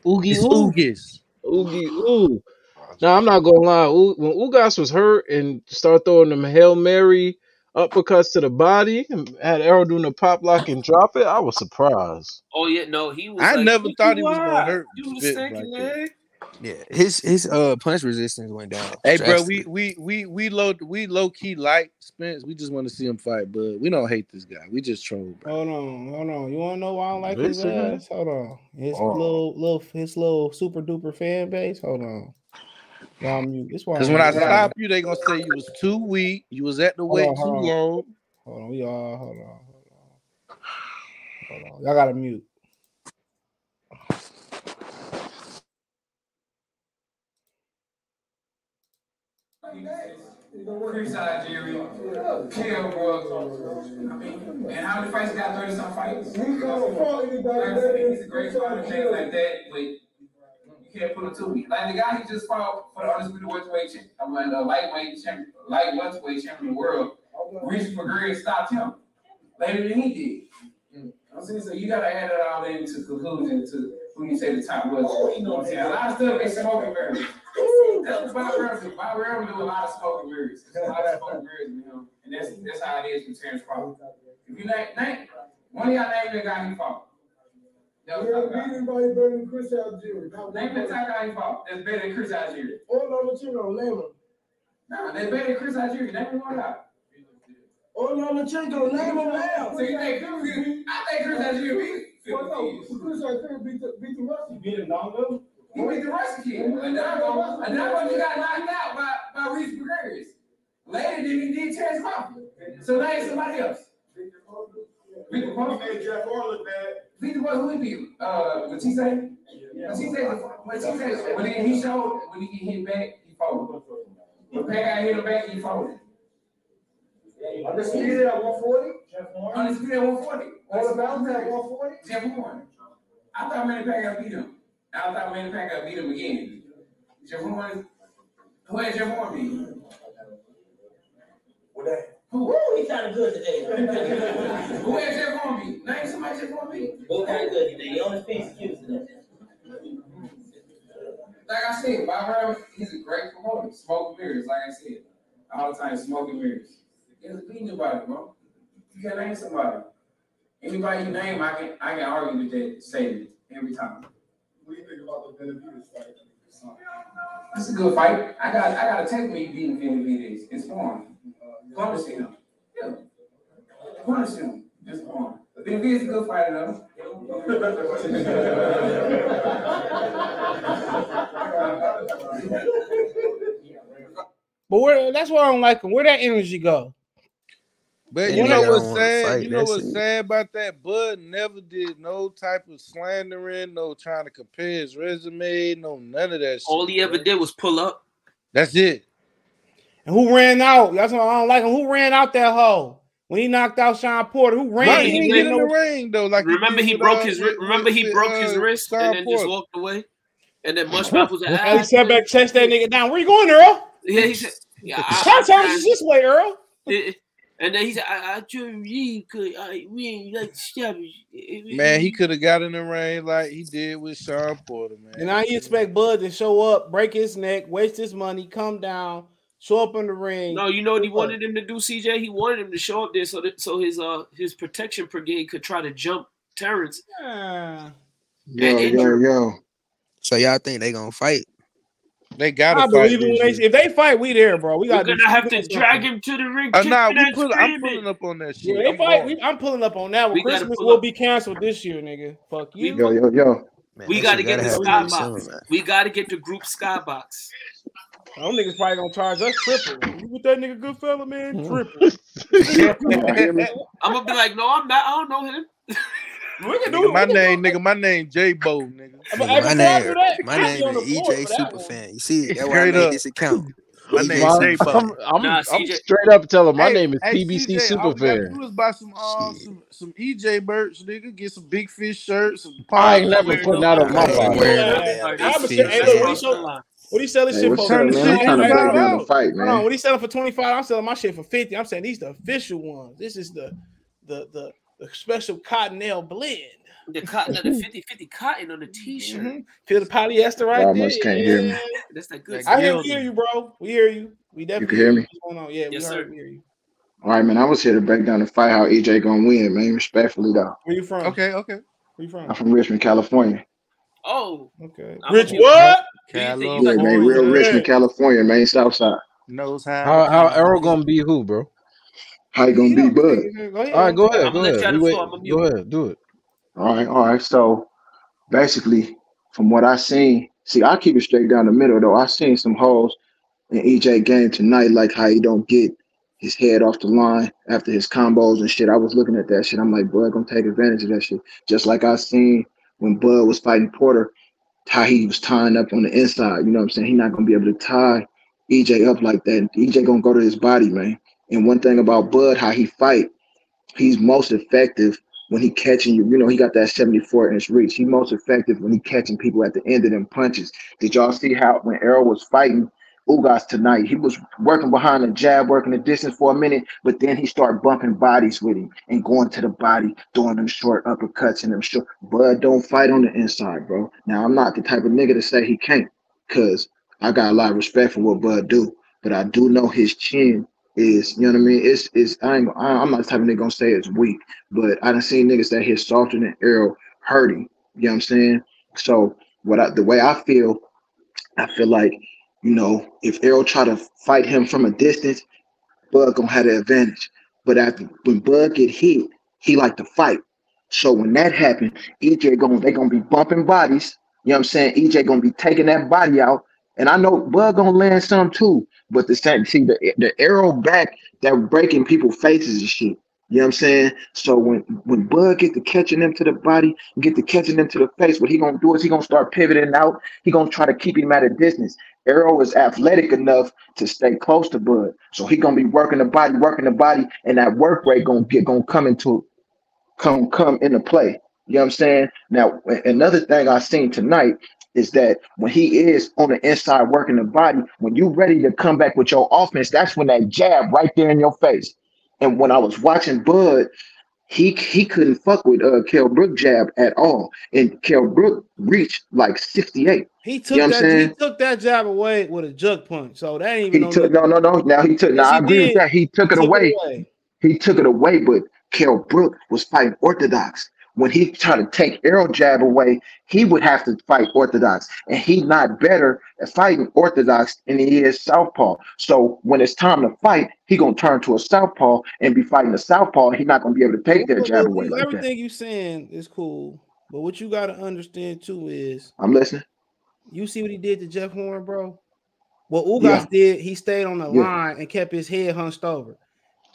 Oogie It's ooh. Oogie ooh. Now I'm not gonna lie. When Ugas was hurt and start throwing them hail mary uppercuts to the body, and had Errol doing the pop lock and drop it, I was surprised. Oh yeah, no, he was. I like, never thought he was gonna hurt You was Spence thinking like that. that. Yeah, his his uh punch resistance went down. Hey, bro, we we we we low we low key like Spence. We just want to see him fight, but we don't hate this guy. We just troll, bro. Hold on, hold on. You wanna know why I don't like his Basically. ass? Hold on. His Oh. little little his little super duper fan base. Hold on. Y'all mute. This why Because when I stop you, they gonna say you was too weak. You was at the Hold weight on, too hold on. long. Hold on, we all hold on, hold on. Hold on. Y'all gotta mute. Creekside Jerry, Kell Brooks. I mean, and how many fights he got? 30 some fights? He's a great fighter, things like that, but you can't put him to me. Like the guy he just fought for the undisputed welterweight champion, I mean, the lightweight champion, light welterweight champion of the world, Reese McGregor stopped him later than he did. I'm saying, so you gotta add it all into conclusion to who you say the top was. Oh, you know what I'm saying? A lot of stuff they smoking mirrors. That's what Bob Rams do. Bob Rams do a lot of smoking mirrors. There's a lot of smoking mirrors with him, and that's that's how it is with Terrence Crawford. If you name, name one of y'all name the guy he fought. That was top guy. Anybody better than Chris Algieri? Name the top guy he fought. That's better than Chris Algieri. Oh, no, no, you know, name him. No, that's better than Chris Algieri. Name him one guy. Oh, no, Lachenko, name him now. So you think Chris? I think Chris Algieri beat. Well, no, Chris Algieri beat the, beat the Russian. Beat him, Dongo? He beat the Russian kid. Another another he got knocked out by, by Reese McGregor. Later than he did Terrence Crawford. So name somebody else. Viktor Postol. made Jeff Horn look bad. Viktor Postol, who he beat? Uh, Matthysse? Matthysse, Matthysse, when he, he showed, when he get hit back, he folded. When Pat hit him back, he folded. Undisputed at 140? Undisputed at 140. All about that, 140? Jeff Horn. I thought Manny Pacquiao beat him. I thought Manny Pacquiao beat him again. Jeff Horn, who had Jeff Horn beat? Who? Woo, he sounded good today. Who had Jeff Horn beat? Name somebody Jeff Horn beat. Both very good today. He on his feet, excuse today. Like I said, Bob Arum, he's a great promoter. Smoking mirrors, like I said. All the time, smoking mirrors. He doesn't beat nobody, bro. You can name somebody. Anybody you name, I can I can argue with that statement every time. What do you think about the Benavidez fight? It's a good fight. I got I got a take me beating Benavidez. It's fun. Punish him. Yeah. Punish him. It's fun. Benavidez is a good fighter though. But where that's why I don't like him. Where that energy go? But you know don't what's wanna sad? You know what's sad about that? Bud never did no type of slandering, no trying to compare his resume, no none of that shit. All he ever did was pull up. That's it. And who ran out? That's why I don't like him. Who ran out that hole when he knocked out Shawn Porter? Who ran? Right, He he didn't didn't get get in no- the ring though. Like Remember he did with, broke his with- remember he with, broke uh, his wrist Shawn and then just walked away. And then Mushmouth was like, Eddie ah. sat back, chest that nigga down. Where you going, Earl? Yeah, he said, yeah, I, Sometimes it's this way, Earl. I- and then he said, I, I told you could, I, we ain't like to stab. Man, he could have got in the ring like he did with Shawn Porter, man. And now you expect Bud to show up, break his neck, waste his money, come down, show up in the ring. No, you know what he wanted him to do, CJ? He wanted him to show up there so that so his uh his protection brigade could try to jump Terrence. Yeah. Yo, yo, yo. So y'all think they gonna fight? They gotta I fight believe it when they, if they fight, we there, bro. We We're got gonna have to drag him to the ring. Uh, nah, we pull, I'm pulling up on that Yeah, shit. they I'm fight. We, I'm pulling up on that. Well, We Christmas will up. be canceled this year, nigga. Fuck you. Yo, yo, yo. we that got to get the skybox. We got to get the group skybox. Them niggas probably gonna charge us triple. You with that nigga good fella, man? Hmm. Triple. Y'all hear me? I'm gonna be like, no, I'm not. I don't know him. We can do Nigga, it. my name, do nigga, my name J Bo, nigga. But Nigga, my name, my name is EJ for that one. Superfan. You see, that's why I Straight made up. this account. My EJ name I'm, J Bo. I'm, I'm, Nah, I'm straight up telling my Hey, name is hey, PBC CJ, all we gotta Superfan. do is buy some uh, Shit. some some EJ merch, nigga. Get some big fish shirts, some I ain't never wearing putting no that on my ain't body. wearing Yeah. no Alright, damn I'm big a shit. fish. Hey, That's look, what he you sold? the line. What he selling Hey, shit for? up, Turn the man? shit I'm trying to inside break down the out. fight, Hold on, man. what he selling for 25? I'm selling my shit for 50. I'm saying these the official ones. This is the the the, the special cottonelle blend. The cotton, the 50 50 cotton on the t shirt. Mhm. Feel the polyester right Y'all there. must can't hear me. That's that good That I hear, hear you, bro. We hear you. We You definitely can hear me? What's going on? Yeah, we Yes, heard. sir. We hear you. All right, man. I was here to break down the fight. How EJ gonna win, man? Respectfully, though. Where you from? Okay, okay. Where you from? I'm from Richmond, California. Oh, Okay. I'm Rich, what? Do you Yeah, man. Real Yeah. Richmond, California, man. Southside. Knows how. How how Errol gonna be who, bro? How you gonna You be Bud? go ahead. All right, go ahead, I'm go gonna let ahead. you We wait. I'm Go ahead, do it. All right, all right. So basically, from what I seen, see, I keep it straight down the middle though. I seen some holes in EJ game tonight, like how he don't get his head off the line after his combos and shit. I was looking at that shit. I'm like, Bud gonna take advantage of that shit. Just like I seen when Bud was fighting Porter, how he was tying up on the inside. You know what I'm saying? He's not gonna be able to tie EJ up like that. EJ gonna go to his body, man. And one thing about Bud, how he fight, he's most effective when he catching you. You know, he got that 74 inch reach. He most effective when he catching people at the end of them punches. Did y'all see how when Errol was fighting Ugas tonight, he was working behind the jab, working the distance for a minute, but then he started bumping bodies with him and going to the body, throwing them short uppercuts and them short. Bud don't fight on the inside, bro. Now I'm not the type of nigga to say he can't, cause I got a lot of respect for what Bud do, but I do know his chin is, you know what I mean? It's it's I ain't I'm not the type of nigga gonna say it's weak, but I done seen niggas that hit softer than Errol hurting. You know what I'm saying? So what I the way I feel, I feel like, you know, if Errol try to fight him from a distance, Bud gonna have the advantage. But after when Bud get hit, he like to fight. So when that happened, EJ gonna they gonna be bumping bodies. You know what I'm saying? EJ gonna be taking that body out. And I know Bud gonna land some too. But the same see the the Errol back that breaking people's faces and shit. You know what I'm saying? So when when Bud get to catching them to the body, get to catching them to the face, what he gonna do is he gonna start pivoting out. He gonna try to keep him at a distance. Errol is athletic enough to stay close to Bud, so he gonna be working the body, working the body, and that work rate gonna get gonna come into come come into play. You know what I'm saying? Now another thing I seen tonight is that when he is on the inside working the body, when you ready to come back with your offense, that's when that jab right there in your face. And when I was watching Bud, he he couldn't fuck with uh Kell Brook jab at all. And Kell Brook reached like 68. He took You know that. He took that jab away with a jug punch. So that ain't even He no took no no no. Now he took. Yes, Now I he agree with that. He took it Took it away. away. He took it away, but Kell Brook was fighting orthodox. When he tried to take Errol jab away, he would have to fight orthodox, and he not better at fighting orthodox than he is southpaw. So when it's time to fight, he gonna turn to a southpaw and be fighting a southpaw. He not gonna be able to take that jab away like that. Everything you saying is cool, but what you got to understand too is I'm listening. you see what he did to Jeff Horn, bro. What Ugas Yeah. did, he stayed on the Yeah. line and kept his head hunched over.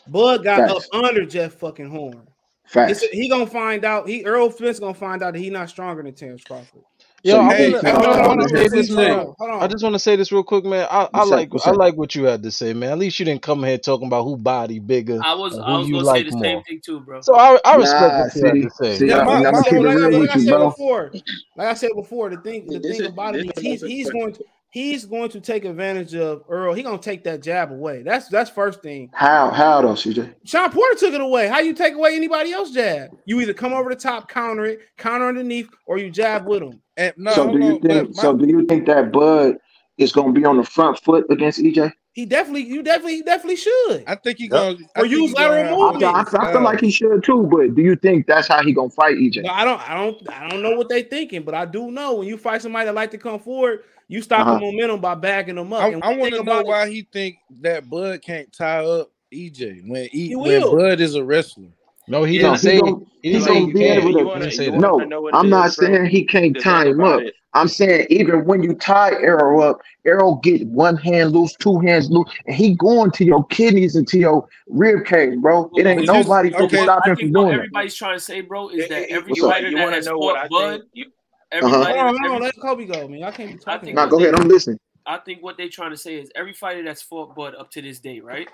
Bud got Facts. up under Jeff fucking Horn. Facts. It's- he gonna find out. He Earl Spence gonna find out that he not stronger than Terrence Crawford. Yo, So I wanna, I wanna, I Crawford wanna is say this, man. I just want to say this real quick, man. I, I What's up? like I like what you had to say, man. At least you didn't come here talking about who body bigger I was I was you gonna like say the more. same thing too, bro. So I, I respect Nah, what you had to say. see, Yeah, my- my- gonna keep it like, I- like I said before, like I said before, the thing, the thing about it this is is he's he's going to he's going to take advantage of Earl. He gonna take that jab away. That's that's first thing. How how though, CJ? Shawn Porter took it away. How you take away anybody else jab? You either come over the top, counter it, counter underneath, or you jab with him. And no, So do you on, think? my, So do you think that Bud is gonna be on the front foot against EJ? He definitely, you definitely, he definitely should. I think he Yep. gonna I Or use he gonna lateral have I movement. feel, I, feel, I feel uh, like he should too, but do you think that's how he gonna fight EJ? No, I don't, I don't, I don't know what they thinking, but I do know when you fight somebody that like to come forward, you stop Uh-huh. the momentum by backing them up. I, I want to know about it- why he think that Bud can't tie up EJ when He he, when will. Bud is a wrestler. No, he No, didn't he say gonna he he didn't say gonna he be can't. able You to. wanna say you that. wanna No, I'm not is, saying he can't tie him up. it, I'm saying even when you tie Errol up, Errol get one hand loose, two hands loose, and he going to your kidneys and to your rib cage, bro. It ain't It's just nobody finna okay. stop him from what doing it. everybody's trying to say, bro, is that every What's you up? fighter that has what fought Bud. You. Hold everybody, on, hold every, on, let Kobe go, man. I can't be talking. think Nah, go what ahead. they I'm listening. I think what they're trying to say is every fighter that's fought Bud up to this day, right,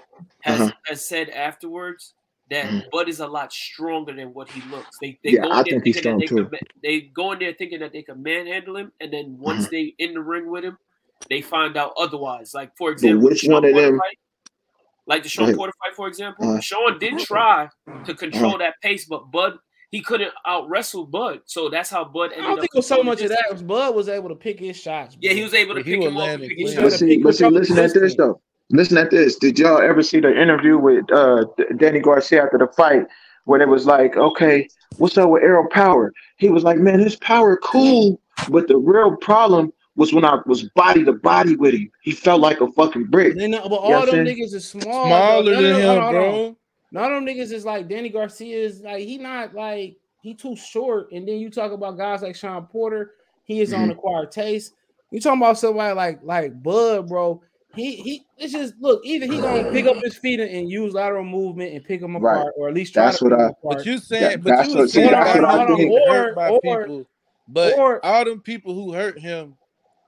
Uh has huh. has said afterwards that Mhm. Bud is a lot stronger than what he looks. They they Yeah, go I in there think he's thinking that strong they too. could they go in there thinking that they can manhandle him, and then Uh once huh. they in the ring with him, they find out otherwise. Like for example, the which Shawn one of Porter them? fight, like the Go Shawn ahead. Porter fight, for example, Uh Shawn did try to huh. control that pace, but Bud he couldn't out wrestle Bud, so that's how Bud I don't up think it was so much of that. was Bud was able to pick his shots, Yeah, he was able to Yeah, pick was him off pick his was But able shots. see, pick but see, listen at this though. Listen at this. Did y'all ever see the interview with uh Danny Garcia after the fight where it was like, okay, what's up with Errol Power? He was like, man, his power cool, but the real problem was when I was body to body with him. He felt like a fucking brick. But, then, but You know all them saying? niggas is small. Smaller None than of them, hold him, on, hold on. bro. None of them niggas is like Danny Garcia is like he not like he too short. And then you talk about guys like Shawn Porter, he is on hmm acquired taste. You talking about somebody like like Bud, bro. he he it's just look either he gonna pick up his feet and, and use lateral movement and pick them Right. apart, or at least try That's to what pick I. them apart. But you That, saying, but that's you what. was See, saying that's about what him I Hold on, getting think. hurt or by or people, but or all them people who hurt him,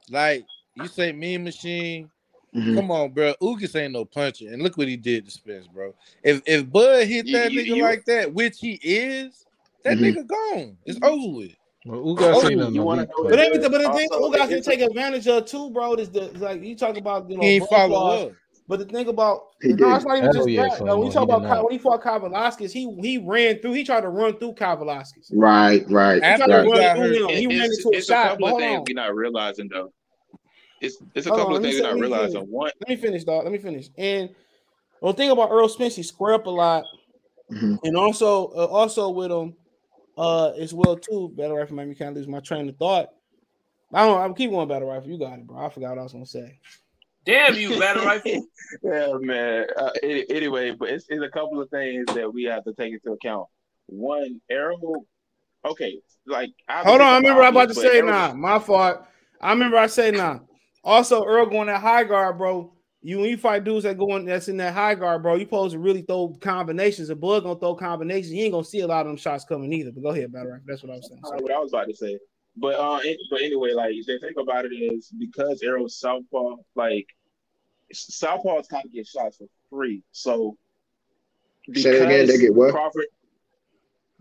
like you say, Mean Machine. Mhm. Come on, bro. Ugas ain't no puncher, and look what he did to Spence, bro. If if Bud hit that you, nigga you, like that, which he is, that Mhm. nigga gone. It's over with. Well, Ugas over ain't you, nothing you want to know but player. then is? but the thing Also, who it, guys can take advantage of too, bro, is the like you talk about you know He ain't follow up. But the thing about He no, it's not even just yeah, that. Though. When you talk about Ky- when he fought Kavaliauskas, he he ran through. He tried to run through Kavaliauskas. Right, right, He tried After to right. he run got through hurt, him. He it, ran it's into a it's a shot. couple But of hold things on, we're not realizing though. It's it's a hold on. couple Let of things that I realized. let not me One, Let me finish, dog. Let me finish. And the thing about Earl Spence, he square up a lot, Mhm. and also uh, also with him uh as well too. Battle rifle made me kind of lose my train of thought. I don't. I'm keep going battle rifle. You got it, bro. I forgot what I was gonna say. Damn you, battle rifle. yeah, man. Uh, any- anyway, but it's, it's a couple of things that we have to take into account. One, Errol. Okay, like I Hold on, I remember I about to say Errol. nah. My fault. I remember I say nah. Also, Earl going that high guard, bro. You when you fight dudes that go in that's in that high guard, bro. You supposed to really throw combinations. A bud gonna throw combinations. You ain't gonna see a lot of them shots coming either. But go ahead, battle rifle. That's what I was saying. Uh, what I was about to say. But uh, but anyway, like the thing about it is because Errol's southpaw, like southpaws kind of get shots for free. So Say that again. They get what? Crawford,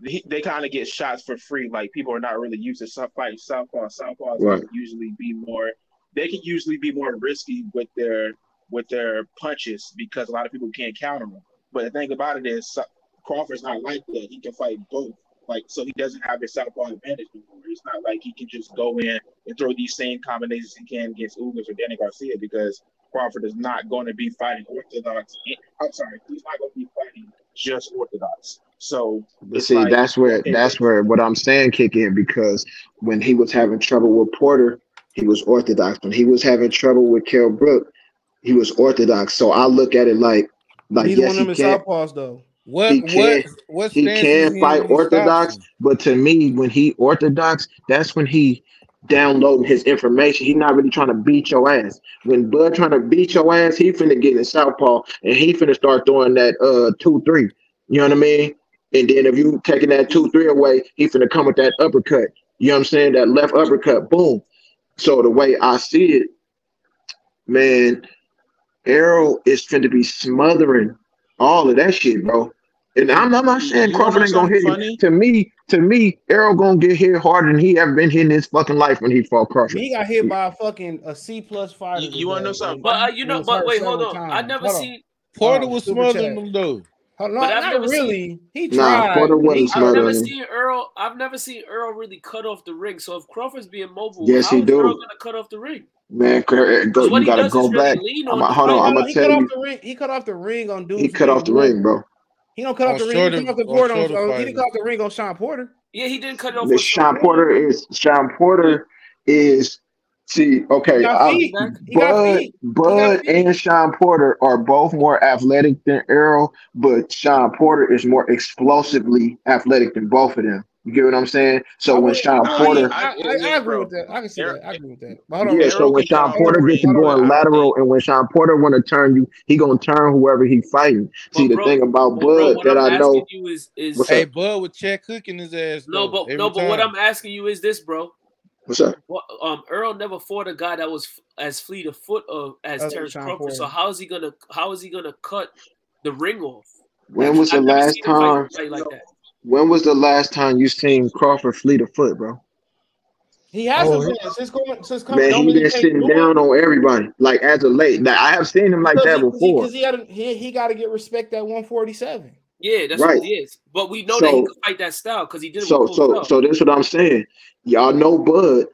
he, they kind of get shots for free. Like people are not really used to south fighting southpaw. Southpaws Right. usually be more. They can usually be more risky with their with their punches because a lot of people can't counter them. But the thing about it is Crawford's not like that. He can fight both. Like so, he doesn't have his southpaw advantage anymore. It's not like he can just go in and throw these same combinations he can against Ugas or Danny Garcia because Crawford is not going to be fighting orthodox. I'm sorry, he's not going to be fighting just orthodox. So But see, like that's where that's where what I'm saying kick in because when he was having trouble with Porter, he was orthodox. When he was having trouble with Kell Brook, he was orthodox. So I look at it like like Neither yes, one of them he is can southpaws though. What he what can what he can he fight when he stops orthodox, but to me, when he orthodox, that's when he downloading his information. He not really trying to beat your ass. When Bud trying to beat your ass, he finna get in southpaw and he finna start throwing that uh two three. You know what I mean? And then if you taking that two three away, he finna come with that uppercut. You know what I'm saying? That left uppercut, boom. So the way I see it, man, Errol is finna be smothering all of that shit, bro. And I'm, I'm not saying you Crawford ain't gonna something hit him. To me, to me, Errol gonna get hit harder than he ever been hit in his fucking life when he fought Crawford. He got hit by a fucking a C plus fighter You, you want to know something But uh, you know, was but hurt wait, hold several on. I never Hold on. seen, Porter was smothering chat. them though. Hold on. but I've Not never seen, really. He Nah. Porter wasn't I've never smothering him. seen Earl. I've never seen Earl really cut off the ring. So if Crawford's being mobile, Yes, how he is Earl gonna cut off the ring? Man, cur- eh, go, you gotta go is really back. I'm hold He on. cut I'm off, gonna tell you. the ring. He cut off the ring on dude. He cut off the ring, bro. He don't cut off the ring. He didn't cut off the on board on. He didn't cut off the ring on Shawn Porter. Yeah, he didn't cut it off The on Shawn Shawn Porter. Porter is Shawn Porter is see He okay. got I, feet. Back. He got Bud. He got Bud feet. and Shawn Porter are both more athletic than Errol, but Shawn Porter is more explosively athletic than both of them. You get what I'm saying? So I when would. Shawn I, Porter I, I, I, I, I agree bro, with that. I can see Ar- that. I agree with that. Hold on, Yeah, quick. so Errol when Shawn off Hold the Porter gets to ring, on. going lateral, and when Shawn Porter want to turn you, he gonna turn whoever he fighting. See, But the thing about but bro, Bud that I'm I know, you is is Hey, up? Bud would check cooking his ass no, though but every no, but what. I'm asking you is this, bro. What's up? What um Earl never fought a guy that was f- as fleet of foot of as Uh, Terrence Sean Crawford. So how is he gonna how is he gonna cut the ring off? When Like was the I've never last seen him fight time? somebody like that. When was the last time you seen Crawford fleet of foot, bro? He hasn't Oh, been since coming since coming. Man, he mean been can't sitting down on everybody, like as of late. Now I have seen him like because that he because he, before. 'cause he, had he he got to get respect at 147. Yeah, that's Right. what it is. But we know that he So could fight that style because he did it so so so that's what I'm saying. Y'all know Bud,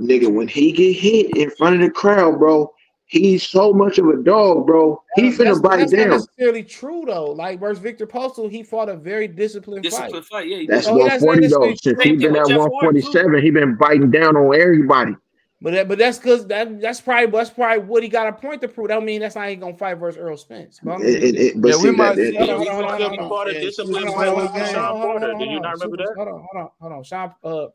nigga, when he get hit in front of the crowd, bro, he's so much of a dog, bro. He That's, that's, bite that's not down. necessarily true though. Like versus Viktor Postol, he fought a very disciplined fight. Disciplined fight. Yeah, he That's did. Oh, so that's 140 though. Since he Same true thing been at Jeff Horn too. 147, he been biting down on everybody. But that, but that's because that that's probably that's probably what he got a point to prove. That mean that's not he gonna fight versus Earl Spence. But, it, it, but yeah, see, we might see part of discipline play with Do you not remember? Hold on, hold on, hold on. Sean uh,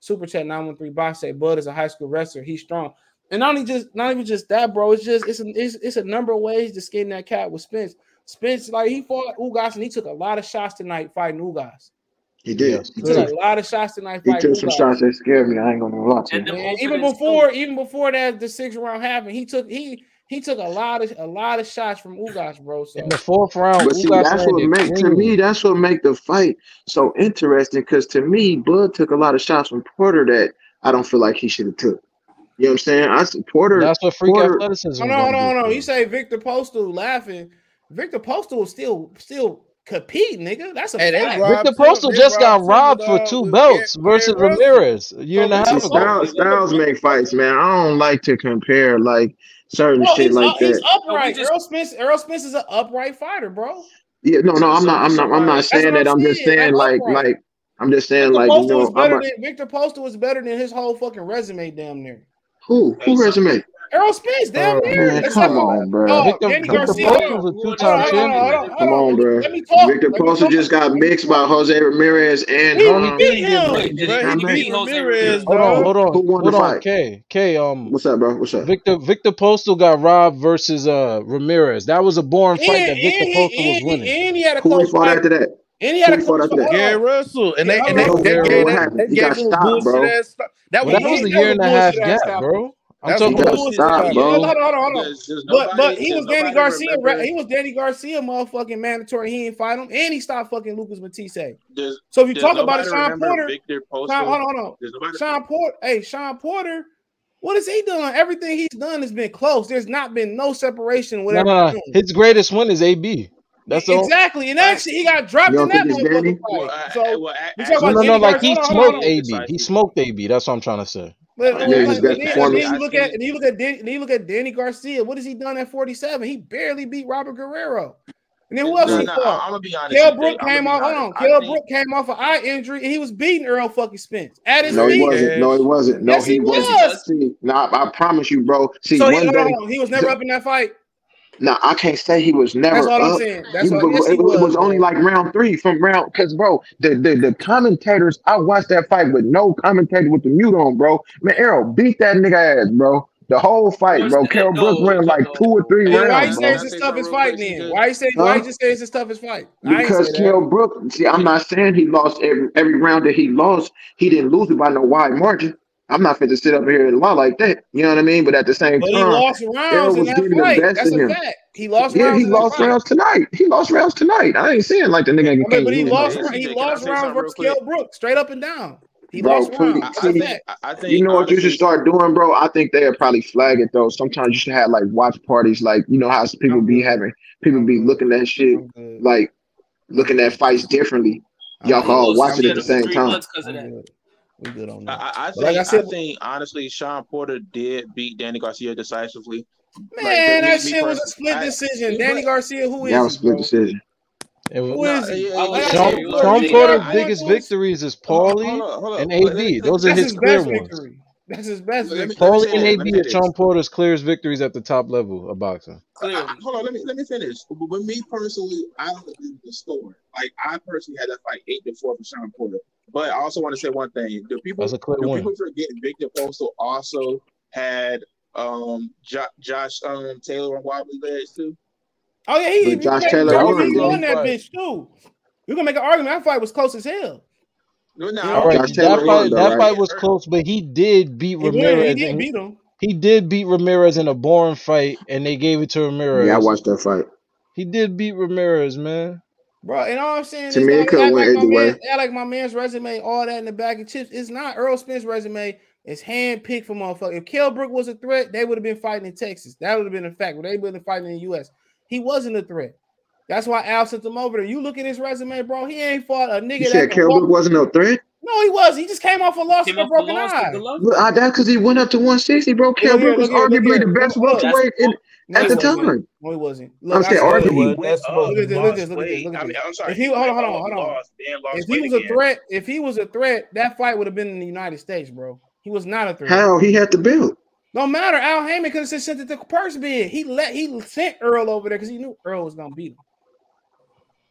super chat nine one three Boss say Bud is a high school wrestler. He's strong, and not only just not even just that, bro. It's just it's a, it's, it's a number of ways to skin that cat with Spence. Spence like he fought Ugas and he took a lot of shots tonight fighting Ugas. He did. He took a lot of shots tonight. He took some shots that scared me. I ain't gonna lie to you. And even before, even before that, the sixth round happened, he took he he took a lot of a lot of shots from Ugas, bro. So. In the fourth round, but see, that's what make to me that's what make the fight so interesting. Because to me, Bud took a lot of shots from Porter that I don't feel like he should have took. You know what I'm saying? I Porter. That's what freak Porter, athleticism. No, no, no, no. You say Viktor Postol laughing. Viktor Postol was still still compete, nigga. That's a hey, fact. Viktor Postol just got robbed for two belts versus Ramirez a year and a half ago. Styles, make fights, man. I don't like to compare like certain bro, shit like up, that. He's upright. No, just, Errol Spence. Earl Spence is an upright fighter, bro. Yeah, no, no, I'm not. I'm not. I'm not saying that. I'm, I'm just saying like, like, I'm just saying like, you know, was I'm than, Viktor Postol was better than his whole fucking resume, damn near. Who? Who resume? Errol Spence, damn uh, near. Man, come on, for, bro. Oh, Victor, Danny Victor Garcia. Was a two-time champion. Come on, bro. Let me talk. Viktor Postol just got mixed by Jose Ramirez and he, um, beat him. He beat Ramirez. Hold on, hold on. Who won hold the fight? On. K, K. Um, what's up, bro? What's up? Victor Viktor Postol got robbed versus uh Ramirez. That was a boring and, fight that Victor and, Postal was winning. And he had a close fight after that. And he had a couple of Gary Russell, and yeah, they and they that, that, that, that, that, that, that, that was a year and a half gap, bro. I'm talking about hold on, hold on, hold on. There's, there's but but he was Danny Garcia. He was Danny Garcia, motherfucking mandatory. He didn't fight him, and he stopped fucking Lucas Matthysse. So if you talk about it, Shawn Porter. Shawn, hold on, hold on. Shawn Porter. Hey, Shawn Porter. What has he done? Everything he's done has been close. There's not been no separation. Whatever. Nah. His greatest one is AB. That's exactly, and actually he got dropped in that. Well, so well, I, I, no, no, like he smoked AB. He smoked AB. That's what I'm trying to say. But yeah, like, then, then, you look at and you look at Dan, and you look at Danny Garcia. What has he done at 47? He barely beat Robert Guerrero. And then who else? No, he no, fought? I'm gonna be honest. Kell Brook came off. Hold on. Kell Brook came off an eye injury, and he was beating Earl fucking Spence at his no, he wasn't. No, he wasn't. No, yes, he, he, was. wasn't. See, I promise you, bro. See, so he, day, he was never up in that fight. Now I can't say he was never. That's all up. I'm saying. That's he, all, yes, it, was, it was only like round three from round because bro, the, the the commentators. I watched that fight with no commentator with the mute on, bro. Man, Errol beat that nigga ass, bro. The whole fight, bro. Carol no, Brooks ran like no, two or three rounds. Why you saying it's the toughest fight then? Why you saying why you just saying it's the toughest fight? Because Carol Brooks, see, I'm not saying he lost every every round that he lost, he didn't lose it by no wide margin. I'm not fit to sit up here and lie like that. You know what I mean? But at the same but time, he lost rounds was fight. That's a him. Fact. He lost. Yeah, rounds he lost fight. rounds tonight. He lost rounds tonight. I ain't seeing like the nigga. I mean, can't but he lost. He, he lost rounds versus Kell Brook, straight up and down. He bro, lost rounds. I, I, think you know honestly, what you should start doing, bro. I think they'll probably flag it though. Sometimes you should have like watch parties, like you know how people be having people be looking at shit, like looking at fights differently. Y'all can all watch it at the same time we good on that. I, I think, like I, said, I think honestly, Shawn Porter did beat Danny Garcia decisively. Man, like, that me, shit me was a split I, decision. Danny Garcia, who is that was a split bro? decision. It was, who is no, it? Shawn, Shawn Porter's biggest victories is Paulie and AB. Those are his clear ones. That's his best. Victory. Paulie and AB are Shawn Porter's clearest victories at the top level of boxing. I, I, hold on, let me let me finish. But me personally, I don't agree with the score. Like I personally had that fight eight to four for Shawn Porter. But I also want to say one thing: do people do people forget Viktor Postol also had um, jo- Josh um, Taylor on wobbly legs too? Oh yeah, he, he Josh he, Taylor he on that bitch too. We're gonna make an argument. That fight was close as hell. No, no, that, fight, though, that right? fight was close, but he did beat Ramirez. He did, beat him. He did beat Ramirez in a boring fight, and they gave it to Ramirez. Yeah, I watched that fight. He did beat Ramirez, man. Bro, You know what I'm saying to it could like way. Man, like my man's resume, all that in the bag of chips. It's not Earl Spence's resume. It's handpicked for motherfucker. If Kell Brook was a threat, they would have been fighting in Texas. That would have been a fact. They would have been fighting in the U.S. He wasn't a threat. That's why Al sent him over there. You look at his resume, bro. He ain't fought a nigga. You said Kell Brook wasn't no threat. No, he was. He just came off a loss with a broken eye. Well, that's because he went up to 160, bro. Kell Brook was arguably the best welterweight wasn't. time. No, he wasn't. I'm Look, I saying swear- arguably. Look at this, look at this, look at this, look at this. I mean, I'm sorry. If he he hold on, hold on, hold on. lost, If he was a again. threat, if he was a threat, that fight would have been in the United States, bro. He was not a threat. How he had to build. Don't matter. Al Haymon could have said sent it to purse bid. He let he sent Earl over there because he knew Earl was gonna beat him.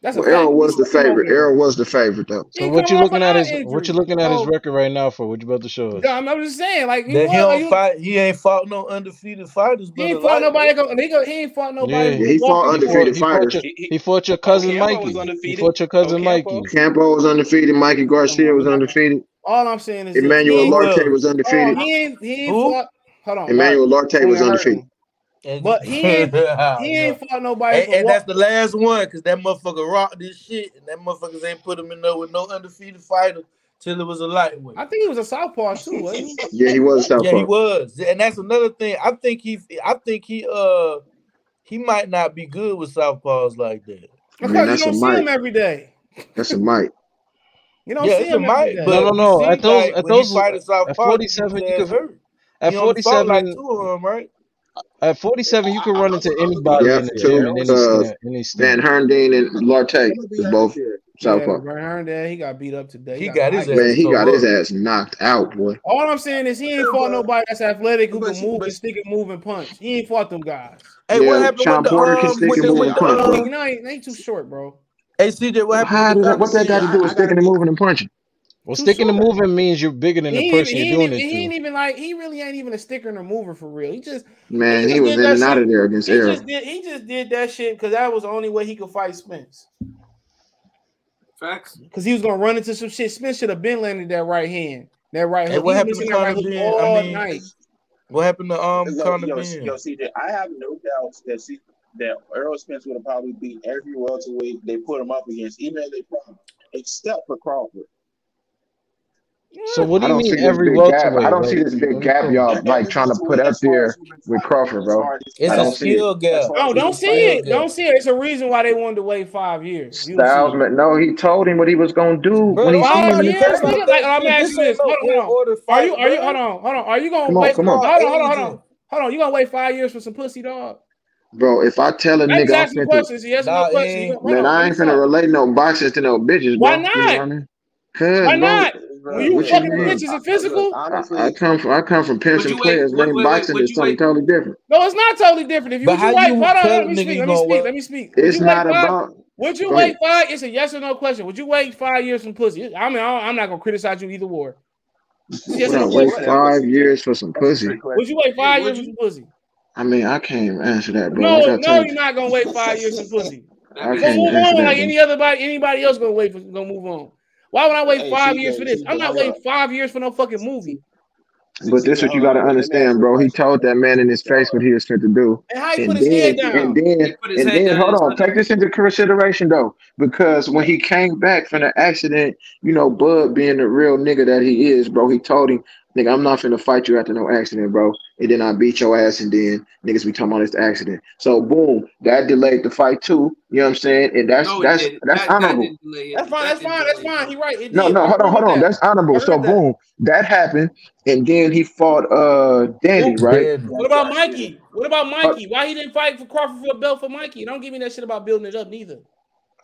That's well, Errol was the favorite. Errol was the favorite though. So what you looking at is what you looking at his oh. record right now for? What you about to show us? No, I'm, just saying like he, he fight. He ain't fought no undefeated fighters. He ain't fought nobody. Go, he, go, he ain't fought nobody. Yeah. Yeah, he fought undefeated fought, fighters. He fought, your, he fought your cousin Ocampo Mikey. He fought your cousin Ocampo. Mikey. Campo was undefeated. Mikey Garcia was undefeated. All I'm saying is Emmanuel Larte was undefeated. he ain't, he ain't fought. Hold on. Emmanuel Larte was undefeated. But he ain't, he ain't fought nobody. And, and that's the last one because that motherfucker rocked this shit, and that motherfuckers ain't put him in there with no undefeated fighter till it was a lightweight. I think he was a southpaw too. Wasn't he? yeah, he was a southpaw. Yeah, he was, and that's another thing. I think he, I think he, uh, he might not be good with southpaws like that. Because Man, you don't see mic. him every day. That's a mic. you don't yeah, see him mic, every day. No, no, no. At those, like at those, at forty-seven, you could hurt. At forty-seven, two of them, right? At 47, you can run into anybody Yeah, in the gym and any, uh, snare, any snare. Van Heerden and Larte both South yeah, Van Heerden, he got beat up today. He, he got, got, his ass. Man, he so got his ass knocked out, boy. All I'm saying is he ain't yeah, fought nobody that's athletic who can move and stick and move and punch. He ain't fought them guys. Hey, yeah, what happened Shawn with Porter the, can stick and move and punch. No, he ain't too short, bro. Hey, CJ, what happened? How, what that got to do with sticking and moving and punching? Well, sticking and moving means you're bigger than the person you're doing it to. He ain't even like he really ain't even a sticker and a mover for real. He just man, he, he was in and out of there against Errol. He just did that shit because that was the only way he could fight Spence. Facts. Because he was gonna run into some shit. Spence should have been landing that right hand, that right. Hey, what happened to Conor right ben? All I mean, night. What happened to um yo, Conor yo, ben? Yo, CJ, I have no doubts that see, that Errol Spence would have probably beat every welterweight they put him up against, even if they probably, except for Crawford. So what do you mean every welterweight? I don't see this big gap y'all like trying to put up there with Crawford, bro. It's a skill gap. Oh, don't see it. Don't see it. It's a reason why they wanted to wait five years. Styles, no, he told him what he was gonna do when he seen him in the. Like, I'm asking this. Hold on, Are you? Are you? Hold on, hold on. Are you gonna wait? Hold on, hold on, hold on. Hold on. You gonna wait five years for some pussy, dog? Bro, if I tell a nigga I'm finna, man, I ain't gonna relate no boxes to no bitches. bro. Why not? Cause, why not? bro. You what fucking you bitches and physical, I, I, come from I come from pension players. Wait, wait, boxing wait, is something wait. totally different. No, it's not totally different. If you would you wait, hold on, let me speak. Let me speak. Let me speak. It's not about. Would you wait five? It's a yes or no question. Would you wait five years from pussy? I mean, I'm not gonna criticize you either war. Yes, would I wait five years for some pussy? Would you wait five years for some pussy? I mean, I can't answer that, bro. No, no, you're not gonna wait five years for pussy. I can't move on like anybody. Anybody else gonna wait for? Gonna move on. Why would I wait hey, five years for this? I'm not waiting five years for no fucking movie. But that's what you gotta understand, bro. He told that man in his face what he was trying to do. And how he and put then, his head down. And then, and then hold on, take this into consideration though, because when he came back from the accident, you know, Bud being the real nigga that he is, bro, he told him, nigga, I'm not finna fight you after no accident, bro and then I beat your ass, and then niggas be talking about this accident. So boom, that delayed the fight too. You know what I'm saying? And that's no, that's that's that, honorable. That that's fine. That's fine. That's fine. He right. It no, did. no. Hold on. Hold on. That's honorable. So that. boom, that happened, and then he fought uh Danny, right? What about Mikey? What about uh, Mikey? Why he didn't fight for Crawford for a belt for Mikey? Don't give me that shit about building it up neither.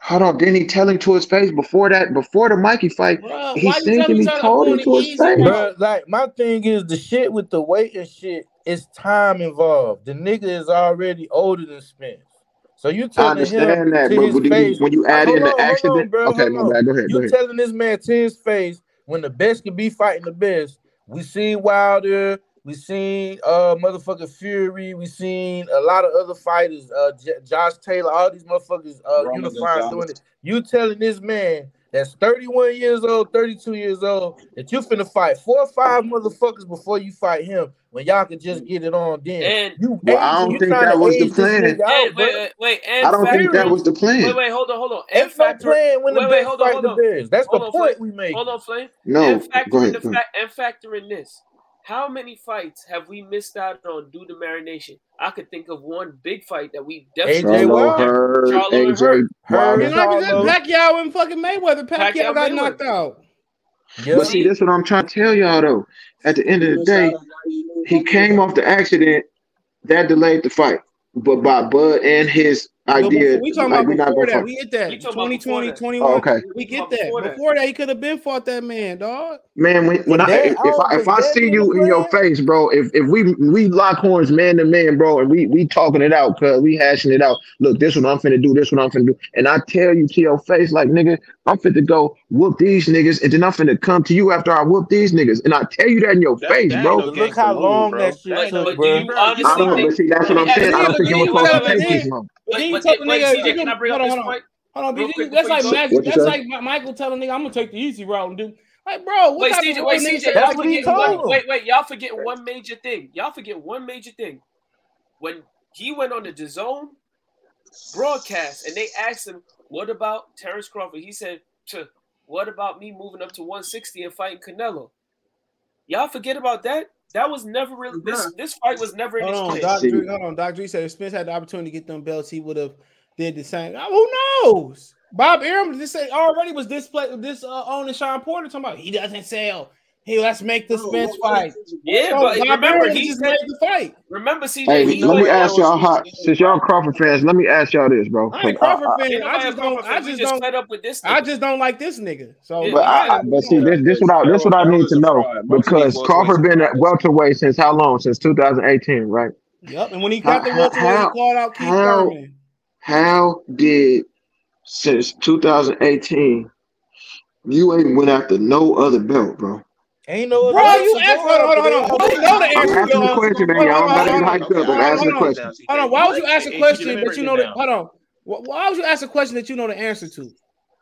Hold on, then he tell him to his face before that, before the Mikey fight, he's he thinking he told him to his face. Bruh, like my thing is the shit with the weight and shit is time involved. The nigga is already older than Spence. So you telling him that, to bro, his face, you, when you add in on, the accident, on, bro, okay, my bad. Go ahead. You telling this man to his face when the best can be fighting the best. We see Wilder, we seen uh motherfucking Fury. We seen a lot of other fighters. Uh, J- Josh Taylor. All these motherfuckers uh, unifying doing it. You telling this man that's 31 years old, 32 years old that you finna fight four or five motherfuckers before you fight him when y'all can just get it on then. And you, well, I don't think that was the plan. Out, and, wait, wait, wait, and I don't think that was the plan. Wait, wait, hold on, hold on. And factor, plan when the wait, wait, hold on, hold on. Bears. That's hold the on, point Flame. we made. Hold on, Flame. No, and factor, go ahead, go ahead. and factor in this. How many fights have we missed out on due to marination? I could think of one big fight that we definitely Charlo Wild. Hurd, Charlo and AJ Hurd. Wilder. And like I said, Charlo. Pacquiao and fucking Mayweather. Pacquiao, Pacquiao got Mayweather. knocked out. Yeah. But see, that's what I'm trying to tell y'all though. At the end of the day, he came off the accident that delayed the fight. But by Bud and his I did. We talking about before that. We hit that. 2020, 21. Oh, okay. We get that. Before, before that. he could have been fought that man, dog. Man, when, when I, if, I, if I if I see you in your face, bro, if if we we lock horns man to man, bro, and we we talking it out, cuz we hashing it out. Look, this one I'm finna do, this one I'm finna do. And I tell you to your face, like nigga, I'm finna go whoop these niggas, and then I'm finna come to you after I whoop these niggas. And I tell you that in your that, face, bro. Look how long bro. that shit took, bro. I don't know, but see, that's what I'm saying. I don't think you was supposed to take this long tell the nigga, CJ, can I bring up this point? Hold on, quick, that's like that's like Michael telling nigga, I'm gonna take the easy route and do. Like, bro, wait, CJ, wait, CJ, y'all forget one, wait, wait, y'all forget one major thing. Y'all forget one major thing. When he went on the DAZN broadcast and they asked him, "What about Terrence Crawford?" He said, "What about me moving up to 160 and fighting Canelo?" Y'all forget about that. That was never really this. This fight was never in hold his on. Dr. Hold on, Doctor Dre said if Spence had the opportunity to get them belts, he would have did the same. Oh, who knows? Bob Arum just say already was this play, this uh, Shawn Porter talking about he doesn't sell. Hey, let's make this Spence fight. Yeah, oh, but remember he just made the fight. Remember, CJ. Hey, he let me ask y'all hot since y'all Crawford fans. Let me ask y'all this, bro. I ain't Crawford I, fan. I, I just don't. I just, don't. up with this. I just don't like this nigga. So, yeah, but, I, but see, this this what I this what I need to know because Crawford been at welterweight since how long? Since 2018, right? Yep. And when he got the welterweight, he called out how, How did since 2018 you ain't went after no other belt, bro? Ain't no. Bro, you asked. Hold on, hold on, hold on. Know the answer. I'm asking a question, man. Y'all not even hyped up. I'm asking a question. Hold on. Why would you ask a question that you know that? Hold on. Why would you ask a question that you know the answer to?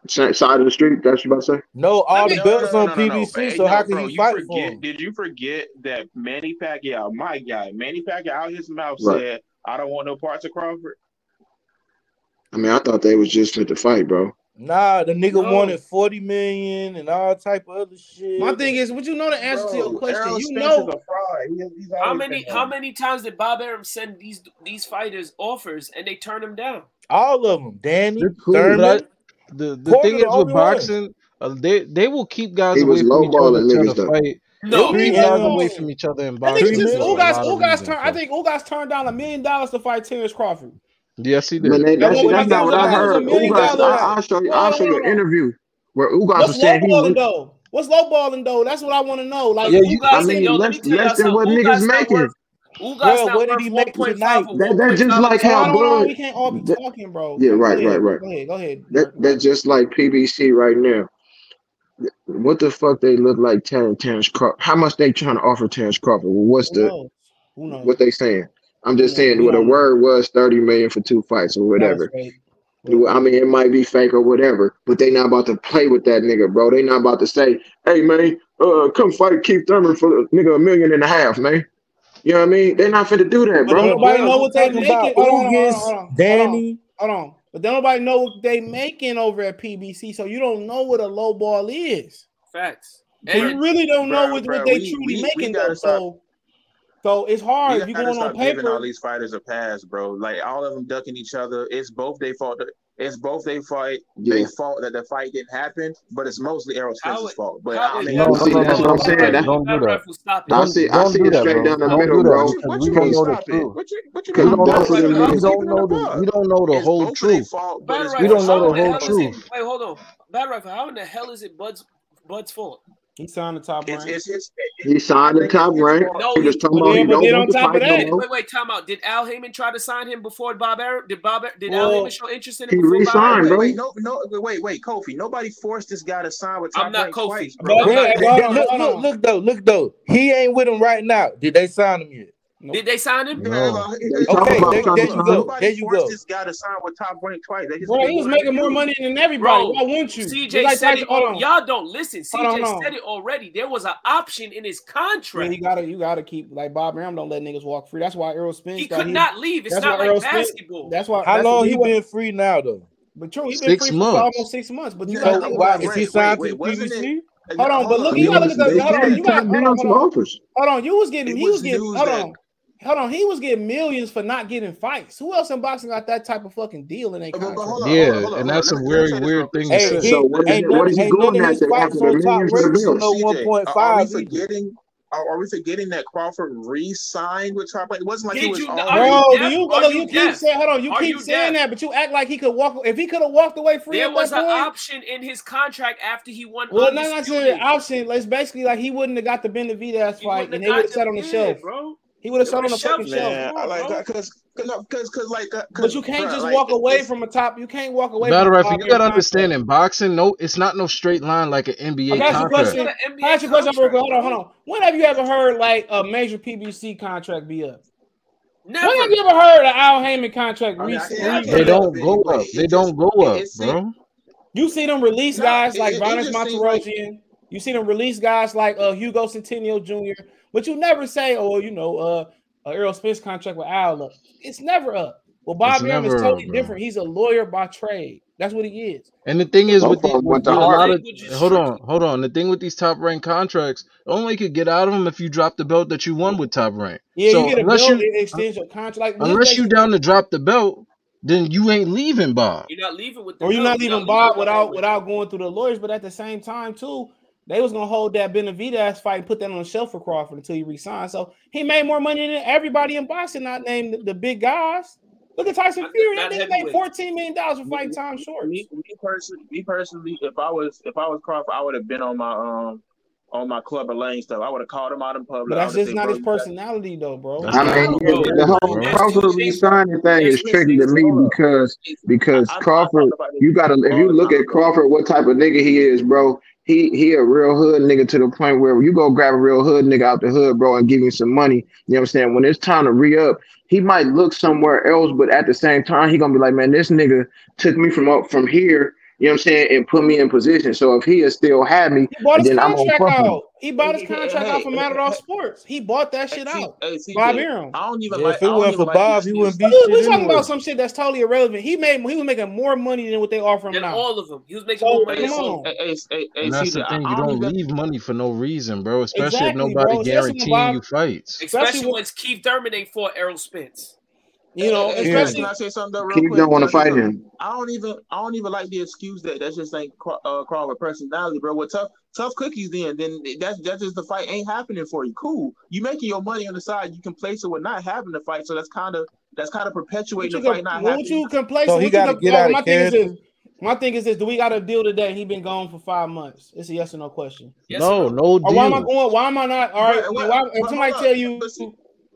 Side of the street. That's what you about to say. No, all the belts on PBC. So how can you fight for? Did you forget that Manny Pacquiao, my guy, Manny Pacquiao, out his mouth said, "I don't want no parts of Crawford." I mean, I thought they was just meant to fight, bro. Nah, the nigga no. wanted 40 million and all type of other shit. My thing is, would you know the answer Bro, to your question? Errol you Spence know he, how many how many times did Bob Arum send these these fighters offers and they turn them down? All of them. Danny, cool, Thurman, the, the thing is with boxing, uh, they they will keep guys away from each other to fight. No, three guys away from each other in boxing. I think just, guys, guys. I think guys turned down a million dollars to fight Terrence Crawford. Yes, he did. Man, that, that's, that's not what I heard. Ugas, I, will show you. I'll show you an interview where Ugas was saying he. Though? What's lowballing though? That's what I want to know. Like, yeah, you, I mean, yo, less, less than what niggas making. Ugas bro, what did he make tonight? That, that's just like how bro. We can't all be that, talking, bro. Yeah, right, right, right. Go ahead, go ahead. That, that's just like PBC right now. What the fuck they look like Terrence Crawford? How much they trying to offer Terrence Crawford? What's Who the knows? Knows? what they saying? I'm just saying yeah. what a word was 30 million for two fights or whatever. Right. I mean, it might be fake or whatever, but they not about to play with that nigga, bro. They not about to say, "Hey, man, uh, come fight Keith Thurman for nigga a million and a half, man." You know what I mean? They not finna do that, bro. Nobody know what they making. Hold on, hold on, hold on, Danny, hold on. But nobody know what they making over at PBC, so you don't know what a low ball is. Facts. And you really don't bro, know what, bro, what they we, truly we, making we though. Stop. So so it's hard. you're going on paper? Giving all these fighters a pass, bro. Like all of them ducking each other. It's both they fault. It's both they fight. Yeah. They fault that the fight didn't happen, but it's mostly Errol fault. But I, I mean, see, that's what I'm saying. Don't do that. Stop it. See, I see it straight down the middle, bro. What you, you stop it? You don't know the, don't know the whole truth. We don't know the whole truth. Wait, hold on. Bad of how in the hell is it Bud's Bud's fault? He signed the top it's, rank. It's, it's, he signed the top rank. No, he, he was about he don't on top of that. No wait, wait, time out. Did Al Haymon try to sign him before Bob Arum? Did Bob did well, Al Haymon show interest in him? He resigned, bro. Wait, no, no, wait, wait, Kofi. Nobody forced this guy to sign with top I'm not rank Kofi. Twice, bro. Bro, bro, look, look, look, though, look though. He ain't with him right now. Did they sign him yet? Nope. Did they sign him? No. Okay, there, there you go. There you go. This guy to sign with top rank twice. Bro, he was making more money than everybody. Bro, Why wouldn't you? CJ like said it. Y'all don't listen. CJ on, said it already. There was an option in his contract. Man, you gotta, you gotta keep like Bob Arum. Don't let niggas walk free. That's why Earl Spence. He could not leave. It's not like Earl basketball. That's why. How long he been free now though? But true, he's been free months. for almost six months. But you so, know, why is he signed to the PBC? Hold on, but look, you gotta look at the. Hold on, you got hold on, hold on. You was getting, he was getting. Hold on. Hold on, he was getting millions for not getting fights. Who else in boxing got that type of fucking deal in their contract? Yeah, and that's some very weird thing to say. So what is, what is he going after? one point five. Are we Forgetting are, we forgetting that Crawford re-signed with Top? Like, it wasn't like Did it was. You, all bro, you, you, look, you, keep saying, hold on, you are keep saying deaf? that, but you act like he could walk. If he could have walked away free, there was an option in his contract after he won. Well, not necessarily an option. It's basically like he wouldn't have got the Benavidez fight, and they would have sat on the shelf, bro. He would have sat on the fucking shelf. Man, I like that because because because like cause, But you can't bro, just like, walk away from a top. You can't walk away. Battle rifle. You gotta understand in boxing, no, it's not no straight line like an NBA. Ask you question. Ask you question. Hold on, hold on. When have you ever heard like a major PBC contract be up? Never. When have you ever heard an Al Haymon contract I mean, recently? They don't go up. They don't go up, bro. You see them release guys like Ronis Monterosian. You see them release guys like uh, Hugo Centeno Jr. But you never say, oh, you know, uh, Earl Smith's contract with Al. It's never up. Well, Bob Arum is totally up, different. He's a lawyer by trade. That's what he is. And the thing is, with, the, with, a lot of hold on, hold on. The thing with these top rank contracts, only could get out of them if you drop the belt that you won with top rank. Yeah, so you get a unless you, it your contract. Like, unless you down to drop the belt, then you ain't leaving Bob. You're not leaving with, or you're not leaving Bob without without going through the lawyers. But at the same time, too, they was gonna hold that Benavidez fight and put that on the shelf for Crawford until he resigned. So he made more money than everybody in boxing, not named the, the big guys. Look at Tyson Fury. That nigga made fourteen million dollars for fighting Tom Schwarz. Me, me, personally, me personally, if I was if I was Crawford, I would have been on my um on my Clubber Lang stuff. I would have called him out in public. But that's just not his personality, though, bro. I mean, the whole Crawford resigning thing is tricky to me because because Crawford, you gotta if you look at Crawford, what type of nigga he is, bro he he a real hood nigga to the point where you go grab a real hood nigga out the hood, bro, and give him some money. You know what I'm saying? When it's time to re up, he might look somewhere else, but at the same time, he gonna be like, man, this nigga took me from up from here you know what I'm saying? And put me in position. So if he is still had me, he bought his contract out. He bought his contract hey, out from hey, Matador hey, Sports. He bought that shit out. Bob Arum. I don't even yeah, like. If it wasn't for like Bob, he wouldn't be. We're talking about some shit that's totally irrelevant. He made. He was making more money than what they offer him than now. All of them. He was making so, more money. Come on. And that's the thing. You don't leave money for no reason, bro. Especially if nobody guaranteeing you fights. Especially when Keith Thurman ain't fought Errol Spence. You know, and, especially yeah. I say something real quick. don't want to fight him. I don't even I don't even like the excuse that that's just ain't like, uh, Crawford personality, bro. What tough tough cookies then then that's that's just the fight ain't happening for you. Cool, you making your money on the side. You can place it with not having the fight, so that's kind of that's kind of perpetuating the fight not happening. you complacent? So he got to get oh, out my of thing is, my thing is this: Do we got a deal today? He been gone for five months. It's a yes or no question. Yes, no, no deal. Why am I going? Why am I not? All right. Well, why, somebody tell you.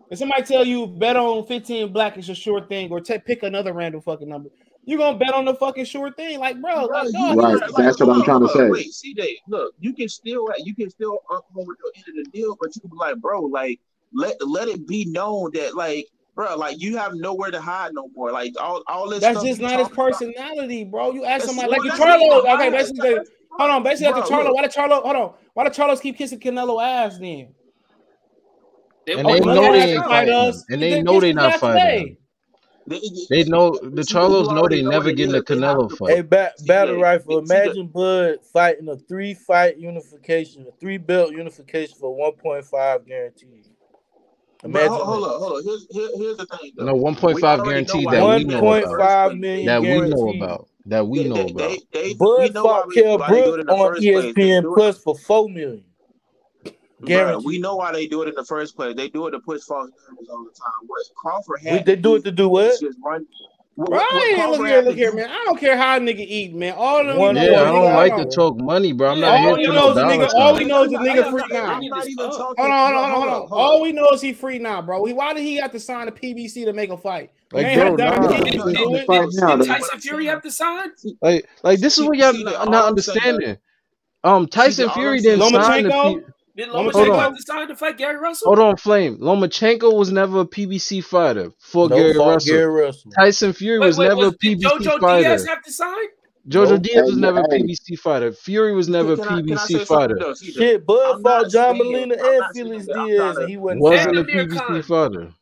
If somebody tell you bet on 15 black is a sure thing, or pick another random fucking number, you're gonna bet on the fucking sure thing, like bro. Right, like, no, right. That's what I'm trying to say. Wait, see, Dave, look, you can still you can still up over the end of the deal, but you can be like, bro, like let let it be known that like. Bro, like you have nowhere to hide no more. Like all, all this. That's just not his personality, about. bro. You ask somebody well, like you Charlo. Okay, basically, hold on. Basically, bro, Charlo, look. why did Charlo? Hold on. Why did Charlos keep kissing Canelo ass then? They, and, they know they ain't fighting. us, and they know they not fighting. They know the Charlos know they never get in a Canelo fight. Hey, bat, battle rifle. Imagine Bud fighting a three fight unification, a three belt unification for one point five guaranteed. Imagine hold, on, hold on. Here's, here, here's the thing. Though. No, one point five guaranteed that we know about. That we know about. That we know about. Bud fought Kell Brook on ESPN Plus for four million. Guaranteed. We know why they do it in the first place. They do it to push false narratives all the time. What Crawford had? They do it to do what? Just run. Bro, what, what I ain't look here, look here, man. I don't care how a nigga eat, man. All them One, yeah, I don't like to talk money, bro. I'm not all here he knows the nigga. All he knows is nigga free now. Hold on, hold on, hold on. All we know is he free now, bro. We, why did he have to sign a PBC to make a fight? Like, bro, nah, did, did, did, did, did Tyson Fury have to sign? Like, like this is what y'all not understanding. Um, Tyson Fury didn't sign. Did Lomachenko decide to fight Gary Russell? Hold on, Flame. Lomachenko was never a PBC fighter for no, Gary, Russell. Gary, Russell. Tyson Fury wait, was wait, never was, a PBC Jojo fighter. Diaz have to sign? Jojo no, Diaz was never a PBC fighter. Fury was never a PBC fighter. Shit, Bud fought John Molina and Felix Diaz, he wasn't a PBC fighter.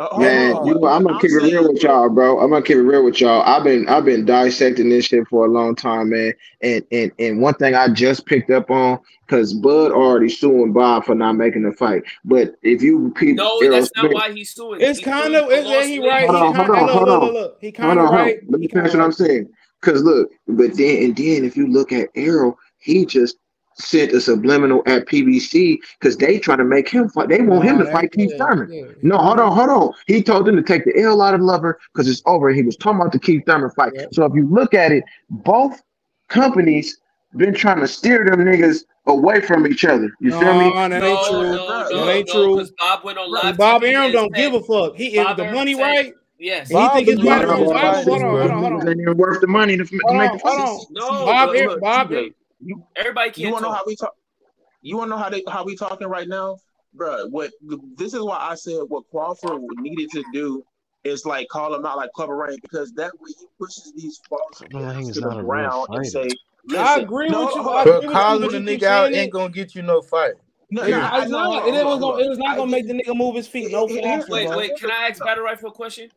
Uh, Man, on. you know, I'm gonna I'm keep it real with y'all, bro. I'm gonna keep it real with y'all. I've been I've been dissecting this shit for a long time, man. And and and one thing I just picked up on because Bud already suing Bob for not making the fight. But if you peep No, Errol that's not why he's suing. It's He's kind of for it's, yeah, lost he wages. right. He hold on, kind hold on, look, hold look, look, on, look. He hold kind on, of hold on. right. Let me kind finish what I'm saying. Cause look, but then and then if you look at Errol, he just sent a subliminal at PBC because they try to make him fight. They want him to fight Keith Thurman. No, hold on, hold on. He told them to take the L out of Lover because it's over. He was talking about the Keith Thurman fight. So if you look at it, both companies been trying to steer them niggas away from each other. You no, feel me? No, that ain't true. No, no, that ain't true. Bob went on live. Bob Arum don't give a fuck. He is the money right. Yes. He think it's better. Hold on, hold on, hold on. Worth the money to, to make the prices. No, Bob, look, Bob, look. You, Everybody can't. You want to know how we talk? You want to know how they how we talking right now, bro? What this is why I said what Crawford needed to do is like call him out like Clubber Lang because that way he pushes these false to the ground and say. Listen, I agree no, with you. But, but calling the nigga out ain't gonna get you no fight. No, It, was gonna, not gonna make the nigga move his feet. No, it, it, wait, wait. Can I ask Battle Rifle a question?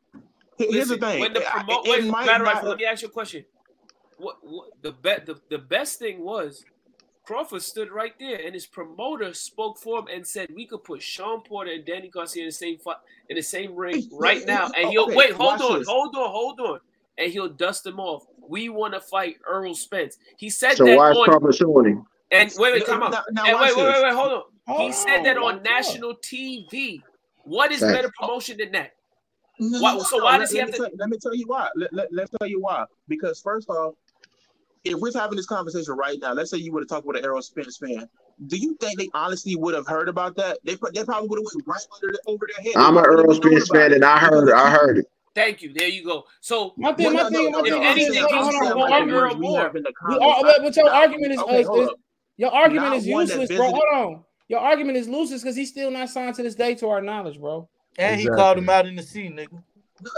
Here's Listen, the thing. When the promo- wait, Battle not, Rifle, let me ask you a question what, what the bet the, the best thing was Crawford stood right there, and his promoter spoke for him and said, "We could put Shawn Porter and Danny Garcia in the same fight, in the same ring right now, and he'll okay, wait. Hold on, this. hold on, hold on, and he'll dust them off. We want to fight Earl Spence." He said so that. So why on, is Crawford showing him? And wait, wait, come no. No, and wait, wait, wait, wait, hold on. Hold he said that on national TV. What is Thanks. better promotion than that? No, why, so why does let, he have to? Let me tell you why. Let, let, let's tell you why. Because first off, if we're having this conversation right now, let's say you would have talked with an Errol Spence fan, do you think they honestly would have heard about that? They, they probably would have went right under over their head. I'm an Errol Spence fan, and I heard it. I heard it. Thank you. There you go. So my thing, my thing, if anything, hold on, we'll more. But your argument is, okay, is your argument not is useless, bro. Hold on. Your argument is useless because he's still not signed to this day, to our knowledge, bro. And exactly. he called him out in the scene, nigga.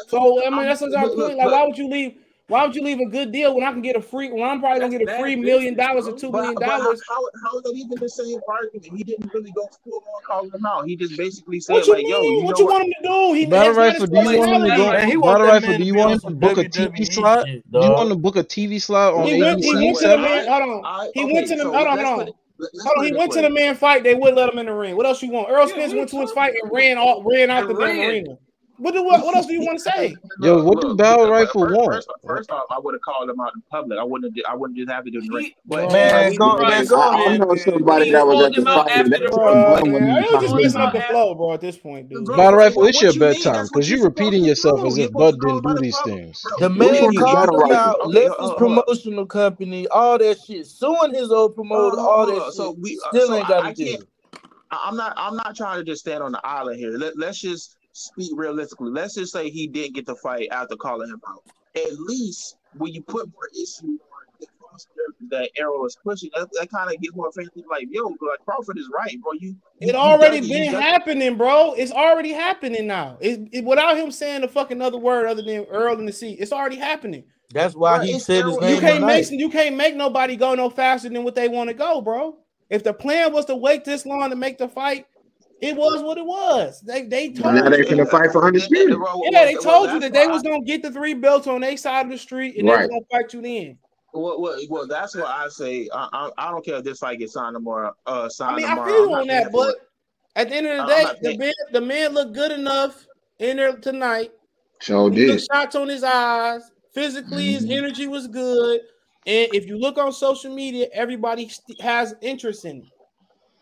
So I mean, that's our point. Like, why would you leave? Why would you leave a good deal when I can get a free? When I'm probably That's gonna get a free million dollars or two million dollars. How, how, is that even the same argument? He didn't really go full on calling him out. He just basically said, "What you like, mean? Yo, you what you want him to do? He battle rifle. Do you want him to go? He battle rifle. Do you want him to book a TV slot? Do you want to book a TV slot on he went, he went to the man. Hold on. He went to the. Hold on. Hold on. Hold on, he went to the man fight. They would let him in the ring. What else you want? Earl Spence went to his fight and ran off, ran out the arena. What do what, what else do you want to say? Yo, what do battle rifle first, want? First, first off, I would have called him out in public. I wouldn't. Have, I wouldn't just have it in the race. But, man, go, man, go, I know somebody that was at the fight. You're just messing the flow, bro. At this point, dude. Battle rifle, it's your bedtime because you're repeating yourself as if Bud didn't do these things. The man called out Left's promotional company, all that shit, suing his old promoter, all that. Oh, so we uh, still ain't got to do. I'm not. I'm not trying to just stand on the island here. Let, let's just speak realistically. Let's just say he didn't get the fight after calling him out. At least when you put more issue that Errol is pushing, that, that kind of gets more fans like, yo, like Crawford is right, bro. You, you it already been happening, bro. It's already happening now. It, it, without him saying a fucking other word other than Earl in the sea, it's already happening. That's why bro, he said his name. You can't make you can't make nobody go no faster than what they want to go, bro. If the plan was to wait this long to make the fight, it was what it was. They they told now they're gonna fight for undisputed. Yeah, they told you that they was gonna get the three belts on their side of the street and right. they were gonna fight you then. Well, well, well, that's what I say. I, I, I don't care if this fight gets signed tomorrow. Uh, signed I mean, tomorrow. I feel on that, but at the end of the day, the man, the man looked good enough in there tonight. Show did shots on his eyes. Physically, mm-hmm. his energy was good. And if you look on social media, everybody has interest in it.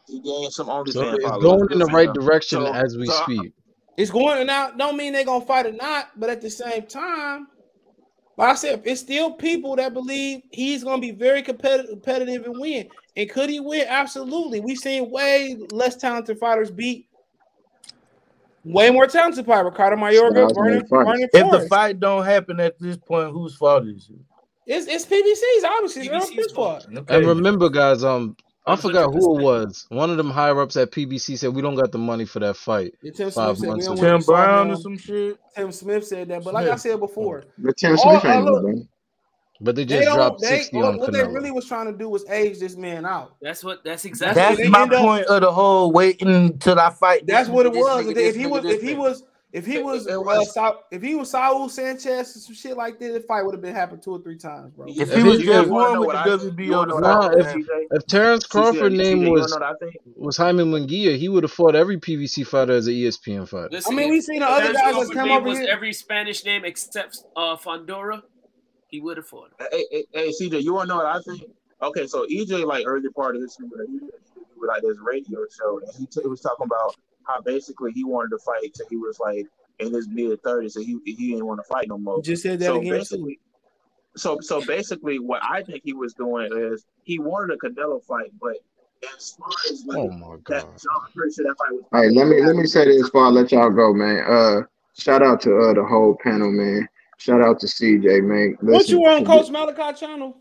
He gained some so It's going in the right direction so, as we so, speak. It's going now. Don't mean they're gonna fight or not, but at the same time, like I said, it's still people that believe he's gonna be very competitive, competitive and win. And could he win? Absolutely. We've seen way less talented fighters beat way more talented fighters. Ricardo Mayorga, Vernon, Vernon If the fight don't happen at this point, whose fault is it? It's, it's PBC's obviously. PBC's fault. fault. Okay. And remember, guys, um, I forgot who it was. One of them higher ups at PBC said we don't got the money for that fight. Yeah, Tim Smith said Tim Brown or some shit. Tim Smith said that, but like I said before, but Tim Smith ain't look, but they just they dropped they, sixty on What Canelo. they really was trying to do was age this man out. That's what. That's exactly. That's my point up, of the whole waiting till I fight. That's what it was. If, he was, if he was, if he was if he was, it, it was Sa- if he was Saul Sanchez and some shit like that, the fight would have been happened two or three times, bro. If, if he was just one with the WBO, nah, if, if Terrence Crawford name was was Jaime Munguia, he would have fought every PBC fighter as an ESPN fighter. Listen, I mean, we seen the other guys that come over here. Every Spanish name except uh, Fundora, he would have fought. Hey, hey, hey, CJ, you wanna know what I think? Okay, so EJ, like early part of this, like this radio show, and he t- was talking about how basically he wanted to fight till he was like in his mid thirties, so he he didn't want to fight no more. Just said that so again. Basically, so so basically, what I think he was doing is he wanted a Canelo fight, but as far as like oh my God. that, John I'm that fight was. All right, let me let me say this before I let y'all go, man. Uh, shout out to uh the whole panel, man. Shout out to CJ, man. Listen, what you on Coach Malachi channel?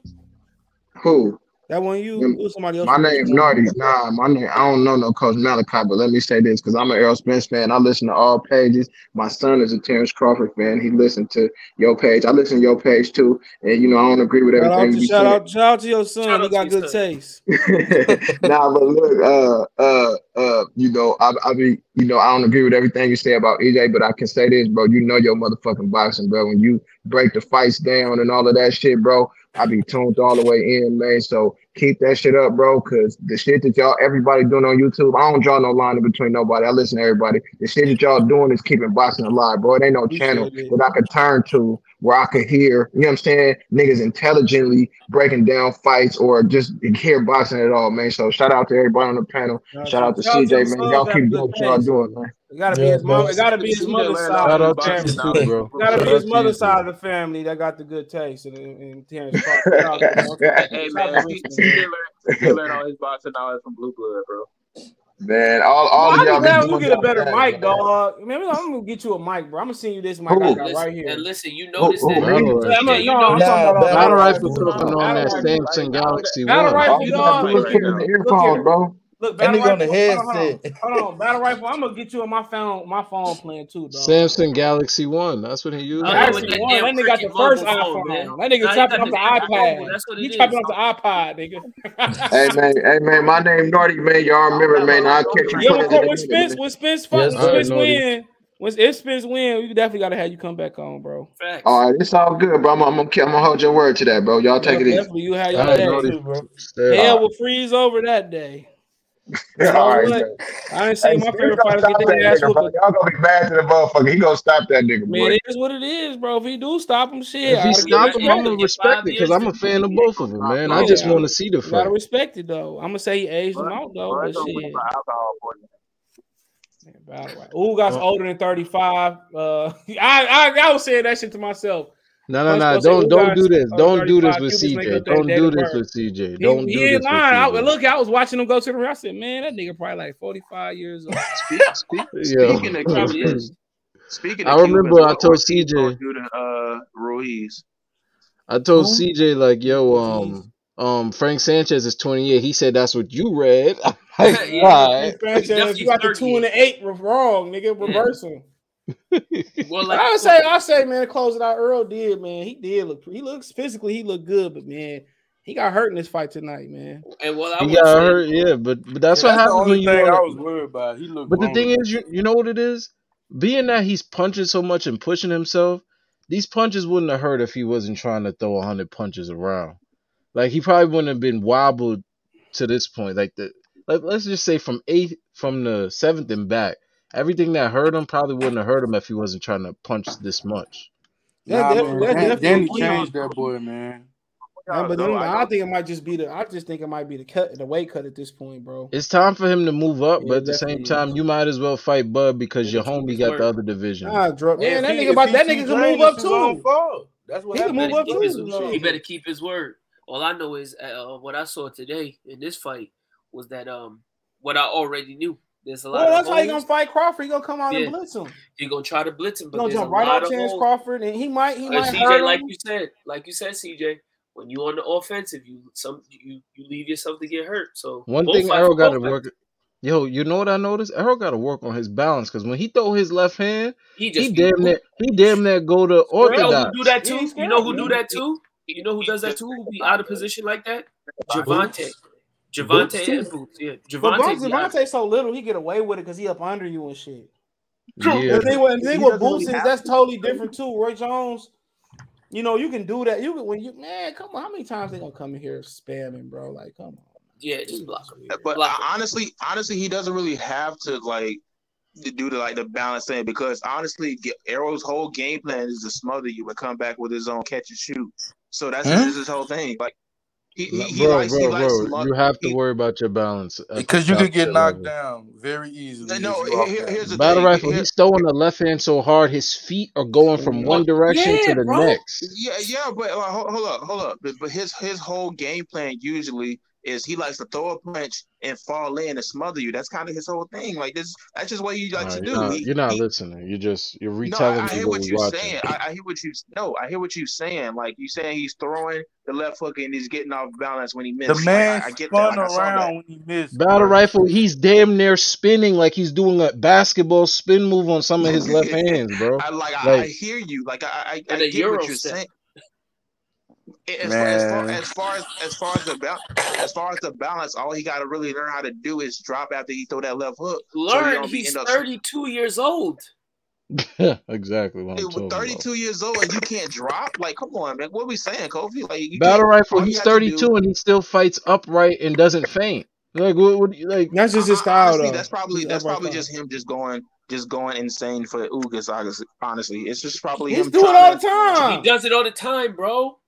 Who? That one you mm. or somebody else? My name Nardi. Nah, my name. I don't know no Coach Malachi, but let me say this because I'm an Errol Spence fan. I listen to all pages. My son is a Terrence Crawford fan. He listened to your page. I listen to your page too. And you know, I don't agree with everything. Shout out to, you shout said. Out, shout out to your son. he got good taste. nah, but look, uh, uh, uh, you know, I, I be, you know, I don't agree with everything you say about EJ, but I can say this, bro. You know your motherfucking boxing, bro. When you break the fights down and all of that shit, bro I be tuned all the way in, man. So keep that shit up, bro. Cause the shit that y'all everybody doing on YouTube, I don't draw no line in between nobody. I listen to everybody. The shit that y'all doing is keeping boxing alive, bro. It ain't no channel that I could turn to where I could hear, you know what I'm saying, niggas intelligently breaking down fights or just hear boxing at all, man. So shout out to everybody on the panel. Shout out to CJ, man. Y'all keep doing what y'all doing, man. It gotta yeah, be his mother It gotta be his mother's side. Of the family. Too, bro. It gotta be his mother's side of the family that got the good taste. And, and Terrence Hey man, he, he learned all his boxing knowledge from Blue Blood, bro. Man, all all well, of y'all. We'll get a better mic, dog. I'm gonna get you a mic, bro. I'm gonna send you this mic I got right here. And listen, you notice ooh, that. I'm nah, talking about battle rifle could on that Samsung Galaxy. Battle rifle, bro. Look, battle rifle, on the headset. Hold, hold, hold on, battle rifle. I'm gonna get you on my phone, my phone plan too. Samsung Galaxy One. That's what he used. Oh, Galaxy that One. That nigga got the first phone, iPhone. Man. That nigga chopping off the iPad. That's what he chopping off the iPod, nigga. hey man, hey man, my name Naughty man. Y'all remember man? I'll catch you. Yo, yeah, when Spence, when Spence, fuck, yes, Spence right, win. When if Spence win, we definitely gotta have you come back on, bro. Facts. All right, it's all good, bro. I'm, I'm, I'm, gonna hold your word to that, bro. Y'all take yeah, it definitely. easy. You have your day, too, bro. Hell will freeze over that day. I ain't seen hey, my favorite fighter get their ass whooped. Y'all gonna be mad to the motherfucker. He gonna stop that nigga. Man, boy. it is what it is, bro. If he do stop him, shit. If he stop him, I'm gonna respect it because I'm a fan of both of them, man. Yeah, I just want to see the fight. Gotta respect it though. I'm gonna say he aged him out though, but, shit. About right. Ooh, guys uh, older than 35. Uh, I, I I was saying that shit to myself. No, no, no! Don't don't do this! Don't do this with CJ! Don't do this with CJ! Don't do this. With CJ. I, look, I was watching him go to the ring. I said, "Man, that nigga probably like forty five years old." speaking speaking of speaking, I remember I told CJ uh, Ruiz. I told. CJ like, "Yo, um, um, Frank Sanchez is twenty eight. He said that's what you read. yeah, right. Sanchez, you got the two and the eight wrong, nigga. Reversing well, like, I say, I say, man, to close it out, Earl did, man. He did look. He looks physically, he looked good, but man, he got hurt in this fight tonight, man. And well, I he got say, hurt, yeah, but but that's yeah, what that's happens when you. Wanna, I was worried about. He looked. But the thing is, you you know what it is, being that he's punching so much and pushing himself, these punches wouldn't have hurt if he wasn't trying to throw hundred punches around. Like he probably wouldn't have been wobbled to this point. Like the like, let's just say from eighth from the seventh and back, everything that hurt him probably wouldn't have hurt him if he wasn't trying to punch this much. Nah, that, man, that, that Danny changed that boy, man. Yeah, but I, I, think it might just be the. I just think it might be the cut, the weight cut at this point, bro. It's time for him to move up, yeah, but at the same time, you might as well fight Bud because your homie got the other division. Nah, man, that nigga, about, that nigga can move up too. That's what he can move up too. He better keep his word. All I know is uh, what I saw today in this fight was that um what I already knew. There's a lot. Well, that's how he gonna fight Crawford. He gonna come out yeah. and blitz him. He gonna try to blitz him, but gonna jump right on Chance Crawford, and he might. He uh, might. CJ, like him. you said, like you said, CJ, when you on the offensive, you some you you leave yourself to get hurt. So one thing Errol got to work. Yo, you know what I noticed? Errol got to work on his balance because when he throw his left hand, he, just, he damn near he damn near go to orthodox. Who do that too? You know who do that too? You know who does that too? Who be out of position like that? Gervonta. Gervonta and Boots. Yeah, Gervonta. But Gervonta so little, he get away with it because he up under you and shit. Yeah. they they with Boots, really that's totally different too. Roy Jones, you know, you can do that. You can when you man, come on, how many times they gonna come in here spamming, bro? Like, come on. Yeah, just block him. But block him. honestly, honestly, he doesn't really have to like to do the like the balance thing because honestly, Errol's whole game plan is to smother you and come back with his own catch and shoot. So that's huh? his whole thing. Like he he, he bro, likes he bro, likes bro. You have to He, worry about your balance Because you top could get knocked level. down very easily. no, if here, here's the Battle thing. rifle, Here, he's throwing the left hand so hard his feet are going from one direction Yeah, to the bro. next. yeah, yeah, but uh, hold, hold up, hold up. But, but his his whole game plan usually is he likes to throw a punch and fall in and smother you. That's kind of his whole thing. Like this, that's just what he likes Nah, to you're do. not, He you're not he. listening. You're just you're No, I, retelling I hear what what you're watching. saying. I, I hear what you no, I hear what you're saying. Like you saying he's throwing the left hook and he's getting off balance when he The misses. Like man I, I get that. spun Like I saw that. around when he missed, Battle bro. rifle, he's damn near spinning like he's doing a basketball spin move on some of his left hands, bro. I like I, I hear you. Like I I, And get Euro what you're step. saying. As far, as far Man. as far as as far as the balance, as far as the balance, all he got to really learn how to do is drop after he throw that left hook. So he Learn. He's end up 32 years old. exactly what I'm Dude, talking about. 32 years old and you can't drop. Like, come on, man. What are we saying, Kofi? Like, you Battle can't. rifle, he's 32 do. and he still fights upright and doesn't faint. Like what? what like That's just his style, honestly, though. that's probably He's that's upright probably style. just him just going just going insane for Ugas. Honestly, honestly, it's just probably He's him doing trying all the to. time. He does it all the time, bro.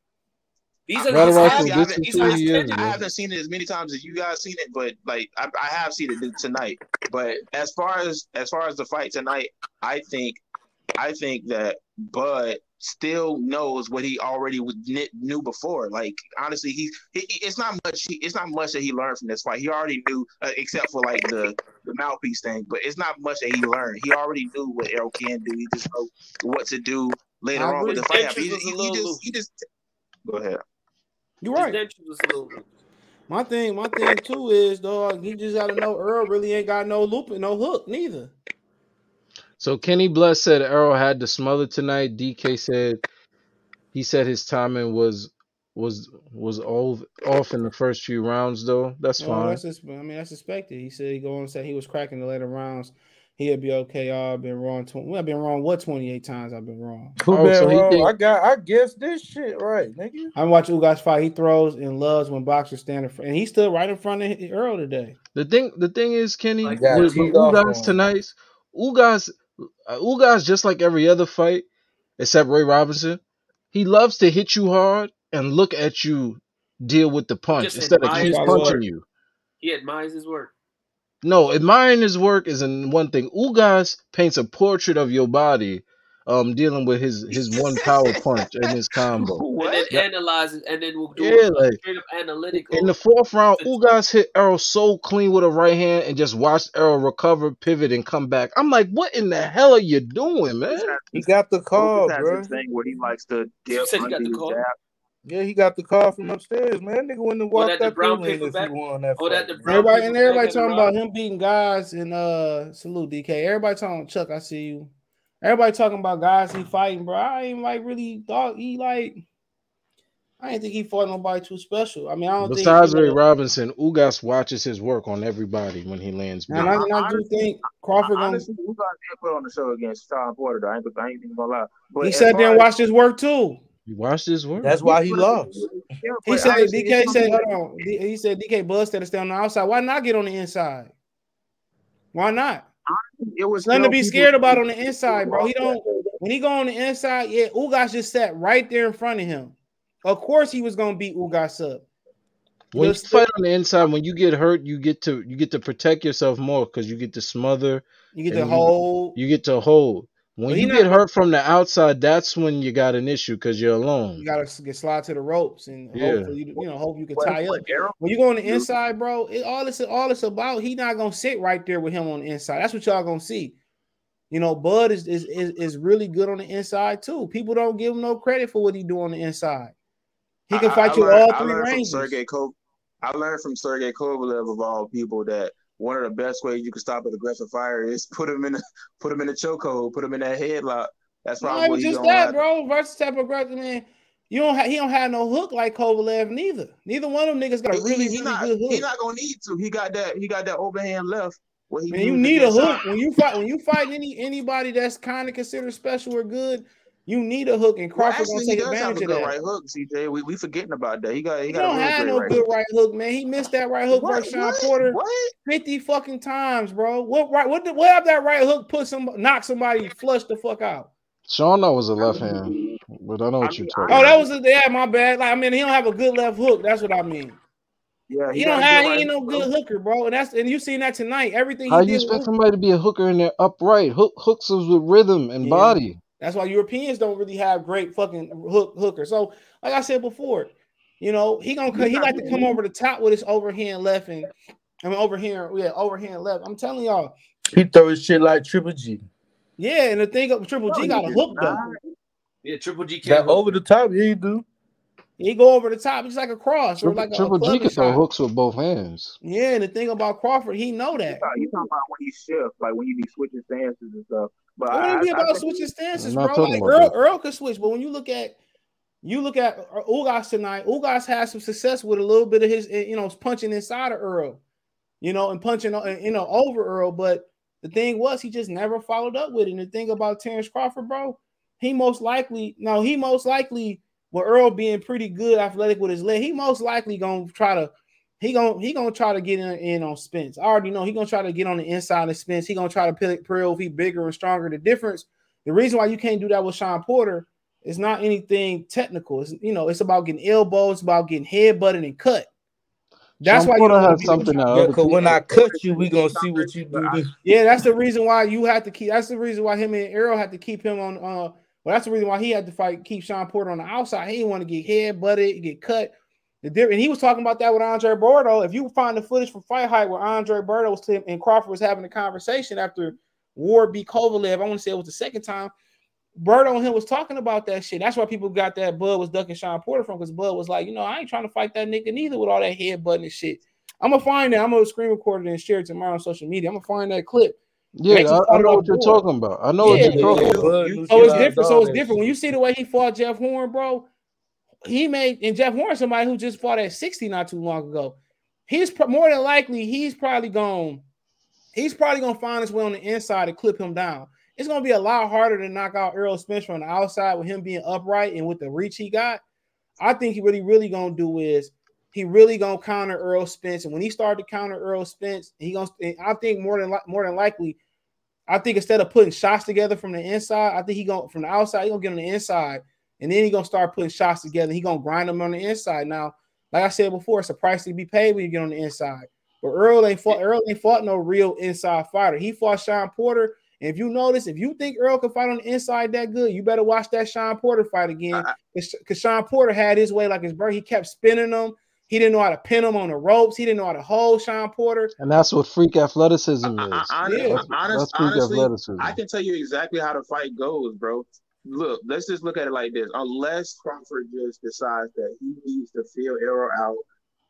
These are Battle his rifle, Honestly, I habits. this haven't, These are I, his he is, I haven't seen it as many times as you guys seen it, but like I, I have seen it tonight. But as far as as far as the fight tonight, I think I think that Bud still knows what he already would- knew before. Like honestly, he, he it's not much. He, it's not much that he learned from this fight. He already knew, uh, except for like the the mouthpiece thing. But it's not much that he learned. He already knew what Errol can do. He just know what to do later I on with the fight. happened. He, he, he just he just go ahead. You're right. was a little. My thing, my thing too is dog. He just gotta know Earl really ain't got no loop and no hook neither. So Kenny Bless said Earl had to smother tonight. DK said he said his timing was was was off off in the first few rounds though. That's Well, fine. that's just, I mean, that's expected. He said he go on and say he was cracking the later rounds. He'll be okay. Y'all I've been wrong. 20, I've been wrong. What twenty eight times I've been wrong. Who Oh, so he wrong? think I got. I guess this shit right, nigga. I watch Ugas fight. He throws and loves when boxers stand in front, and he stood right in front of Earl today. the thing the thing is Kenny with, with Ugas on. tonight, Ugas uh, Ugas just like every other fight except Ray Robinson, he loves to hit you hard and look at you deal with the punch just instead of That's keep admires his probably punching work. you. He admires his work. No, admiring his work is in one thing. Ugas paints a portrait of your body, um, dealing with his his one power punch and his combo. And then what? Analyzes, and then we'll do yeah, a, a like straight up analytical. in the fourth round, assessment. Ugas hit Errol so clean with a right hand and just watched Errol recover, pivot, and come back. I'm like, what in the hell are you doing, man? He got the call, Ugas has bro. thing where he likes to You dip said he got the call. jab. Yeah, he got the call from upstairs, man. Nigga wouldn't have Or walked that the out there brown paper if he bag. won that Or that fight, the man. brown Everybody paper and everybody talking rock. about him beating guys and uh salute DK. Everybody talking Chuck, I see you. Everybody talking about guys he fighting, bro. I ain't like really thought he like I didn't think he fought nobody too special. I mean, I don't think Besides you Ray Robinson, Ugas watches his work on everybody when he lands and big. I, I, and I do honestly, think Crawford gonna honestly, Ugas did put on the show against Shawn Porter. Though. I ain't, I ain't even gonna lie. But he sat there and watched his work too. You watched his work. That's why he lost. He but said honestly, DK something said, hold on. He said DK Buzz said to stay on the outside. Why not get on the inside? Why not? it was nothing to be scared about on the inside, bro. He don't when he go on the inside, yeah, Ugas just sat right there in front of him. Of course he was gonna beat Ugas up. When you The, the, fight on the inside, when you get hurt, you get to you get to protect yourself more because you get to smother you get to and you hold, you get to hold. When but he you get but hurt from the outside, that's when you got an issue because you're alone. you gotta get slide to the ropes and Yeah. hope you you know, hope you can tie up. When you go on the inside, bro, it all it's all it's about. He not gonna sit right there with him on the inside. That's what y'all gonna see. You know, Bud is is is, is really good on the inside too. People don't give him no credit for what he do on the inside. He can I, I fight you learned all I three learned from ranges. Sergey Kov. I learned from Sergey Kovalev of all people that one of the best ways you can stop an aggressive fire is put him in a put him in a chokehold, put him in that headlock. That's Not probably even what just that, bro. Versus type of aggressive man. You don't have he don't have no hook like Kovalev neither. Neither one of them niggas got a really, he, he really not good hook. not gonna need to. He got that he got that overhand left Man, you need a hook when you fight when you fight any anybody that's kind of considered special or good. You need a hook, and Well, Crawford gonna actually, he take does have advantage a of good that. right hook, CJ. We we forgetting about that. He got he He got don't really have no right good hook. right hook, man. He missed that right hook What versus Shawn what Porter what? fifty fucking times, bro. What right? What? did- What have that right hook put some knock somebody flush the fuck out? Sean, that was a left hand. But I know what you're talking. Oh, that was a, yeah, my bad. Like I mean, he don't have a good left hook. That's what I mean. Yeah, He he don't have he ain't no good hooker, bro. And that's and you seen that tonight. Everything How he you expect somebody to be a hooker in there upright? Hook hooks us with rhythm and Yeah. body. That's why Europeans don't really have great fucking hook hookers. So, like I said before, you know, he gonna he like to come over the top with his overhand left and I mean overhand, yeah, overhand left. I'm telling y'all, He throw his shit like Triple G. yeah, and the thing of Triple G got a hook though. Yeah, Triple G That can't hook. over the top, yeah, he do. He go over the top, he's like a cross or Triple, like a, a Triple G can throw hooks with both hands. Yeah, and the thing about Crawford, he know that. You talking about when he shifts, like when you be switching stances and stuff. But It I, wouldn't be I- I about think- switching stances, bro. Like Earl, that. Earl could switch, but when you look at you look at uh, Ugas tonight, Ugas had some success with a little bit of his, eh, you know, punching inside of Earl, you know, and punching, uh, you know, over Earl. But the thing was, he just never followed up with it. And the thing about Terrence Crawford, bro, he most likely, no, he most likely, with Earl being pretty good athletic with his leg, he most likely gonna try to. He gonna he gonna try to get in, in on Spence. I already know he gonna try to get on the inside of Spence. He gonna try to pick Pearl if he bigger and stronger. The difference, the reason why you can't do that with Shawn Porter is not anything technical. It's you know it's about getting elbows, it's about getting head butted and cut. That's Shawn why you Porter don't wanna has something Shawn that Yeah, cause when. I cut you, we gonna see what you do. Yeah, that's the reason why you have to keep. That's the reason why him and Errol had to keep him on. Uh, well, that's the reason why he had to fight, keep Shawn Porter on the outside. He didn't want to get head butted, get cut. The and he was talking about that with Andre Berto. If you find the footage from FightHype where Andre Berto was to- and Crawford was having a conversation after Ward beat Kovalev, I want to say it was the second time. Berto and him was talking about that shit. That's why people got that Bud was ducking Shawn Porter from because Bud was like, you know, I ain't trying to fight that nigga neither with all that head butting and shit. I'm gonna find that. I'm gonna screen record it and share it tomorrow on social media. I'm gonna find that clip. Yeah, I, I know what you're board. talking about. I know what you're talking yeah. about. Bud So it's different. So it's different. When you see the way he fought Jeff Horn, bro, he made and Jeff Horn, somebody who just fought at 60 not too long ago. He's more than likely he's probably going he's probably gonna find his way on the inside to clip him down. It's gonna be a lot harder to knock out Earl Spencer on the outside with him being upright and with the reach he got. I think he really, really gonna do is he really gonna counter Earl Spence, and when he started to counter Earl Spence, he gonna. I think more than li- more than likely, I think instead of putting shots together from the inside, I think he gonna from the outside. He gonna get on the inside, and then he gonna start putting shots together. He gonna grind them on the inside. Now, like I said before, it's a price to be paid when you get on the inside. But Earl ain't fought. Earl ain't fought no real inside fighter. He fought Shawn Porter. And if you notice, if you think Earl can fight on the inside that good, you better watch that Shawn Porter fight again. Because Shawn Porter had his way like his bird. He kept spinning them. He didn't know how to pin them on the ropes. He didn't know how to hold Shawn Porter. And that's what freak athleticism is. Honest, That's, honest, that's freak honestly, athleticism. I can tell you exactly how the fight goes, bro. Look, let's just look at it like this. Unless Crawford just decides that he needs to feel Errol out,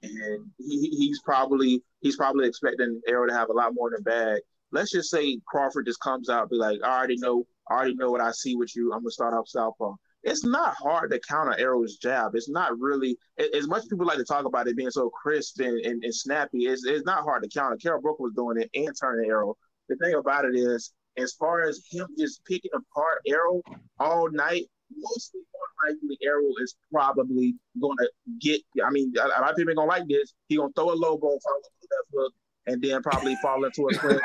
and he, he- he's probably he's probably expecting Errol to have a lot more in the bag. Let's just say Crawford just comes out, be like, I already know, I already know what I see with you. I'm gonna start off southpaw. It's not hard to counter Errol's jab. It's not really as much people like to talk about it being so crisp and, and, and snappy. It's, it's not hard to counter. Kell Brook was doing it and turning Errol. The thing about it is, as far as him just picking apart Errol all night, mostly more likely Errol is probably going to get. I mean, a a lot of people ain't gonna like this. He gonna throw a low ball, follow up with left hook, and then probably fall into a clinch.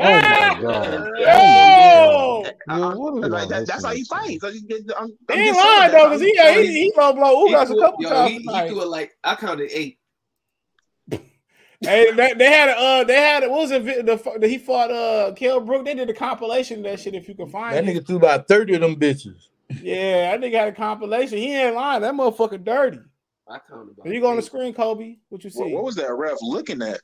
Oh my god. Oh, yo! Yo, what Like that, that's how he listening fights. Like, I'm, I'm ain't lying though, because he he, yeah, he, he low blow He Ugas a couple yo, times he, he tonight. threw it like I counted eight. Hey, they, they had a, uh, they had a, what was it? The, the he fought uh, Kell Brook. They did a compilation of that shit. If you can find That it, nigga threw about 30 of them bitches. yeah, that nigga had a compilation. He ain't lying. That motherfucker dirty. I counted about Here you go on the screen, Kobe. What you see? What, what was that ref looking at?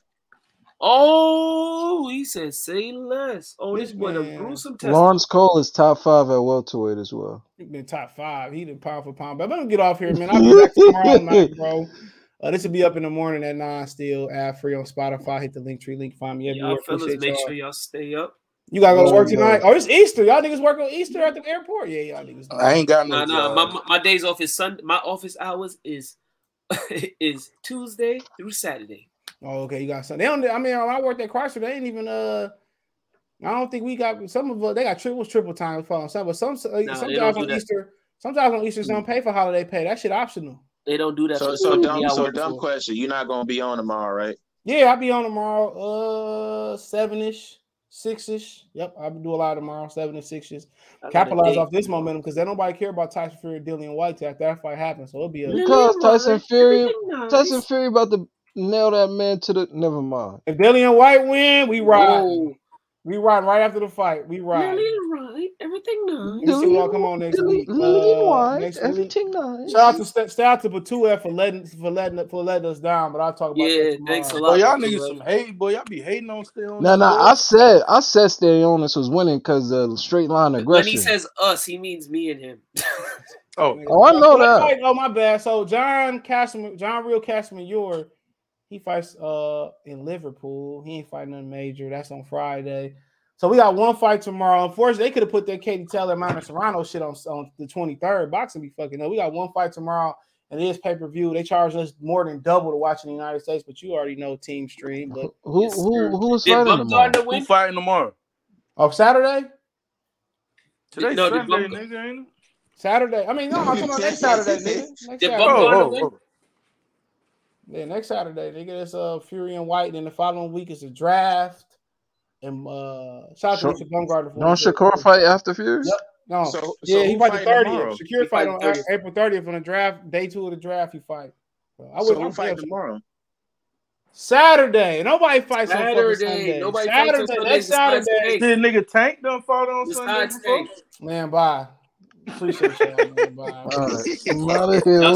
Oh, he said say less. Oh, this boy the Man. gruesome test. Lawrence Cole is top five at welterweight as well. He been top five. He the pound for pound. But let me get off here, man. I'll be back tomorrow night, bro. Uh, this will be up in the morning at nine. Still ad free on Spotify. Hit the link tree link. Find me everywhere. Y'all fellas, Appreciate make y'all. sure y'all stay up. You gotta go to work tonight. Oh, it's Easter. Y'all niggas work on Easter at the airport. Yeah, y'all niggas. do. I ain't got no Nah, nah. job. My, my my days off is Sunday. My office hours is is Tuesday through Saturday. Oh, okay. You got some. They don't. I mean, when I worked at Chrysler, they ain't even. Uh, I don't think we got some of. Uh, they got triple triple time for on some, but some uh, Nah, some they jobs on that. Easter. Some jobs on Easter don't pay for holiday pay. That shit optional. They don't do that So, so dumb, so dumb for. question. You're not gonna be on tomorrow, right? Yeah, I'll be on tomorrow. Uh, seven ish, six ish. Yep, I'll do a lot tomorrow, seven to six ish. I Capitalize off this momentum because they nobody care about Tyson Fury, Dillian Whyte till after that fight happens. So it'll be a Because Tyson Fury, Everything Tyson. Fury about to nail that man to the. Never mind. if Dillian Whyte win, we ride. Whoa. We ride right after the fight. We ride. Really right. Everything nice. We see y'all come on next week. Uh, next week. everything nice. Shout out to st- shout out to Batua for letting for letting for letting us down, but I'll talk about Yeah, that thanks a tomorrow. Boy, lot. y'all niggas some hate, boy. Y'all be hating on still. Nah, nah. I said, I said, Steonis was winning because of straight line aggression. When he says us, he means me and him. Oh, Oh, I know That that. Oh my bad. So John Cashman, John Real Cashman, your he fights uh in Liverpool. He ain't fighting nothing major. That's on Friday. So we got one fight tomorrow. Unfortunately, they could have put that Katie Taylor, Amanda Serrano shit on, on the 23rd. Boxing be fucking up. We got one fight tomorrow, and it is pay per view. They charge us more than double to watch in the United States, but you already know Team Stream. But Who, who, sir. who was fighting tomorrow? Bumgarner Who fighting tomorrow? oh, Saturday, Today's No, did Sunday, nigga, ain't it? Saturday. I mean, no, I'm talking about next Saturday, nigga. Next Did Saturday. Oh, Bumgarner oh, oh. Yeah, next Saturday they get us uh Fury and Whyte, and then the following week is a draft. And uh shout out to Sure. Richard Bumgarner for Don't Shakur fight after Fury? Yep. No, So- yeah, so he fight the fighting tomorrow? thirtieth. Shakur He fight fight on 30th. April thirtieth on the draft, day two of the draft. He fight. So I So wish who I'm fighting fighting tomorrow? Saturday. Nobody fights on Saturday. Sunday. Nobody fights on Saturday. Next besides Saturday. Tank. Did nigga Tank done fought on Sunday Besides before? Man, bye. Appreciate y'all, man. Bye. All right. I'm out of here.